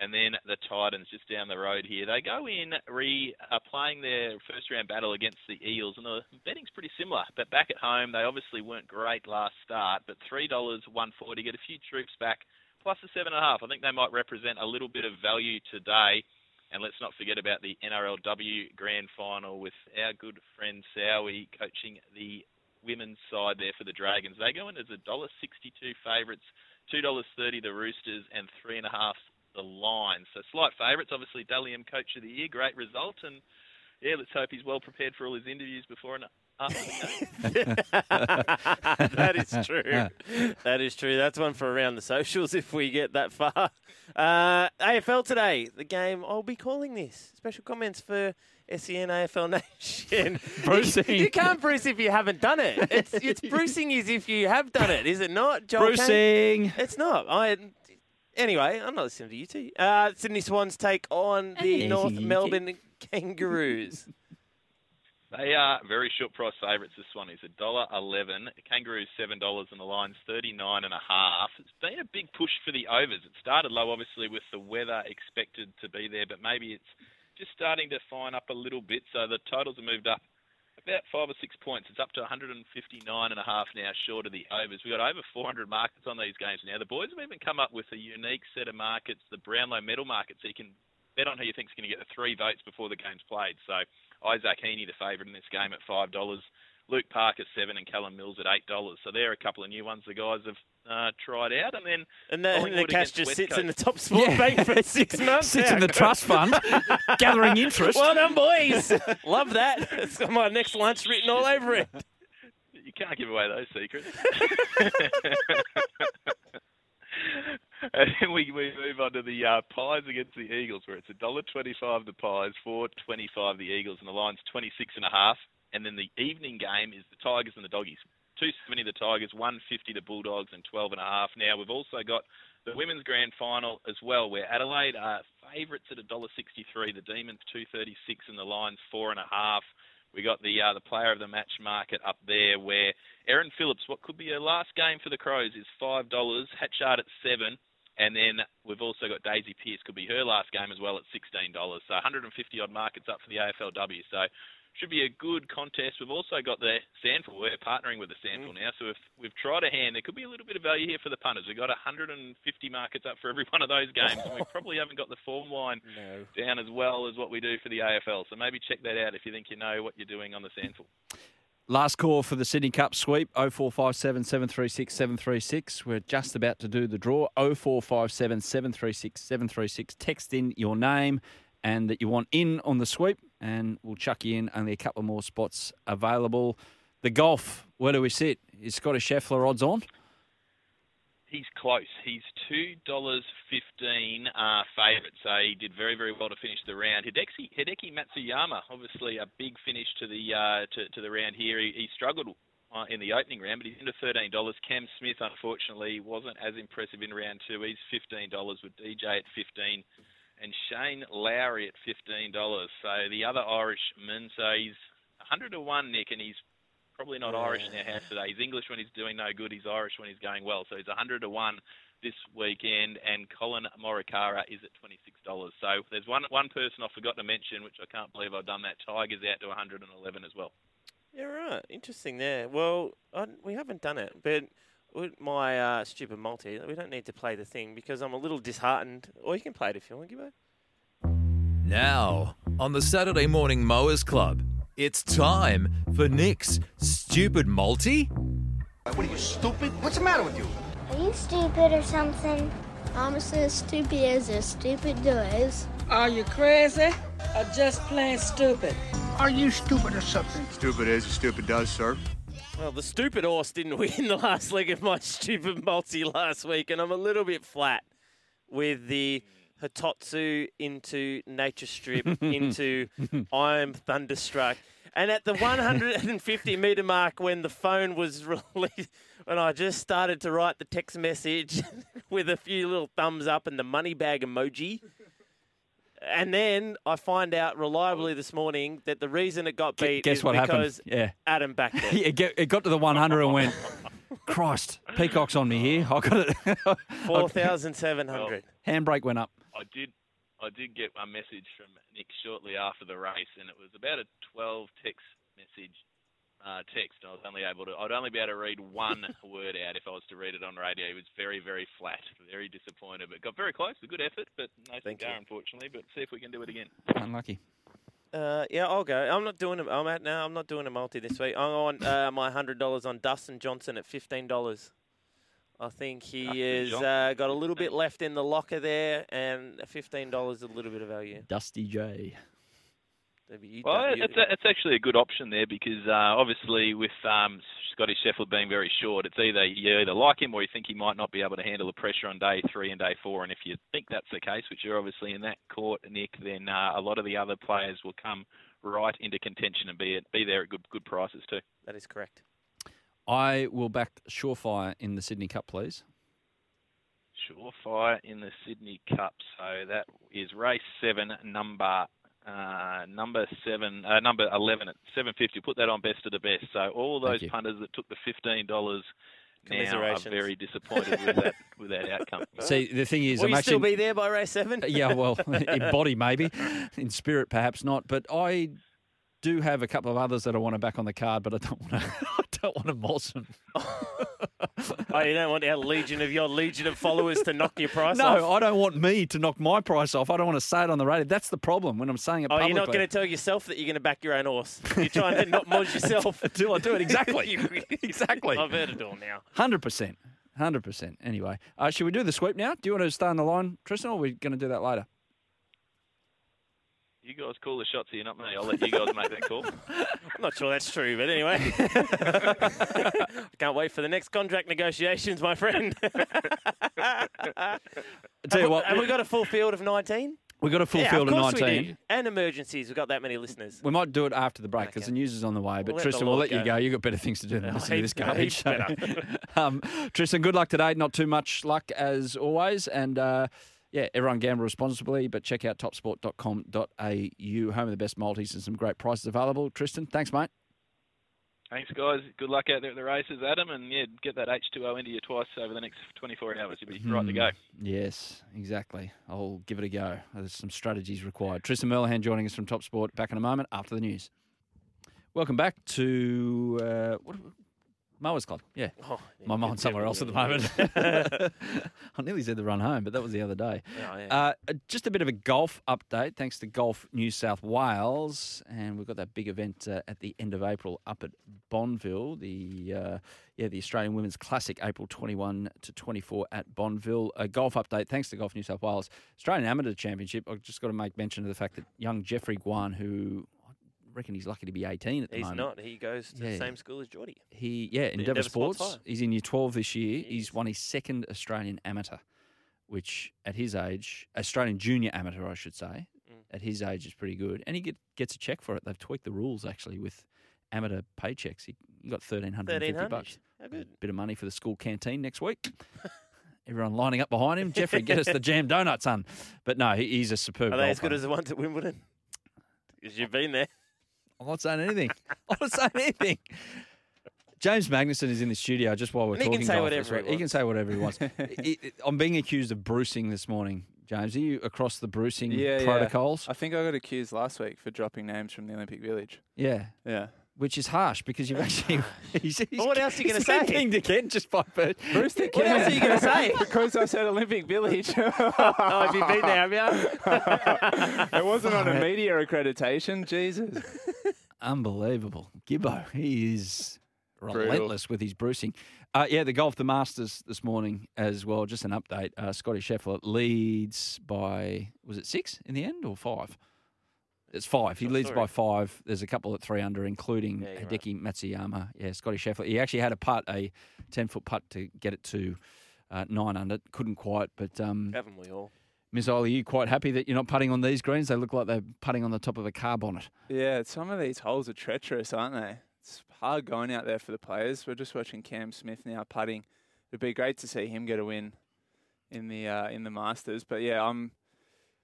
And then the Titans just down the road here. They go in re uh, playing their first round battle against the Eels, and the betting's pretty similar. But back at home, they obviously weren't great last start. But three dollars one forty, get a few troops back, plus the seven and a half. I think they might represent a little bit of value today. And let's not forget about the NRLW Grand Final with our good friend Sowie coaching the women's side there for the Dragons. They go in as a dollar sixty-two favourites, two dollars thirty the Roosters, and three and a half the line. So slight favourites. Obviously, Dally M Coach of the Year, great result, and yeah, let's hope he's well prepared for all his interviews before and after [laughs] [laughs] that is true. [laughs] That is true. That's one for around the socials if we get that far. Uh, AFL today, the game. I'll be calling this. Special comments for SEN AFL Nation. Brucing. You, you can't Bruce if you haven't done it. It's it's brucing as if you have done it, is it not, Joel? Kane? It's not. I. Anyway, I'm not listening to you two. Uh, Sydney Swans take on the Hey. North Melbourne Kangaroos. They are very short price favourites. This one is a dollar eleven. Kangaroos seven dollars, and the line's thirty nine and a half. It's been a big push for the overs. It started low, obviously, with the weather expected to be there, but maybe it's just starting to fine up a little bit. So the totals have moved up about five or six points. It's up to 159 and a half now, short of the overs. We've got over 400 markets on these games now. The boys have even come up with a unique set of markets, the Brownlow medal market, so you can bet on who you think's going to get the three votes before the game's played. So Isaac Heeney, the favourite in this game at five dollars. Luke Parker seven and Callum Mills at eight dollars. So there are a couple of new ones the guys have uh, tried out, and then And the, and the cash just West sits in the top sport Yeah. bank for six [laughs] months. Sits in the trust fund, [laughs] gathering interest. Well done, boys. [laughs] Love that. It's got my next lunch written all over it. You can't give away those secrets. and then we, we move on to the uh, Pies against the Eagles, where it's a dollar twenty-five the Pies, four twenty-five the Eagles, and the line's twenty-six and a half. And then the evening game is the Tigers and the Doggies. Two seventy the Tigers, one fifty the Bulldogs, and 12 and a half. Now we've also got the women's grand final as well, where Adelaide are favourites at a dollar sixty-three. The Demons two thirty-six, and the line's four and a half. We got the uh, the player of the match market up there, where Erin Phillips, what could be a last game for the Crows, is five dollars. Hatchard at seven, and then we've also got Daisy Pearce, could be her last game as well at sixteen dollars. So 150 odd markets up for the AFLW. So should be a good contest. We've also got the SANFL. We're partnering with the SANFL mm. now, so if we've tried a hand, there could be a little bit of value here for the punters. We've got 150 markets up for every one of those games, and we [laughs] probably haven't got the form line down as well as what we do for the AFL. So maybe check that out if you think you know what you're doing on the SANFL. Last call for the Sydney Cup sweep 0457 736 736. We're just about to do the draw 0457 736 736. Text in your name and that you want in on the sweep, and we'll chuck you in. Only a couple more spots available. The golf, where do we sit? Is Scottie Scheffler odds on? He's close. He's two dollars fifteen uh, favourite, so he did very very well to finish the round. Hideki, Hideki Matsuyama, obviously a big finish to the uh, to, to the round here. He, he struggled uh, in the opening round, but he's into thirteen dollars. Cam Smith, unfortunately, wasn't as impressive in round two. He's fifteen dollars with DJ at fifteen, and Shane Lowry at fifteen dollars. So the other Irishman, so he's hundred to one, Nick, and he's probably not Irish in our house today. He's English when he's doing no good. He's Irish when he's going well. So he's 100 to one this weekend, and Collin Morikawa is at $26. So there's one one person I forgot to mention, which I can't believe I've done that. Tiger's out to 111 as well. Yeah, right. Interesting there. Well, I, we haven't done it, but my uh, stupid multi, we don't need to play the thing because I'm a little disheartened. Or you can play it if you want, Gibbo. Now, on the Saturday Morning Mowers Club, it's time for Nick's Stupid Multi. What are you, stupid? What's the matter with you? Are you stupid or something? I'm as stupid as a stupid does. Are you crazy or just plain stupid? Are you stupid or something? Stupid is, a stupid does, sir. Well, the stupid horse didn't [laughs] win the last leg of my stupid multi last week, and I'm a little bit flat with the Hitotsu into Nature Strip [laughs] into I'm Thunderstruck. And at the 150 [laughs] meter mark, when the phone was released, when I just started to write the text message with a few little thumbs up and the money bag emoji. And then I find out reliably this morning that the reason it got beat Guess is what happened? because Yeah. Adam backed [laughs] it. it, it got to the 100 and went, Christ, Peacock's on me here. I got it. [laughs] 4,700. Handbrake went up. I did. I did get a message from Nick shortly after the race, and it was about a 12 text message. Uh, text. I was only able to. I'd only be able to read one [laughs] word out if I was to read it on radio. It was very, very flat. Very disappointed, but got very close. A good effort, but no Thank cigar, you. unfortunately. But see if we can do it again. Unlucky. Uh, yeah, I'll go. I'm not doing. A, I'm at now. I'm not doing a multi this week. I'm on uh, my hundred dollars on Dustin Johnson at fifteen dollars. I think he has uh, got a little bit left in the locker there, and fifteen dollars is a little bit of value. Dusty J. Maybe Well, it's, a, it's actually a good option there because uh, obviously with um, Scottie Scheffler being very short, it's either you either like him or you think he might not be able to handle the pressure on day three and day four. And if you think that's the case, which you're obviously in that court, Nick, then uh, a lot of the other players will come right into contention and be be there at good good prices too. that is correct. I will back Surefire in the Sydney Cup, please. Surefire in the Sydney Cup. So that is race seven, number uh, number seven, uh, number eleven at seven fifty. Put that on best of the best. So all those punters that took the fifteen dollars now are Commiserations. very disappointed with that with that outcome. [laughs] See, the thing is, Will I'm you actually. still be there by race seven? yeah, well, [laughs] [laughs] in body maybe, in spirit perhaps not. But I do have a couple of others that I want to back on the card, but I don't want to. I don't want to moss them. [laughs] oh, you don't want our legion of your legion of followers to knock your price [laughs] no, off. No, I don't want me to knock my price off. I don't want to say it on the radio. That's the problem when I'm saying it Oh, publicly. you're not going to tell yourself that you're going to back your own horse. You're trying to not mod yourself. [laughs] Until I do it, exactly. You- Exactly. I've heard it all now. Hundred percent, hundred percent. Anyway, uh, should we do the sweep now? Do you want to stay on the line, Tristan, or are we going to do that later? You guys call the shots here, not me. I'll let you guys make that call. [laughs] I'm not sure that's true, but anyway. I [laughs] Can't wait for the next contract negotiations, my friend. [laughs] tell you what, have we got a full field of 19? We've got a full yeah, field of of course we 19. do. And emergencies. We've got that many listeners. We might do it after the break because the news is on the way. But We'll Tristan, the we'll Lord let you go. go. You've got better things to do than listen to this heaps- garbage. heaps better. um, Tristan, good luck today. Not too much luck as always. And uh, yeah, everyone gamble responsibly, but check out topsport.com.au, home of the best multis and some great prices available. Tristan, thanks, mate. Thanks, guys. Good luck out there at the races, Adam, and yeah, get that H2O into you twice over the next 24 hours. You'll be right to go. Yes, exactly. I'll give it a go. There's some strategies required. Tristan Merlehan joining us from Top Sport. Back in a moment after the news. Welcome back to uh, what, Mowers Club. Yeah, Oh, my yeah, mind's somewhere else at the moment. [laughs] I nearly said the run home, but that was the other day. Oh, yeah. uh, just a bit of a golf update, thanks to Golf New South Wales, and we've got that big event uh, at the end of April up at Bonville. The uh, yeah, the Australian Women's Classic, April 21 to 24 at Bonville. A golf update, thanks to Golf New South Wales. Australian Amateur Championship. I've just got to make mention of the fact that young Jeffrey Guan, who reckon he's lucky to be 18 at the He's moment. He's not. He goes to Yeah. the same school as Geordie. He yeah, Endeavour Endeavour Sports Sports. He's in year 12 this year. He's won his second Australian amateur, which at his age, Australian junior amateur, I should say, Mm. at his age is pretty good. And he get, gets a check for it. They've tweaked the rules actually with amateur paychecks. He, he got 1350 1300. bucks. How good. Bit of money for the school canteen next week. [laughs] Everyone lining up behind him. Jeffrey, get us the jam donut, son. But no, he, he's a superb Are they as good as the ones at Wimbledon? Because you've been there. I'm not saying anything. [laughs] I'm not saying anything. James Magnussen is in the studio just while we're And he can talking. say whatever he week. He can say whatever he wants. [laughs] I- I- I'm being accused of bruising this morning, James. Are you across the bruising Yeah, protocols? Yeah. I think I got accused last week for dropping names from the Olympic Village. Yeah. Yeah. Which is harsh because you've actually. [laughs] [laughs] he's, he's, Well, [laughs] what else are you gonna say? King to Kent just by bird. Bruce the What else are you going to say? because I said Olympic Village. oh, have you been there, have you? it wasn't on a media accreditation. Jesus. Unbelievable. Gibbo, he is Brutal. relentless with his bruising. Uh, yeah, the golf, the Masters this morning as well. Just an update. Uh, Scottie Scheffler leads by, was it six in the end or five? It's five. He Short leads story. by five. There's a couple at three under, including Yeah, Hideki Matsuyama. Yeah, Scottie Scheffler. He actually had a putt, a 10 foot putt to get it to uh, nine under. Couldn't quite, but um, Haven't we all? Miss Ole, are you quite happy that you're not putting on these greens? They look like they're putting on the top of a car bonnet. Yeah, some of these holes are treacherous, aren't they? It's hard going out there for the players. We're just watching Cam Smith now putting. It'd be great to see him get a win in the uh, in the Masters. But yeah, I'm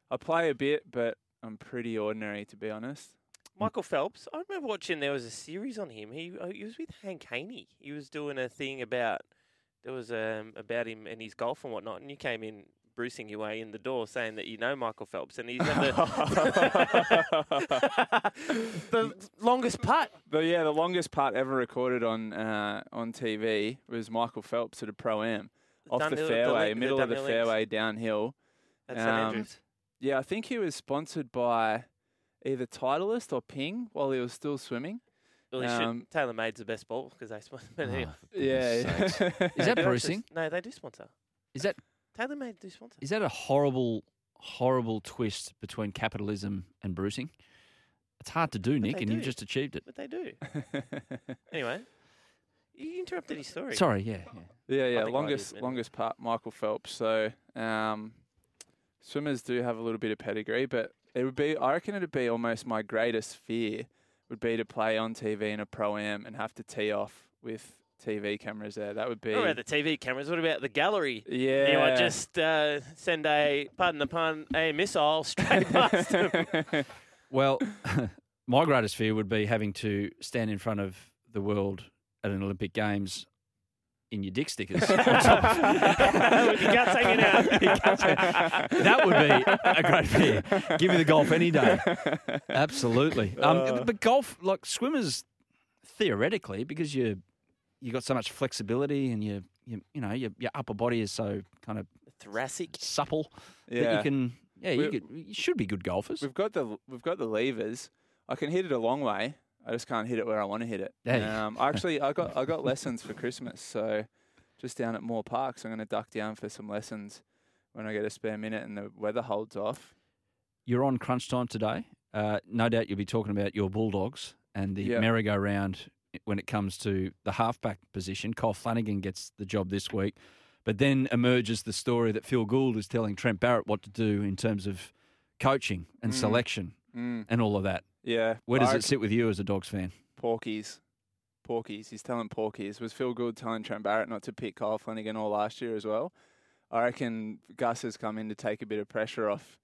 I play a bit, but I'm pretty ordinary to be honest. Michael Phelps. I remember watching. There was a series on him. He uh, he was with Hank Haney. He was doing a thing about there was um about him and his golf and whatnot. And you came in bruising your way in the door, saying that you know Michael Phelps, and he's had the, [laughs] [laughs] the longest putt. But yeah, the longest putt ever recorded on uh, on TV was Michael Phelps at a pro am off the Dunhill- the fairway, le- the middle of the fairway downhill. At St Um, Andrews. Yeah, I think he was sponsored by either Titleist or Ping while he was still swimming. Well, he Um, should. Taylor Made's the best ball because they sponsor. But [laughs] anyway. Yeah. [laughs] Is that do actually- bruising? No, they do sponsor. Is that Taylor Made do sponsor? Is that a horrible, horrible twist between capitalism and bruising? It's hard to do, Nick, they and you've just achieved it. But they do. [laughs] anyway, you interrupted his story. Sorry, yeah, Yeah, I yeah. Longest did, longest part, Michael Phelps. So um, swimmers do have a little bit of pedigree, but it would be I reckon it'd be almost my greatest fear would be to play on TV in a pro am and have to tee off with TV cameras there. That would be What about the TV cameras? What about the gallery? Yeah. You know, just uh, send a, pardon the pun, a missile straight [laughs] past them. [laughs] Well, [laughs] my greatest fear would be having to stand in front of the world at an Olympic Games in your dick stickers. on top of- With your guts hanging out. Your guts hanging- that would be a great fear. Give me the golf any day. Absolutely. Um, Uh. but golf, like swimmers, theoretically, because you you got so much flexibility and you you you know your, your upper body is so kind of thoracic, supple that Yeah. you can yeah you could you should be good golfers. We've got the we've got the levers. I can hit it a long way. I just can't hit it where I want to hit it. Hey. Um, actually, I got I got [laughs] lessons for Christmas, so just down at Moore Park. So I'm going to duck down for some lessons when I get a spare minute and the weather holds off. You're on crunch time today. Uh, no doubt you'll be talking about your Bulldogs and the Yeah. merry-go-round when it comes to the halfback position. Kyle Flanagan gets the job this week, but then emerges the story that Phil Gould is telling Trent Barrett what to do in terms of coaching and Mm. selection Mm. and all of that. Yeah. Where does it sit with you as a Dogs fan? Porkies. Porkies. He's telling Porkies. Was Phil Gould telling Trent Barrett not to pick Kyle Flanagan all last year as well? I reckon Gus has come in to take a bit of pressure off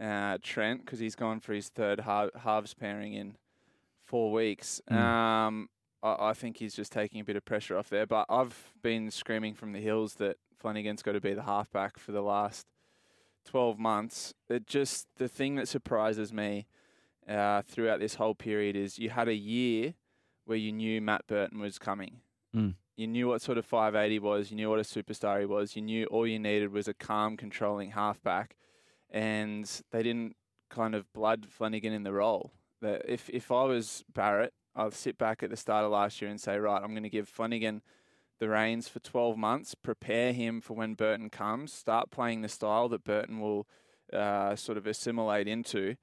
uh, Trent because he's gone for his third half, halves pairing in four weeks. Mm. Um, I, I think he's just taking a bit of pressure off there. But I've been screaming from the hills that Flanagan's got to be the halfback for the last 12 months. It just, the thing that surprises me uh, throughout this whole period is you had a year where you knew Matt Burton was coming. Mm. You knew what sort of 580 was. You knew what a superstar he was. You knew all you needed was a calm, controlling halfback, and they didn't kind of blood Flanagan in the role. That if if I was Barrett, I'd sit back at the start of last year and say, right, I'm going to give Flanagan the reins for 12 months, prepare him for when Burton comes, start playing the style that Burton will uh, sort of assimilate into,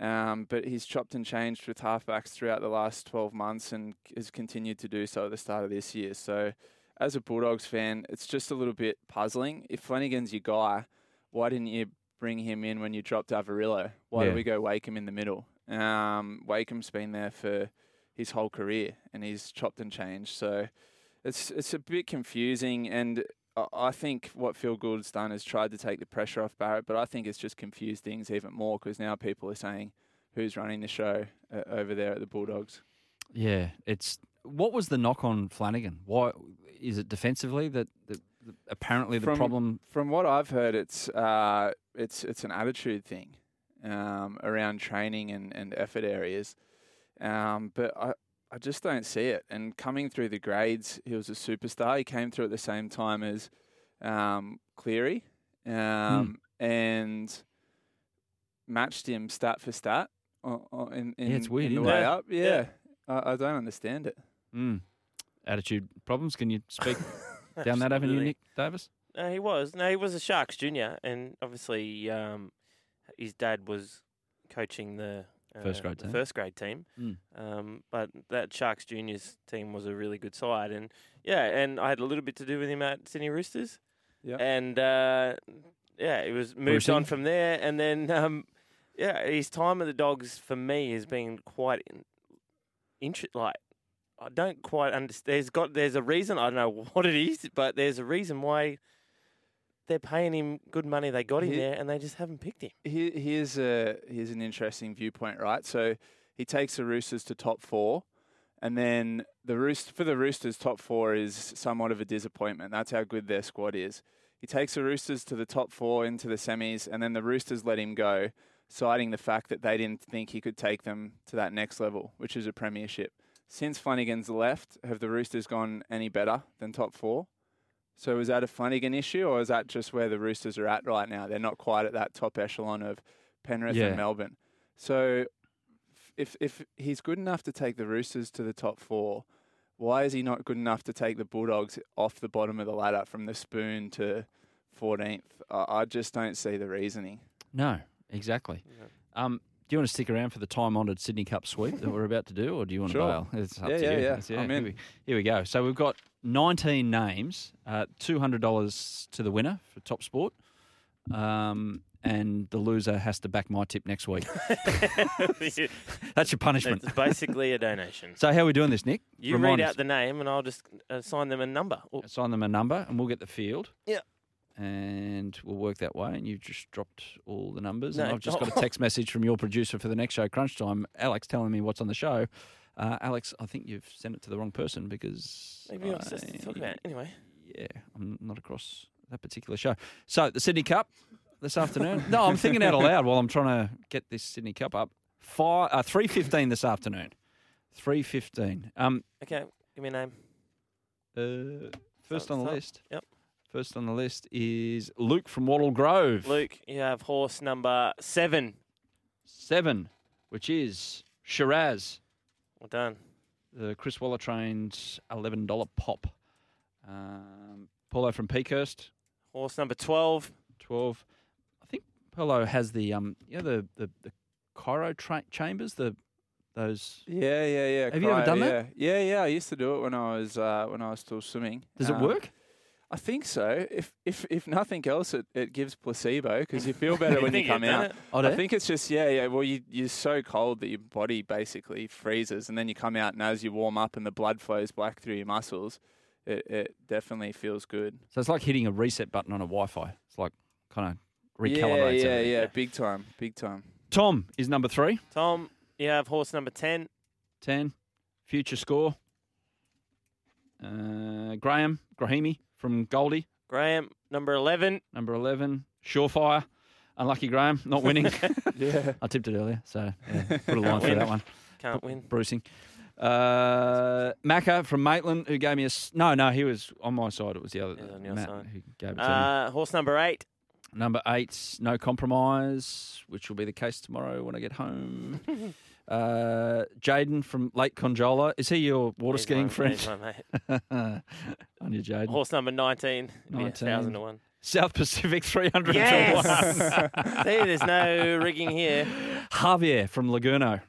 Um, but he's chopped and changed with halfbacks throughout the last 12 months and has continued to do so at the start of this year. So, as a Bulldogs fan, it's just a little bit puzzling. If Flanagan's your guy, why didn't you bring him in when you dropped Averillo? Why Yeah. do we go Wakeham in the middle? Um, Wakeham's been there for his whole career and he's chopped and changed. So, it's it's a bit confusing and. I- think what Phil Gould's done is tried to take the pressure off Barrett, but I think it's just confused things even more because now people are saying who's running the show uh, over there at the Bulldogs. Yeah, it's what was the knock on Flanagan? Why is it defensively that, that, that apparently the from, problem? From what I've heard, it's uh, it's it's an attitude thing um, around training and, and effort areas, um, but I. I just don't see it. And coming through the grades, he was a superstar. He came through at the same time as um, Cleary, um, and matched him stat for stat. o- o- In, in, Yeah, it's weird, in the isn't it? way Yeah. up. Yeah, I, I don't understand it. Mm. Attitude problems. Can you speak [laughs] down that avenue, Nick Davis? No, he was. No, he was a Sharks junior, and obviously um, his dad was coaching the First grade team. first grade team. Mm. Um, but that Sharks juniors team was a really good side, and yeah, and I had a little bit to do with him at Sydney Roosters. Yeah. and uh, yeah, it was moved on from there, and then um, yeah, his time at the Dogs for me has been quite in, inter- like. I don't quite understand. There's got there's a reason. I don't know [laughs] what it is, but there's a reason why they're paying him good money. They got him He- there, and they just haven't picked him. Here, here's a here's an interesting viewpoint, right? So he takes the Roosters to top four, and then the Roost for the Roosters, top four is somewhat of a disappointment. That's how good their squad is. He takes the Roosters to the top four into the semis, and then the Roosters let him go, citing the fact that they didn't think he could take them to that next level, which is a premiership. Since Flanagan's left, have the Roosters gone any better than top four? So is that a Flanagan issue, or is that just where the Roosters are at right now? They're not quite at that top echelon of Penrith Yeah. and Melbourne. So if if he's good enough to take the Roosters to the top four, why is he not good enough to take the Bulldogs off the bottom of the ladder from the spoon to 14th? I, I just don't see the reasoning. No, exactly. Um, do you want to stick around for the time-honoured Sydney Cup sweep that we're about to do, or do you want Sure. to bail? It's up Yeah, to yeah, you. yeah. It's- I'm here in. we- Here we go. So we've got 19 names, uh, $200 to the winner for Top Sport, um, and the loser has to back my tip next week. [laughs] That's your punishment. It's basically a donation. So how are we doing this, Nick? You Remind read us. out the name, and I'll just assign them a number. Assign them a number, and we'll get the field. Yeah. And we'll work that way. And you've just dropped all the numbers. No. And I've just got a [laughs] text message from your producer for the next show, Crunch Time, Alex, telling me what's on the show. Uh, Alex, I think you've sent it to the wrong person because Maybe I was just to talk about it. Anyway. Yeah, I'm not across that particular show. So the Sydney Cup this afternoon. no, I'm thinking out [laughs] aloud while I'm trying to get this Sydney Cup up. Five, uh, three fifteen this afternoon. Three fifteen. Um, Okay, give me a name. uh, first Start on the top. list. Yep. First on the list is Luke from Wattle Grove. Luke, you have horse number seven. Seven, which is Shiraz. Well done. The Chris Waller trained eleven dollar pop. Um, Paulo from Peakhurst. Horse number twelve. Twelve. I think Paulo has the um, you know the the, the cryo tra- chambers. The those. Yeah, yeah, yeah. Have you ever done yeah. that? Yeah, yeah. I used to do it when I was uh, when I was still swimming. Does it Um, work? I think so. If if if nothing else, it, it gives placebo because you [laughs] feel better You when you come out. Oh, I think it's just yeah, yeah. Well, you you're so cold that your body basically freezes, and then you come out, and as you warm up and the blood flows back through your muscles, it, it definitely feels good. So it's like hitting a reset button on a Wi-Fi. It's like kind of Yeah, recalibrates. yeah, yeah. Big time, big time. Tom is number three. Tom, you have horse number ten. 10. Future score. Uh, Graham, Grahimi from Goldie, Graham, number eleven. number 11. Surefire. Unlucky Graham, not winning. [laughs] Yeah. [laughs] I tipped it earlier, so yeah, put a line for that one. Can't win. Brucing. Uh, Macca from Maitland, who gave me a. s- No, no, he was on my side. It was the other. He was on your Matt, side. who gave it to me. Uh, horse number eight. Number eight, no compromise, which will be the case tomorrow when I get home. [laughs] uh, Jaden from Lake Conjola. Is he your water He's skiing my- friend? he's my mate. [laughs] On your Jaden. Horse number nineteen. 19. Thousand to. South Pacific [laughs] 301. Yes. [laughs] See, there's no rigging here. Javier from Laguno.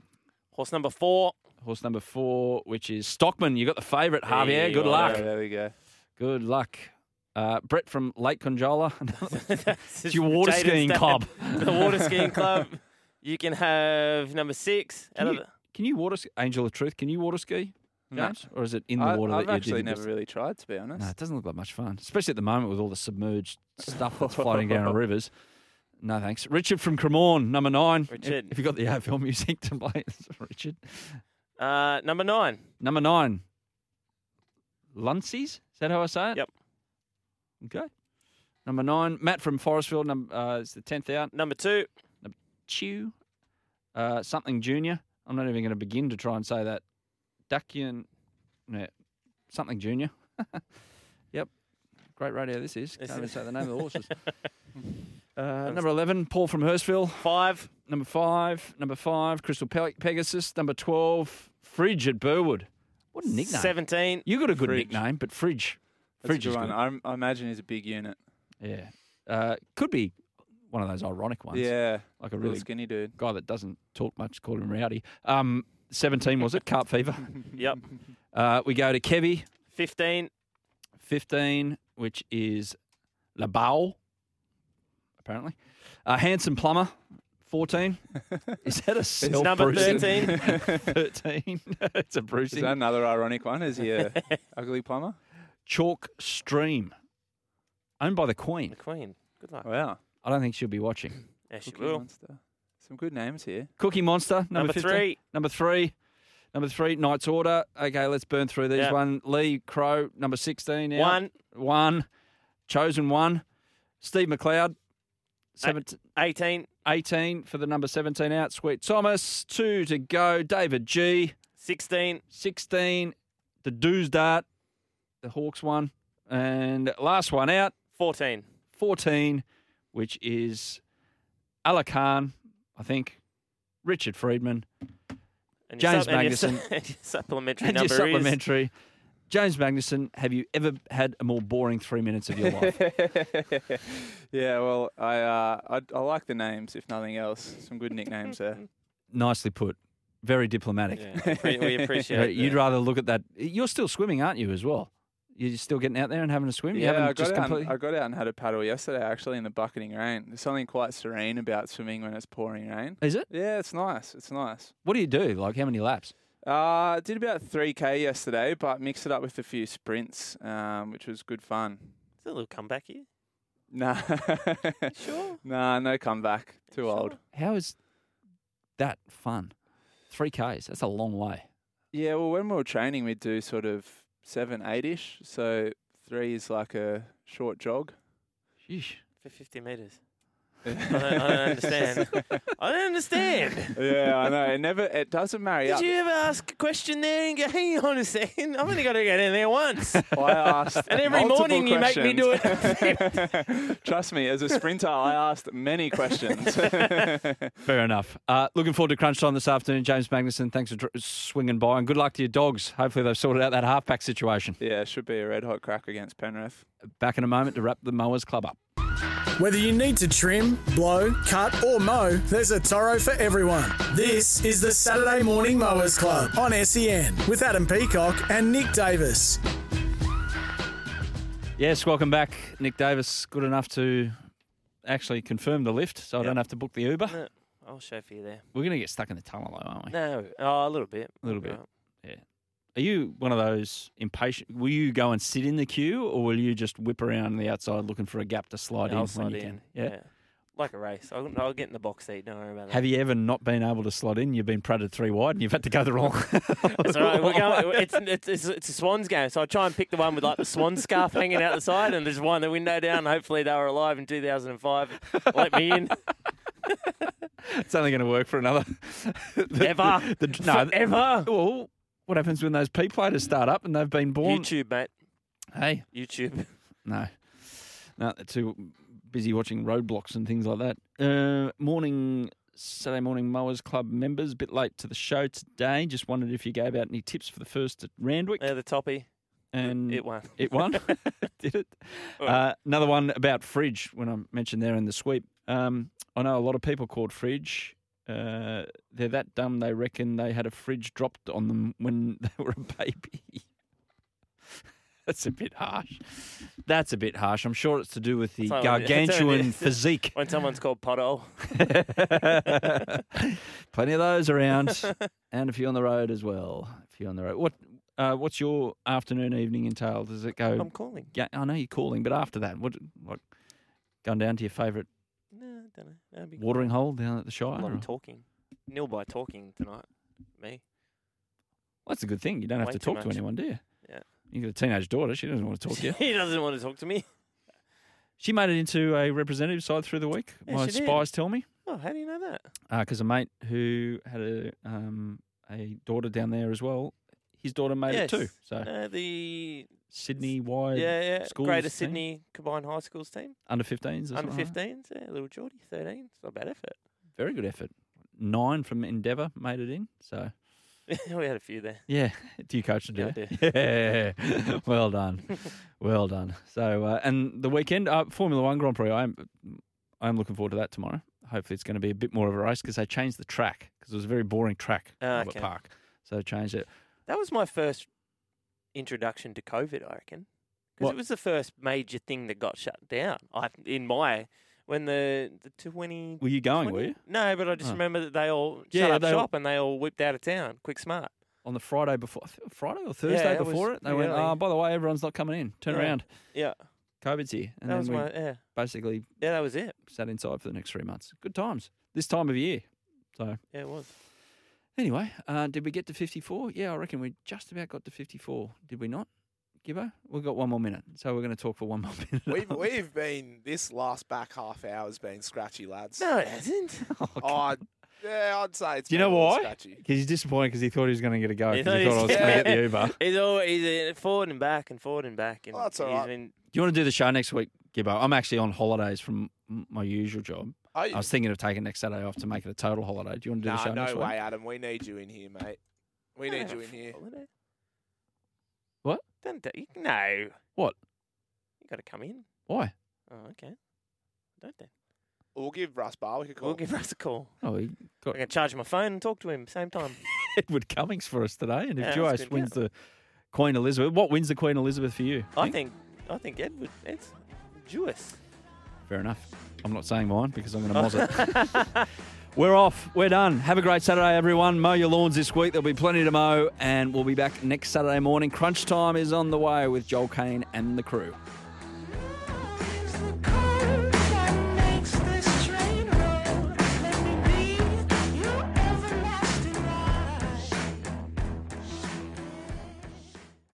Horse number four. Horse number four, which is Stockman. You got the favourite, Javier. you Good go. luck. There we go. Good luck. Uh, Brett from Lake Conjola. It's your water Jaden's skiing dad. club. the water skiing club. You can have number six. Can you, can you water ski? Angel of Truth, can you water ski, No. Or is it in the I, water I've that actually did? never really tried, to be honest. No, it doesn't look like much fun, especially at the moment with all the submerged stuff that's floating down our [laughs] rivers. No thanks. Richard from Cremorne, number nine. Richard. If you got the AFL music to play, [laughs] Richard. uh, number nine. Number nine. Luncy's? Is that how I say it? Yep. Okay. Number nine. Matt from Forestville. Number uh, is the tenth out. Number two. Two. Uh, something junior. I'm not even going to begin to try and say that. Duckian. No, something junior. [laughs] yep. Great radio this is. Can't even say the name of the horses. [laughs] Uh, number 11, Paul from Hurstville. Five. Number five. Number five, Crystal Pe- Pegasus. Number 12, Fridge at Burwood. What a nickname. 17. You got a good Fridge. nickname, but Fridge. That's Fridge is good. I'm- I imagine he's a big unit. Yeah. Uh, could be one of those ironic ones. Yeah, Like a really skinny dude. guy that doesn't talk much, call him Rowdy. Um, 17, was it? [laughs] Carp Fever. [laughs] Yep. Uh, we go to Kevy, 15. 15, which is La Bow, apparently. Uh, Handsome Plumber, 14. [laughs] Is that a self number 13. 13. it's a bruising. Is that another ironic one? Is he a ugly plumber? Chalk Stream, owned by the Queen. The Queen. Good luck. Wow. I don't think she'll be watching. [clears throat] Yeah, she Cookie will. Monster. Some good names here. Cookie Monster, number, Number 15. three. Number three. Number three, Knight's Order. Okay, let's burn through these. Yep. One, Lee Crow, number 16. Out. One. One. Chosen one. Steve McLeod, seven, 18. 18 for the number 17 out. Sweet Thomas. Two to go. David G. 16. 16. The Doos Dart. The Hawks one. And last one out. 14. 14, which is Ala Khan, I think, Richard Friedman, And your James sup- and your su- Magnussen, [laughs] and your supplementary and your number is- supplementary. James Magnussen, have you ever had a more boring three minutes of your life? [laughs] yeah, well, I, uh, I I like the names, if nothing else. Some good nicknames there. Nicely put. Very diplomatic. Yeah, we [laughs] appreciate Very- You'd rather look at that. You're still swimming, aren't you, as well? You're still getting out there and having a swim? You yeah, haven't I got, just out and. I got out and had a paddle yesterday, actually, in the bucketing rain. There's something quite serene about swimming when it's pouring rain. Is it? Yeah, it's nice. It's nice. What do you do? Like, how many laps? Uh, did about 3K yesterday, but mixed it up with a few sprints, um, which was good fun. Is there a little comeback here? Nah. [laughs] sure? Nah, no comeback. Too old. How is that fun? Three Ks. That's a long way. Yeah, well, when we were training, we'd do sort of seven, eight ish. So three is like a short jog. Sheesh. For 50 metres. I, don't, I don't understand. I don't understand. yeah, I know. It never. It doesn't marry Did up. you ever ask a question there and go, hang on a second, I've only got to get in there once. [laughs] I asked, And every multiple morning you make me do it. [laughs] Trust me, as a sprinter, I asked many questions. [laughs] Fair enough. Uh, looking forward to crunch time this afternoon. James Magnussen, thanks for dr- swinging by, and good luck to your dogs. Hopefully, they've sorted out that halfback situation. yeah, it should be a red hot crack against Penrith. Back in a moment to wrap the Mowers Club up. Whether you need to trim, blow, cut, or mow, there's a Toro for everyone. This is the Saturday Morning Mowers Club on SEN with Adam Peacock and Nick Davis. Yes, welcome back, Nick Davis. Good enough to actually confirm the lift, so I don't have to book the Uber. No, I'll show for you there. We're going to get stuck in the tunnel, though, aren't we? No, oh, a little bit. A little bit. Right. Yeah. Are you one of those impatient? Will you go and sit in the queue, or will you just whip around the outside looking for a gap to slide Yeah, in I'll when slide you in. can? Yeah. Like a race. I'll, I'll get in the box seat. Don't worry about that. Have you ever not been able to slot in? You've been prodded three wide, and you've had to go the wrong. [laughs] Right. We're going, it's, it's, it's, it's a Swans game, so I try and pick the one with like the Swan scarf hanging out the side, and just wind the window down. Hopefully, they were alive in 2005. Let me in. [laughs] it's only going to work for another Ever. [laughs] The, no, Forever. Well, what happens when those P platers start up and they've been born? YouTube, mate. Hey, YouTube. [laughs] no, no, they're too busy watching Roblox and things like that. Uh, morning, Saturday morning mowers club members, a bit late to the show today. Just wondered if you gave out any tips for the first at Randwick. Yeah, the toppy. and It won. [laughs] It won. [laughs] Did it? Uh, another one about Fridge. When I mentioned there in the sweep, um, I know a lot of people called Fridge. Uh, they're that dumb. They reckon they had a fridge dropped on them when [laughs] they were a baby. That's a bit harsh. That's a bit harsh. I'm sure it's to do with the like [laughs] gargantuan [laughs] physique. When someone's called pothole. Plenty of those around, and a few on the road as well. A few on the road. What? Uh, what's your afternoon, evening entail? Does it go? I'm calling. Yeah, I know you're calling, but after that, what? What? Going down to your favourite No, I don't know. That'd be watering hole down at the Shire? A lot or- of talking. Nil by talking tonight. Me. Well, that's a good thing. You don't have Way to too talk to much. anyone, do you? Yeah. You got a teenage daughter. She doesn't want to talk to you. [laughs] he doesn't want to talk to me. [laughs] She made it into a representative side through the week. Yeah, My she did. spies tell me. Oh, how do you know that? Because a mate who had a um, a daughter down there as well, his daughter made it too. So Uh, the Sydney wide yeah, yeah, schools Greater team? Sydney combined high schools team. under 15s. Under something like 15s, yeah, little Geordie, 13. It's not bad effort. Very good effort. Nine from Endeavour made it in. So [laughs] we had a few there. yeah, [laughs] do you coach it? Yeah, I do do. [laughs] Yeah, well done, well done. So uh, and the weekend uh, Formula One Grand Prix. I'm I'm looking forward to that tomorrow. Hopefully, it's going to be a bit more of a race because they changed the track because it was a very boring track Albert okay. Park. So they changed it. That was my first introduction to COVID, I reckon. Because it was the first major thing that got shut down. I in my when the the twenty. Were you going? Were you No, but I just Oh. remember that they all shut Yeah, up they all- shop and they all whipped out of town, quick smart. on the Friday before Friday or Thursday Yeah, before it? They went. really- Oh, by the way, everyone's not coming in. Turn Yeah. around. Yeah, COVID's here, and that then was we my yeah basically yeah that was it. sat inside for the next three months. Good times. This time of year. So Yeah, it was. Anyway, uh, did we get to 54? Yeah, I reckon we just about got to 54. Did we not, Gibbo? We've got one more minute, so we're going to talk for one [laughs] more minute. We've we've been this last back half hour has been scratchy, lads. No, it hasn't. [laughs] Oh, yeah, I'd say it's. Do you know been a little why? Because he's disappointed because he thought he was going to get a go. He Because he thought I was going to get the Uber. [laughs] He's always uh, forward and back and forward and back. And Oh, that's all he's right. been- Do you want to do the show next week, Gibbo? I'm actually on holidays from my usual job. Are you? I was thinking of taking next Saturday off to make it a total holiday. Do you want to do the show no next way, week? Adam. We need you in here, mate. We need you in here. Holiday? What? Don't do, you- no, What? you got to come in. Why? Oh, okay. Don't they? We'll give Russ Barwick a call. We'll give Russ a call. Oh, he got I can charge my phone and talk to him same time. [laughs] Edward Cummings for us today. And if Yeah, Joyce good, wins the Queen Elizabeth, what wins the Queen Elizabeth for you? I think I think Edward it's Jewess. Fair enough. I'm not saying mine because I'm going [laughs] to moz it. We're off. We're done. Have a great Saturday, everyone. Mow your lawns this week. There'll be plenty to mow, and we'll be back next Saturday morning. Crunch time is on the way with Joel Kane and the crew.